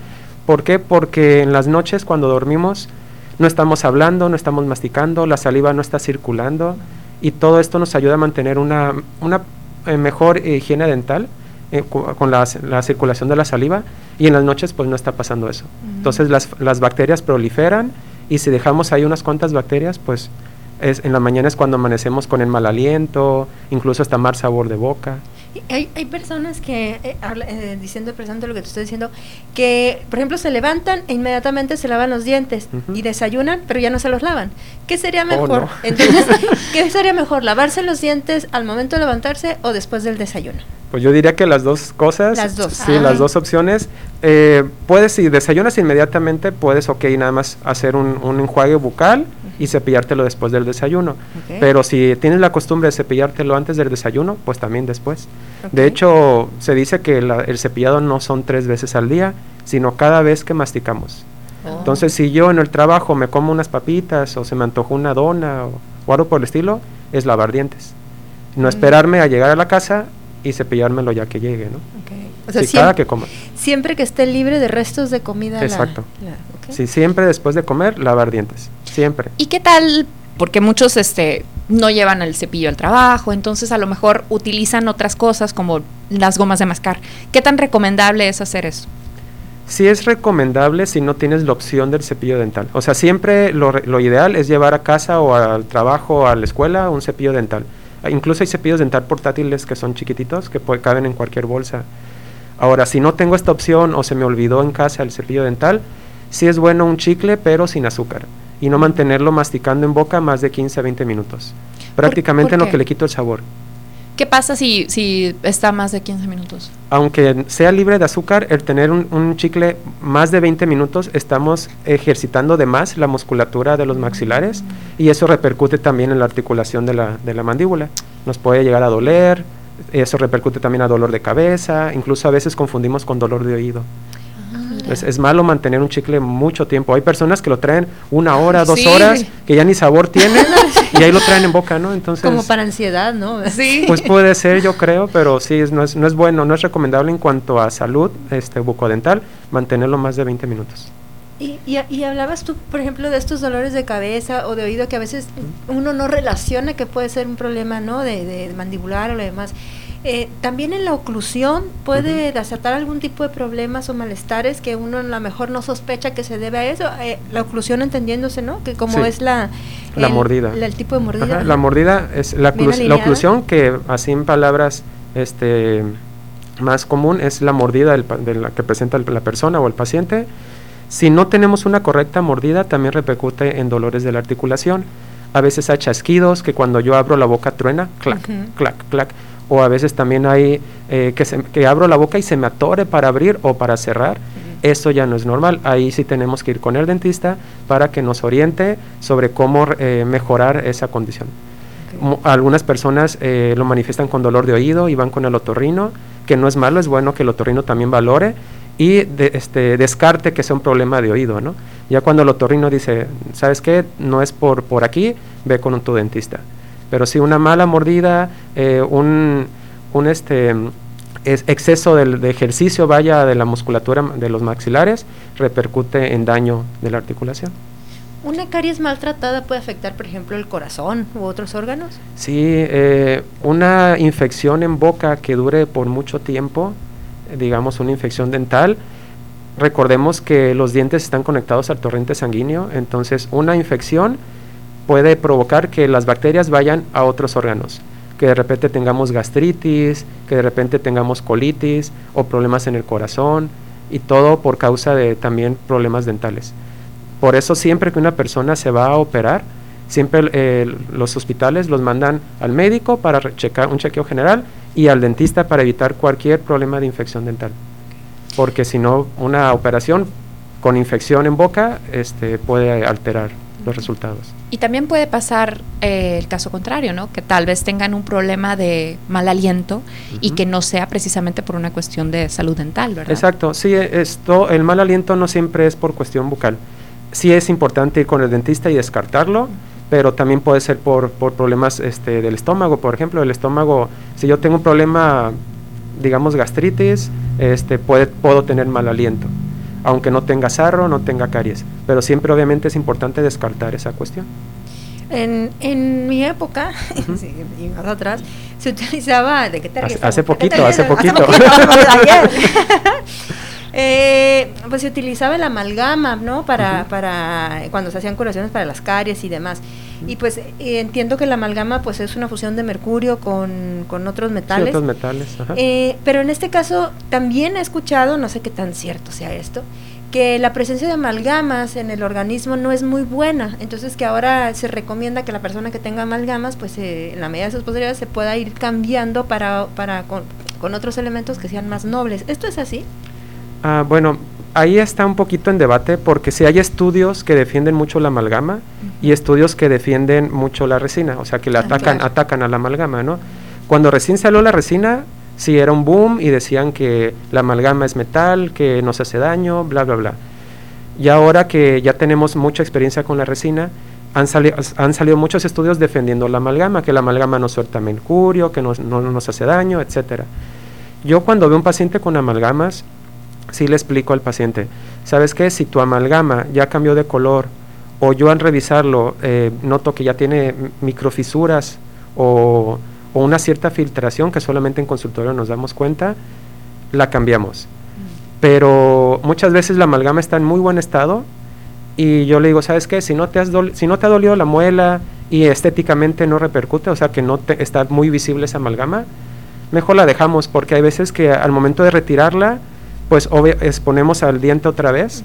¿Por qué? Porque en las noches cuando dormimos no estamos hablando, no estamos masticando, la saliva no está circulando y todo esto nos ayuda a mantener una, una eh, mejor higiene dental eh, con la, la circulación de la saliva y en las noches pues no está pasando eso. Entonces las, las bacterias proliferan y si dejamos ahí unas cuantas bacterias pues es, en la mañana es cuando amanecemos con el mal aliento, incluso hasta mal sabor de boca. Hay, hay personas que, eh, habla- eh, diciendo precisamente lo que te estoy diciendo, que por ejemplo se levantan e inmediatamente se lavan los dientes y desayunan, pero ya no se los lavan. ¿Qué sería Oh, mejor? no. Entonces, ¿qué sería mejor? ¿Lavarse los dientes al momento de levantarse o después del desayuno? Pues yo diría que las dos cosas. Las dos. Sí, Ah. las dos opciones. Eh, puedes, si desayunas inmediatamente, puedes, ok, nada más hacer un, un enjuague bucal y cepillártelo después del desayuno. Ok. Pero si tienes la costumbre de cepillártelo antes del desayuno, pues también después. De hecho, se dice que la- el cepillado no son tres veces al día, sino cada vez que masticamos. Oh. Entonces, si yo en el trabajo me como unas papitas o se me antojó una dona o, o algo por el estilo, es lavar dientes. No Mm. esperarme a llegar a la casa y cepillármelo ya que llegue, ¿no? O sea, Sí, siempre, cada que coma. siempre que esté libre de restos de comida. la- Exacto. la- ok. Sí, siempre después de comer, lavar dientes. Siempre. ¿Y qué tal? Porque muchos este, no llevan el cepillo al trabajo, entonces a lo mejor utilizan otras cosas como las gomas de mascar. ¿Qué tan recomendable es hacer eso? Sí es recomendable si no tienes la opción del cepillo dental. O sea, siempre lo, lo ideal es llevar a casa o al trabajo o a la escuela un cepillo dental. Ah, Incluso hay cepillos dental portátiles que son chiquititos, que pue- caben en cualquier bolsa. Ahora, si no tengo esta opción o se me olvidó en casa el cepillo dental, sí es bueno un chicle, pero sin azúcar. Y no mantenerlo masticando en boca más de 15 a 20 minutos. Prácticamente por en lo que le quito el sabor. ¿Qué pasa si, si está más de 15 minutos? aunque sea libre de azúcar, el tener un, un chicle más de 20 minutos, estamos ejercitando de más la musculatura de los maxilares y eso repercute también en la articulación de la, de la mandíbula. Nos puede llegar a doler, eso repercute también a dolor de cabeza, incluso a veces confundimos con dolor de oído. Es, es malo mantener un chicle mucho tiempo. Hay personas que lo traen una hora, dos Sí. horas, que ya ni sabor tiene y ahí lo traen en boca, ¿no? Entonces, Como para ansiedad, ¿no? Sí. pues puede ser, yo creo, pero sí, es- no, es, no es bueno, no es recomendable en cuanto a salud este, bucodental mantenerlo más de 20 minutos. Y, y, y hablabas tú, por ejemplo, de estos dolores de cabeza o de oído que a veces uno no relaciona que puede ser un problema, ¿no? De, de mandibular o lo demás. Eh, también en la oclusión puede desatar algún tipo de problemas o malestares que uno a lo mejor no sospecha que se debe a eso. Eh, la oclusión entendiéndose, ¿no? Que como Sí. es la... Mordida. la- el tipo de mordida. Ajá, la mordida es la, la oclusión que así en palabras este más común es la mordida del de la que presenta el- la persona o el paciente. Si no tenemos una correcta mordida también repercute en dolores de la articulación. A veces hay chasquidos que cuando yo abro la boca truena, clac, clac, clac. O a veces también hay eh, que, se- que abro la boca y se me atore para abrir o para cerrar. Eso ya no es normal. Ahí sí tenemos que ir con el dentista para que nos oriente sobre cómo eh, mejorar esa condición. Algunas personas eh, lo manifiestan con dolor de oído y van con el otorrino, que no es malo, es bueno que el otorrino también valore y de- este, descarte que sea un problema de oído, ¿no? Ya cuando el otorrino dice, ¿sabes qué? No es por, por aquí, ve con tu dentista. Pero si una mala mordida, eh, un, un este, es- exceso del- de ejercicio, vaya, de la musculatura de los maxilares, repercute en daño de la articulación. ¿Una caries maltratada puede afectar, por ejemplo, el corazón u otros órganos? Sí, eh, una infección en boca que dure por mucho tiempo, digamos una infección dental, recordemos que los dientes están conectados al torrente sanguíneo, entonces una infección puede provocar que las bacterias vayan a otros órganos, que de repente tengamos gastritis, que de repente tengamos colitis o problemas en el corazón y todo por causa de también problemas dentales. Por eso siempre que una persona se va a operar, siempre eh, los hospitales los mandan al médico para checar un chequeo general y al dentista para evitar cualquier problema de infección dental. Porque si no, una operación con infección en boca este, puede alterar los resultados. Y también puede pasar eh, el caso contrario, ¿no? Que tal vez tengan un problema de mal aliento y que no sea precisamente por una cuestión de salud dental, ¿verdad? Exacto, sí, esto, el mal aliento no siempre es por cuestión bucal. Sí es importante ir con el dentista y descartarlo, pero también puede ser por, por problemas este, del estómago. Por ejemplo, el estómago, si yo tengo un problema, digamos, gastritis, este, puede, puedo tener mal aliento, aunque no tenga sarro, no tenga caries. Pero siempre obviamente es importante descartar esa cuestión. en, en mi época, sí, y más atrás, se utilizaba, ¿de qué te Hace, hace qué te poquito, hace poquito. ayer. Eh, pues se utilizaba el amalgama, ¿no? Para, para cuando se hacían curaciones para las caries y demás. Y pues eh, entiendo que el amalgama pues es una fusión de mercurio con, con otros Sí, metales. otros metales. ajá. Eh, pero en este caso también he escuchado, no sé qué tan cierto sea esto, que la presencia de amalgamas en el organismo no es muy buena. Entonces que ahora se recomienda que la persona que tenga amalgamas, pues eh, en la medida de sus posibilidades se pueda ir cambiando para, para con, con otros elementos que sean más nobles. ¿Esto es así? Ah, bueno, ahí está un poquito en debate porque si hay estudios que defienden mucho la amalgama y estudios que defienden mucho la resina, o sea, que le atacan, claro. atacan a la amalgama, ¿no? Cuando recién salió la resina, sí era un boom y decían que la amalgama es metal, que nos hace daño, bla, bla, bla. Y ahora que ya tenemos mucha experiencia con la resina, han, sali- han salido muchos estudios defendiendo la amalgama, que la amalgama no suelta mercurio, que nos- no nos hace daño, etcétera. Yo cuando veo un paciente con amalgamas, sí le explico al paciente, ¿sabes qué? Si tu amalgama ya cambió de color o yo al revisarlo eh, noto que ya tiene microfisuras o, o una cierta filtración que solamente en consultorio nos damos cuenta, la cambiamos. Pero muchas veces la amalgama está en muy buen estado y yo le digo, ¿sabes qué? Si no te, has si no te ha dolido la muela y estéticamente no repercute, o sea que no te, está muy visible esa amalgama, mejor la dejamos porque hay veces que al momento de retirarla, pues obvia- exponemos al diente otra vez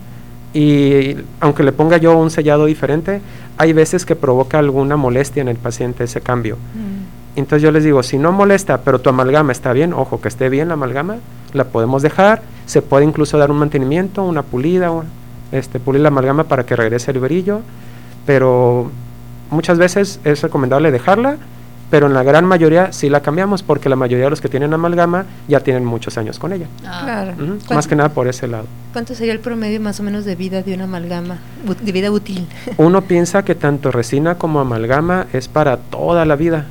y aunque le ponga yo un sellado diferente, hay veces que provoca alguna molestia en el paciente ese cambio. Entonces yo les digo, si no molesta, pero tu amalgama está bien, ojo, que esté bien la amalgama, la podemos dejar, se puede incluso dar un mantenimiento, una pulida, este, pulir la amalgama para que regrese el brillo, pero muchas veces es recomendable dejarla, pero en la gran mayoría sí la cambiamos, porque la mayoría de los que tienen amalgama ya tienen muchos años con ella. Claro. Ujú, ¿Cuánto- Más que nada por ese lado. ¿Cuánto sería el promedio más o menos de vida de una amalgama, de vida útil? Uno piensa que tanto resina como amalgama es para toda la vida,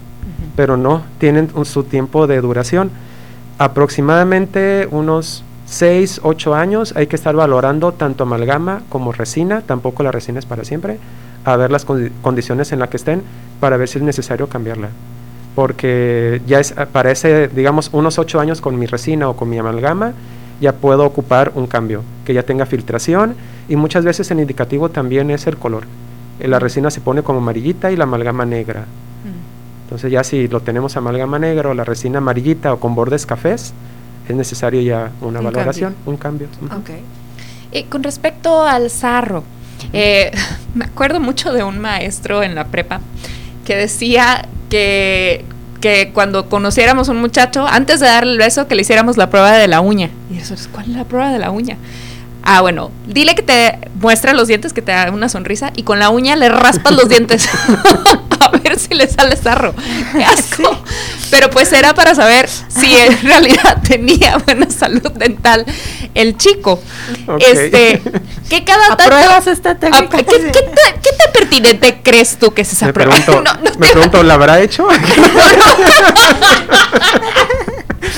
pero no, tienen un- su tiempo de duración. Aproximadamente unos 6, 8 años hay que estar valorando tanto amalgama como resina, tampoco la resina es para siempre, a ver las condi- condiciones en las que estén para ver si es necesario cambiarla. Porque ya es para ese, digamos, unos 8 años con mi resina o con mi amalgama, ya puedo ocupar un cambio, que ya tenga filtración y muchas veces el indicativo también es el color. Eh, La resina se pone como amarillita y la amalgama negra. Entonces ya si lo tenemos amalgama negra o la resina amarillita o con bordes cafés, es necesario ya una Un valoración, un cambio. Ujú. Eh, con respecto al sarro, eh, me acuerdo mucho de un maestro en la prepa que decía que, que cuando conociéramos a un muchacho, antes de darle el beso, que le hiciéramos la prueba de la uña. Y eso es, ¿cuál es la prueba de la uña? Ah, bueno, dile que te muestra los dientes, que te da una sonrisa, y con la uña le raspas los dientes a ver si le sale sarro. ¡Qué asco! Pero pues era para saber si en realidad tenía buena salud dental el chico. Ok. Este, que cada tanto- ¿Apruebas esta técnica? Ah, ¿Qué, qué qué tan pertinente crees tú que es esa Me prueba? pregunto, me pregunto, ¿la habrá hecho?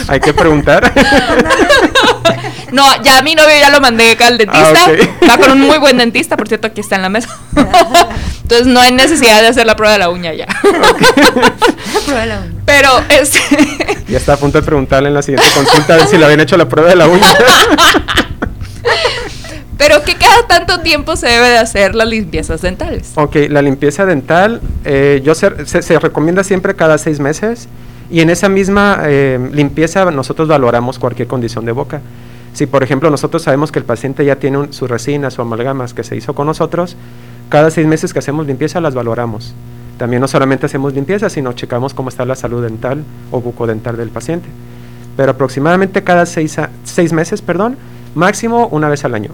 Hay que preguntar. No, ya mi novio ya lo mandé acá al dentista. Ah. Va con un muy buen dentista, por cierto, aquí está en la mesa. Entonces no hay necesidad de hacer la prueba de la uña ya. Pero este ya está a punto de preguntarle en la siguiente consulta a ver si le habían hecho la prueba de la uña. pero que cada tanto tiempo se debe de hacer las limpiezas dentales. Ok, la limpieza dental, eh, yo se, se- se recomienda siempre cada seis meses y en esa misma eh, limpieza nosotros valoramos cualquier condición de boca. Si por ejemplo nosotros sabemos que el paciente ya tiene un- su resina, su amalgamas que se hizo con nosotros, cada seis meses que hacemos limpieza las valoramos. También no solamente hacemos limpieza, sino checamos cómo está la salud dental o bucodental del paciente. Pero aproximadamente cada seis, seis meses, perdón, máximo una vez al año.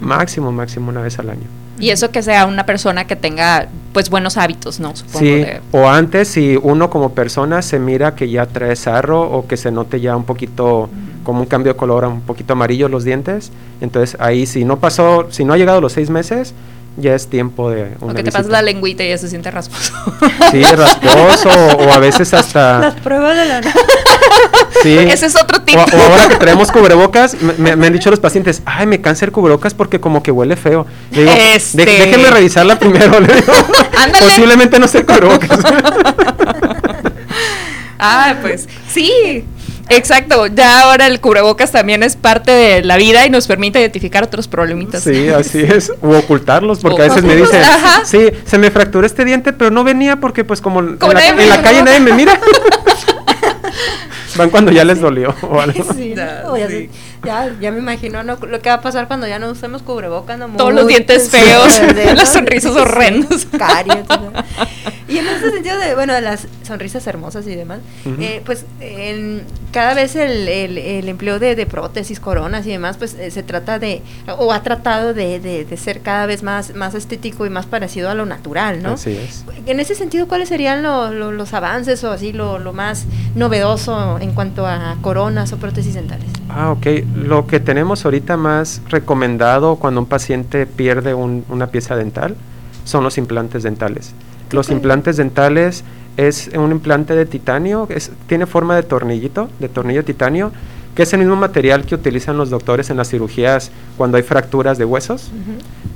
Máximo, máximo una vez al año. Y eso que sea una persona que tenga pues buenos hábitos, ¿no? Supongo Sí, de- o antes si uno como persona se mira que ya trae sarro o que se note ya un poquito como un cambio de color, un poquito amarillo los dientes, entonces ahí si no pasó, si no ha llegado los seis meses, ya es tiempo de una o que te pasas la lengüita y ya se siente rasposo. Sí, rasposo o a veces hasta Las pruebas de la Sí. Ese es otro tip. O, o ahora que traemos cubrebocas, me, han dicho los pacientes, ay, me cansa el cubrebocas porque como que huele feo. Le digo, Este. "De- déjeme revisarla primero. Le digo, Posiblemente no sea el cubrebocas. Ah, pues sí. Exacto, ya ahora el cubrebocas también es parte de la vida y nos permite identificar otros problemitas. Sí, así es. O ocultarlos, porque a veces me dicen, Ajá. sí, se me fracturó este diente, pero no venía porque pues como, en, la, en calle nadie me mira. Van cuando ya les dolió o algo. Sí, no, ya, sé- ya, ya me imagino ¿no? lo que va a pasar cuando ya no usemos cubrebocas. ¿no? Todos los dientes feos, de- las sonrisas horrendas. caries, ¿no? Y en ese sentido de, bueno, de las sonrisas hermosas y demás, eh, pues en- cada vez el, el- el empleo de, de prótesis, coronas y demás, pues eh, se trata de, o ha tratado de, de- de ser cada vez más, más estético y más parecido a lo natural, ¿no? Así es. En ese sentido, ¿cuáles serían lo- lo- los avances o así lo, lo más novedoso en cuanto a coronas o prótesis dentales? Ah, ok. Lo que tenemos ahorita más recomendado cuando un paciente pierde un- una pieza dental son los implantes dentales. Los implantes dentales es un implante de titanio, es- tiene forma de tornillito, de tornillo de titanio, que es el mismo material que utilizan los doctores en las cirugías cuando hay fracturas de huesos,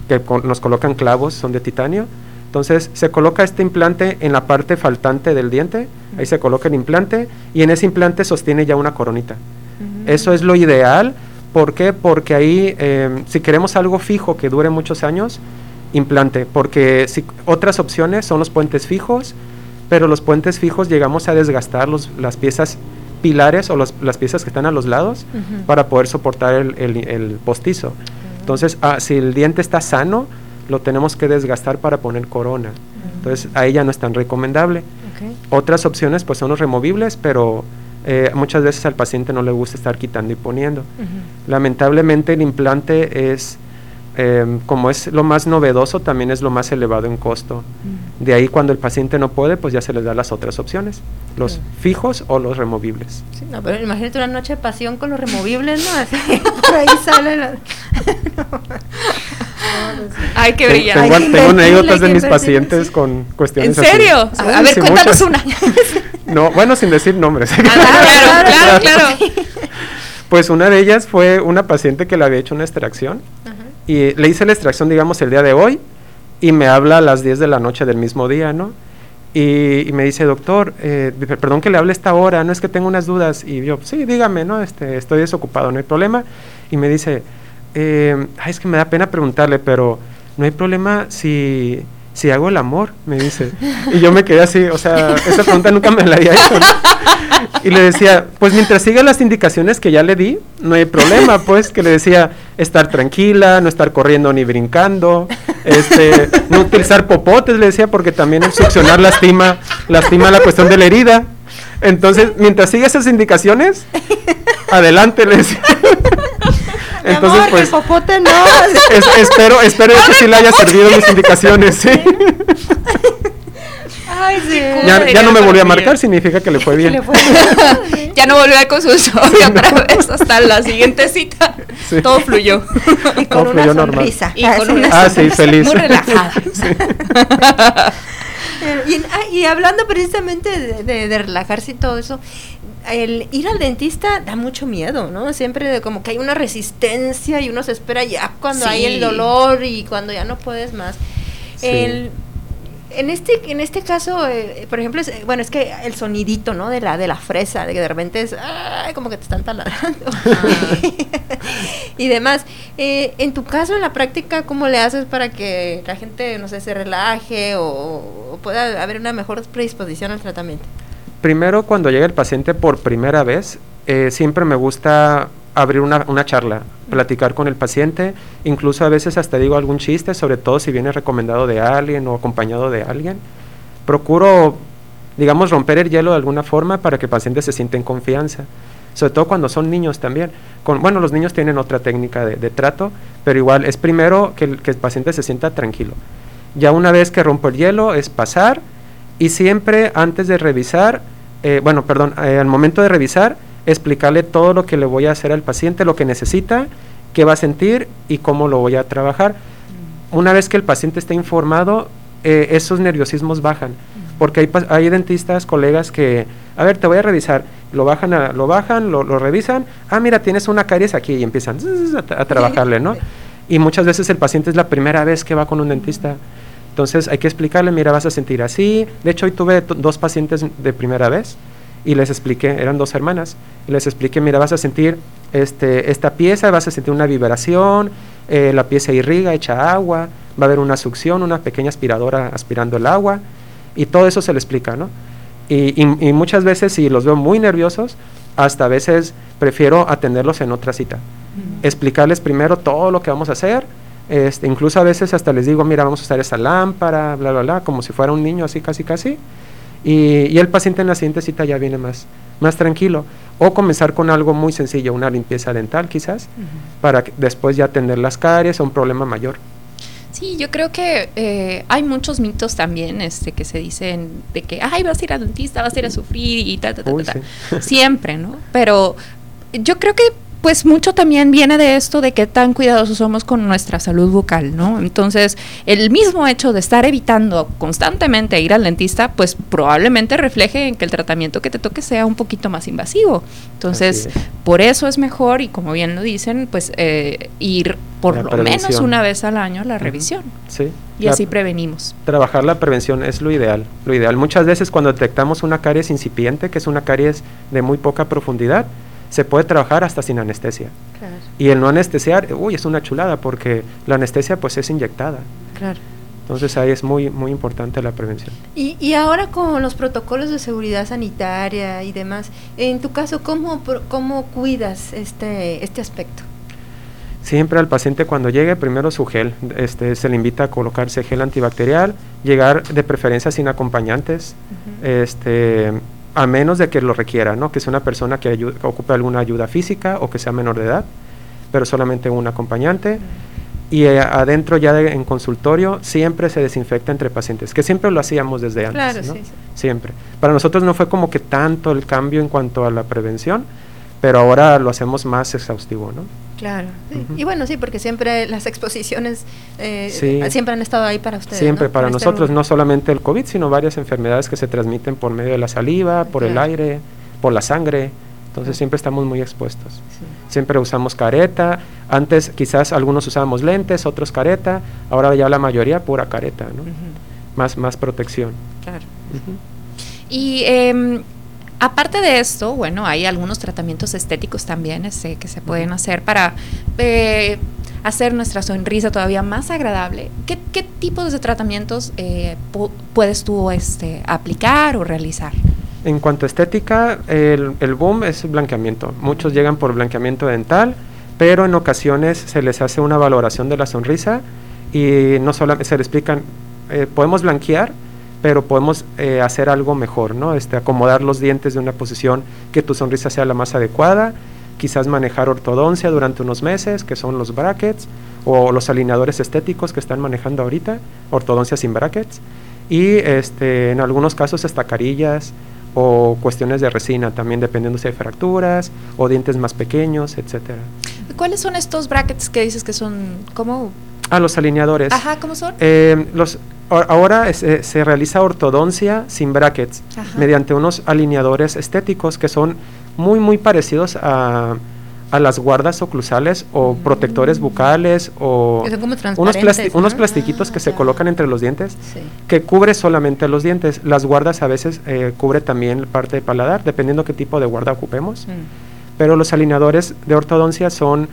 que nos colocan clavos, son de titanio. Entonces se coloca este implante en la parte faltante del diente, ahí se coloca el implante y en ese implante sostiene ya una coronita. Eso es lo ideal. ¿Por qué? Porque ahí, eh, si queremos algo fijo que dure muchos años, implante. Porque si, otras opciones son los puentes fijos, pero los puentes fijos llegamos a desgastar los- las piezas pilares o los- las piezas que están a los lados para poder soportar el, el- el postizo. Entonces, ah, si el diente está sano, lo tenemos que desgastar para poner corona. Entonces, ahí ya no es tan recomendable. Otras opciones pues son los removibles, pero eh, muchas veces al paciente no le gusta estar quitando y poniendo. Lamentablemente el implante es, eh, como es lo más novedoso, también es lo más elevado en costo. De ahí cuando el paciente no puede, pues ya se les da las otras opciones, los fijos o los removibles. Sí, no, pero imagínate una noche de pasión con los removibles, ¿no? Así, por ahí sale la... Ay, qué brillante. Tengo, tengo anécdotas de mis pacientes con cuestiones ¿En serio? A ver, sí, cuéntanos muchas. una. No, bueno, sin decir nombres. claro, claro, claro. Pues una de ellas fue una paciente que le había hecho una extracción y le hice la extracción, digamos, el día de hoy y me habla a las 10 de la noche del mismo día, ¿no? Y, y me dice, doctor, eh, per- perdón que le hable esta hora, no es que tengo unas dudas. Y yo, sí, dígame, ¿no? Este, estoy desocupado, no hay problema. Y me dice, eh, ay, es que me da pena preguntarle, pero no hay problema si, si hago el amor, me dice. Y yo me quedé así, o sea, esa pregunta nunca me la había hecho. Y le decía, pues mientras siga las indicaciones que ya le di, no hay problema, pues, que le decía estar tranquila, no estar corriendo ni brincando, este, no utilizar popotes, le decía, porque también el succionar lastima, lastima la cuestión de la herida. Entonces, mientras siga esas indicaciones, adelante, le decía. Entonces, amor, pues, popote no. es- espero, espero que sí le haya servido mis indicaciones, sí. Ay, sí. Ya, ya no me volvió a marcar, significa que le fue bien. ya no volvió al consultorio otra vez hasta la siguiente cita. Sí. Todo fluyó. Y Todo con una fluyó normal. sonrisa. Y con una Ah, sí, feliz. Muy relajada. Y, ah, y hablando precisamente de, de- de relajarse y todo eso, el ir al dentista da mucho miedo, ¿no? Siempre de como que hay una resistencia y uno se espera ya cuando hay el dolor y cuando ya no puedes más. Sí. El- en este en este caso, eh, por ejemplo, es, bueno, es que el sonidito, ¿no? De la de la fresa, de que de repente es ay, como que te están taladrando y demás. Eh, en tu caso, en la práctica, ¿cómo le haces para que la gente, no sé, se relaje o, o pueda haber una mejor predisposición al tratamiento? Primero, cuando llega el paciente por primera vez, eh, siempre me gusta abrir una, una charla, platicar con el paciente, incluso a veces hasta digo algún chiste, sobre todo si viene recomendado de alguien o acompañado de alguien. Procuro, digamos, romper el hielo de alguna forma para que el paciente se sienta en confianza, sobre todo cuando son niños también. Con, bueno, los niños tienen otra técnica de, de trato, pero igual es primero que el, que el paciente se sienta tranquilo. Ya una vez que rompo el hielo es pasar y siempre antes de revisar, eh, bueno, perdón, eh, al momento de revisar, explicarle todo lo que le voy a hacer al paciente, lo que necesita, qué va a sentir y cómo lo voy a trabajar. Una vez que el paciente está informado, eh, esos nerviosismos bajan, Porque hay, hay dentistas, colegas que, a ver, te voy a revisar, lo bajan, a- lo, bajan lo, lo revisan, ah, mira, tienes una caries aquí y empiezan a trabajarle, ¿no? Y muchas veces el paciente es la primera vez que va con un dentista. Entonces hay que explicarle, mira, vas a sentir así. De hecho, hoy tuve dos pacientes de primera vez y les expliqué, eran dos hermanas, y les expliqué, mira, vas a sentir este, esta pieza, vas a sentir una vibración, eh, la pieza irriga, echa agua, va a haber una succión, una pequeña aspiradora aspirando el agua, y todo eso se le explica, ¿no? Y, y- y muchas veces, si los veo muy nerviosos, hasta a veces prefiero atenderlos en otra cita. Explicarles primero todo lo que vamos a hacer, este, incluso a veces hasta les digo, mira, vamos a usar esa lámpara, bla, bla, bla, como si fuera un niño, así, casi, casi. Y, y el paciente en la siguiente cita ya viene más, más tranquilo. O comenzar con algo muy sencillo, una limpieza dental quizás, para que después ya atender las caries o un problema mayor. Sí, yo creo que eh, hay muchos mitos también este, que se dicen de que, ay, vas a ir al dentista, vas a ir a sufrir y tal, tal, tal, sí. Siempre, ¿no? Pero yo creo que pues mucho también viene de esto de qué tan cuidadosos somos con nuestra salud bucal, ¿no? Entonces, el mismo hecho de estar evitando constantemente ir al dentista, pues probablemente refleje en que el tratamiento que te toque sea un poquito más invasivo. Entonces, es. por eso es mejor, y como bien lo dicen, pues eh, ir por La lo menos una vez al año a la revisión. Sí. Y La- así prevenimos. Trabajar la prevención es lo ideal, lo ideal. Muchas veces cuando detectamos una caries incipiente, que es una caries de muy poca profundidad, se puede trabajar hasta sin anestesia. Claro, Y el no anestesiar, uy, es una chulada porque la anestesia pues es inyectada. claro. Entonces ahí es muy muy importante la prevención. Y, y ahora con los protocolos de seguridad sanitaria y demás, en tu caso, ¿cómo, cómo cuidas este, este aspecto? Siempre al paciente cuando llegue, primero su gel, este, se le invita a colocarse gel antibacterial, llegar de preferencia sin acompañantes, este, a menos de que lo requiera, ¿no? que sea una persona que, ocupe alguna ayuda física o que sea menor de edad, pero solamente un acompañante. Y eh, adentro ya de- en consultorio siempre se desinfecta entre pacientes, que siempre lo hacíamos desde antes. Claro, ¿no? sí, sí. Siempre. Para nosotros no fue como que tanto el cambio en cuanto a la prevención, pero ahora lo hacemos más exhaustivo, ¿no? Claro. sí. Y bueno, sí, porque siempre las exposiciones eh, Sí. siempre han estado ahí para ustedes. Siempre ¿no? para este nosotros, no solamente el COVID, sino varias enfermedades que se transmiten por medio de la saliva, por el aire, por la sangre. Entonces siempre estamos muy expuestos. Siempre usamos careta. Antes quizás algunos usábamos lentes, otros careta. Ahora ya la mayoría pura careta, ¿no? Más, más protección. Claro. Y em, aparte de esto, bueno, hay algunos tratamientos estéticos también este, que se pueden hacer para eh, hacer nuestra sonrisa todavía más agradable. ¿Qué, qué tipos de tratamientos eh, pu- puedes tú este, aplicar o realizar? En cuanto a estética, el, el boom es blanqueamiento. Muchos llegan por blanqueamiento dental, pero en ocasiones se les hace una valoración de la sonrisa y no solamente se le explican, eh, podemos blanquear, pero podemos eh, hacer algo mejor, ¿no? Este, acomodar los dientes de una posición que tu sonrisa sea la más adecuada, quizás manejar ortodoncia durante unos meses, que son los brackets, o los alineadores estéticos que están manejando ahorita, ortodoncia sin brackets, y este, en algunos casos hasta carillas o cuestiones de resina, también dependiendo si hay fracturas o dientes más pequeños, etcétera. ¿Cuáles son estos brackets que dices que son como... Ah, los alineadores. Ajá, ¿cómo son? Eh, los, ahora es- eh, se realiza ortodoncia sin brackets Ajá. mediante unos alineadores estéticos que son muy muy parecidos a, a las guardas oclusales o protectores bucales o unos, plasti- unos ¿no? plastiquitos que se colocan entre los dientes Sí. que cubre solamente los dientes. Las guardas a veces eh, cubre también parte del paladar, dependiendo qué tipo de guarda ocupemos. Pero los alineadores de ortodoncia son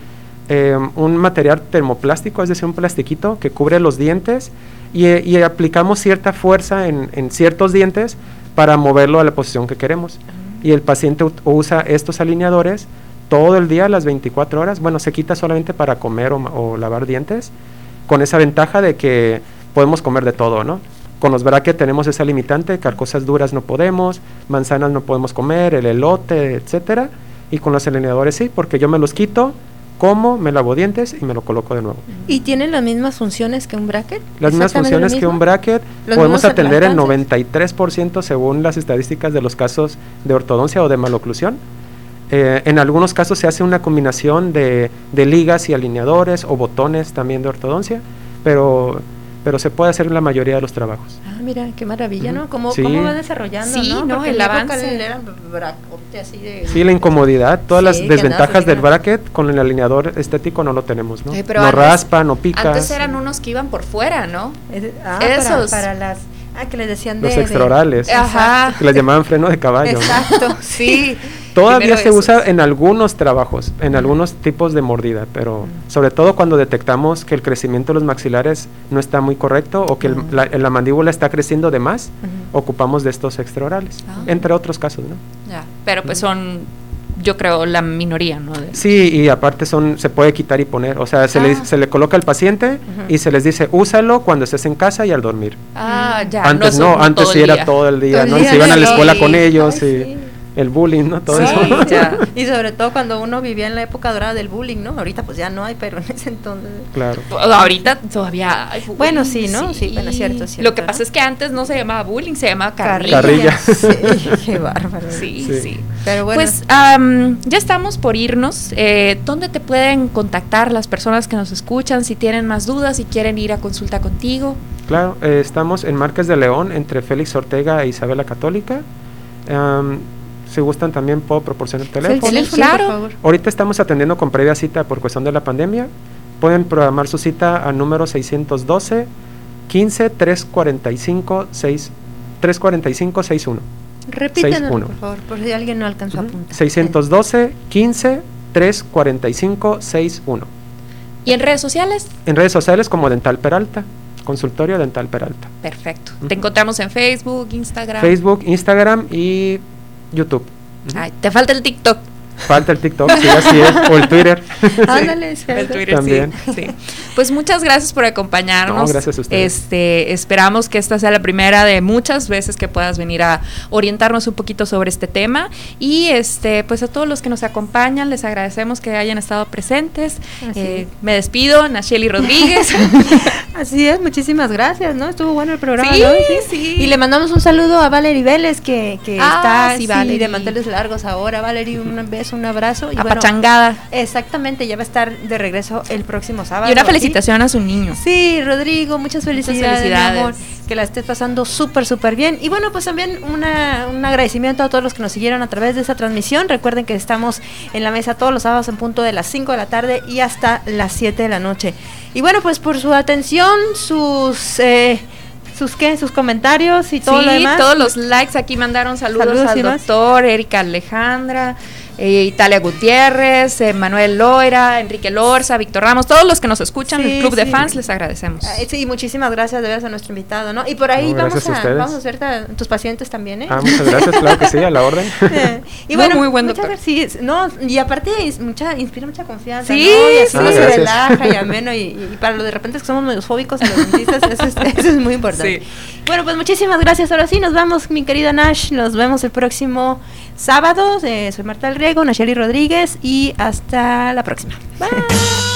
eh, un material termoplástico, es decir, un plastiquito que cubre los dientes y, aplicamos cierta fuerza en, ciertos dientes para moverlo a la posición que queremos. Y el paciente usa estos alineadores todo el día, las 24 horas. Bueno, se quita solamente para comer o lavar dientes, con esa ventaja de que podemos comer de todo, ¿no? Con los brackets tenemos esa limitante, que cosas duras no podemos, manzanas no podemos comer, el elote, etcétera. Y con los alineadores sí, porque yo me los quito, como, me lavo dientes y me lo coloco de nuevo. ¿Y tienen las mismas funciones que un bracket? Las mismas ¿Exactamente lo funciones que un bracket, ¿Los podemos atender el alcances? 93% según las estadísticas de los casos de ortodoncia o de maloclusión. Eh, en algunos casos se hace una combinación de, de ligas y alineadores o botones también de ortodoncia, pero pero se puede hacer en la mayoría de los trabajos. Ah, mira, qué maravilla, ¿no? ¿Cómo, Sí. cómo va desarrollando, Sí, ¿no? ¿no? El avance. era bracote así de... Sí, la incomodidad, todas Sí, las desventajas del bracket con el alineador estético no lo tenemos, ¿no? Eh, pero no antes- raspa, no pica. Antes eran unos que iban por fuera, ¿no? Ah, Esos. Para, para las... Ah, que les decían Los de... de- extraorales, Ajá. que les llamaban freno de caballo. ¿no? Exacto, sí. Todavía Primero se esos. usa en algunos trabajos, en algunos tipos de mordida, pero sobre todo cuando detectamos que el crecimiento de los maxilares no está muy correcto o que el- la, la mandíbula está creciendo de más, ocupamos de estos extraorales, Ah. entre otros casos, ¿no? Ya, pero pues son, yo creo, la minoría, ¿no? De- Sí, y aparte son se puede quitar y poner, o sea, se, le, Ah. se le coloca al paciente y se les dice, úsalo cuando estés en casa y al dormir. Ah, ya. antes no, antes sí era todo el día, Todo el ¿no? Y se iban a la escuela con ellos Ay, y sí. El bullying, ¿no? Todo Sí, eso. ya. Y sobre todo cuando uno vivía en la época dorada del bullying, ¿no? Ahorita pues ya no hay, pero en ese entonces... Claro. Ahorita todavía hay bullying, Bueno, sí, ¿no? Sí, bueno, es cierto, cierto, Lo que pasa es que antes no se llamaba bullying, se llamaba Carrilla. carrilla. Sí, qué bárbaro. Sí, Sí. sí. Pero bueno. Pues am, ya estamos por irnos. Eh, ¿Dónde te pueden contactar las personas que nos escuchan si tienen más dudas, si quieren ir a consulta contigo? Claro, eh, estamos en Márquez de León, entre Félix Ortega e Isabel la Católica. Am, si gustan también puedo proporcionar el teléfono. teléfono, claro. por favor. Ahorita estamos atendiendo con previa cita por cuestión de la pandemia. Pueden programar su cita al número 612 15 345 6 345 61. Repítanos, 61. por favor, por si alguien no alcanzó a apuntar. 612 15 345 61. ¿Y en redes sociales? En redes sociales como Dental Peralta, consultorio Dental Peralta. Perfecto. Te encontramos en Facebook, Instagram. Facebook, Instagram y YouTube. Te falta el TikTok. Falta el TikTok, sí, así es, o el Twitter. Ándale, es El. Twitter, También. sí, sí. Pues muchas gracias por acompañarnos. No, gracias a ustedes. Este, esperamos que esta sea la primera de muchas veces que puedas venir a orientarnos un poquito sobre este tema. Y este, pues a todos los que nos acompañan, les agradecemos que hayan estado presentes. Eh, me despido, Nacheli Rodríguez. Así es, muchísimas gracias, ¿no? Estuvo bueno el programa, Sí, ¿no? sí. Y le mandamos un saludo a Valerie Vélez, que, que Ah, está sí, así Valerie. de manteles largos ahora. Valerie, un beso, un abrazo. Y bueno, Apachangada. exactamente, ya va a estar de regreso el próximo sábado. y una felicitación a su niño. Sí, Rodrigo, muchas felicidades, felicidades. amor, que la estés pasando súper, súper bien. Y bueno, pues también una, un agradecimiento a todos los que nos siguieron a través de esta transmisión. Recuerden que estamos en la mesa todos los sábados en punto de las 5 de la tarde y hasta las 7 de la noche. Y bueno, pues por su atención, sus... Eh, ¿Sus qué? ¿Sus comentarios y todo sí, lo demás? todos los likes aquí mandaron saludos, Saludos al doctor, Erika Alejandra, eh, Italia Gutiérrez, eh, Manuel Loira, Enrique Lorza, Víctor Ramos, todos los que nos escuchan, Sí, el club de sí. fans, les agradecemos. Ay, sí, muchísimas gracias de veras a nuestro invitado, ¿no? Y por ahí No, vamos, a a, ustedes. vamos a ver a tus pacientes también, ¿eh? Ah, muchas gracias, claro que sí, a la orden. y No, bueno, muy buen muchas doctor. gracias, sí, no, y aparte es mucha, inspira mucha confianza, Sí, ¿no? Y así sí. Ah, se gracias. relaja y ameno, y, y para los de repente que somos medio fóbicos a los dentistas, eso es, eso es muy importante. Bueno, pues muchísimas gracias, ahora sí, nos vamos, mi querida Nash, nos vemos el próximo sábado, Eh, soy Marta del Riego, Nacheli Rodríguez, y hasta la próxima. Bye.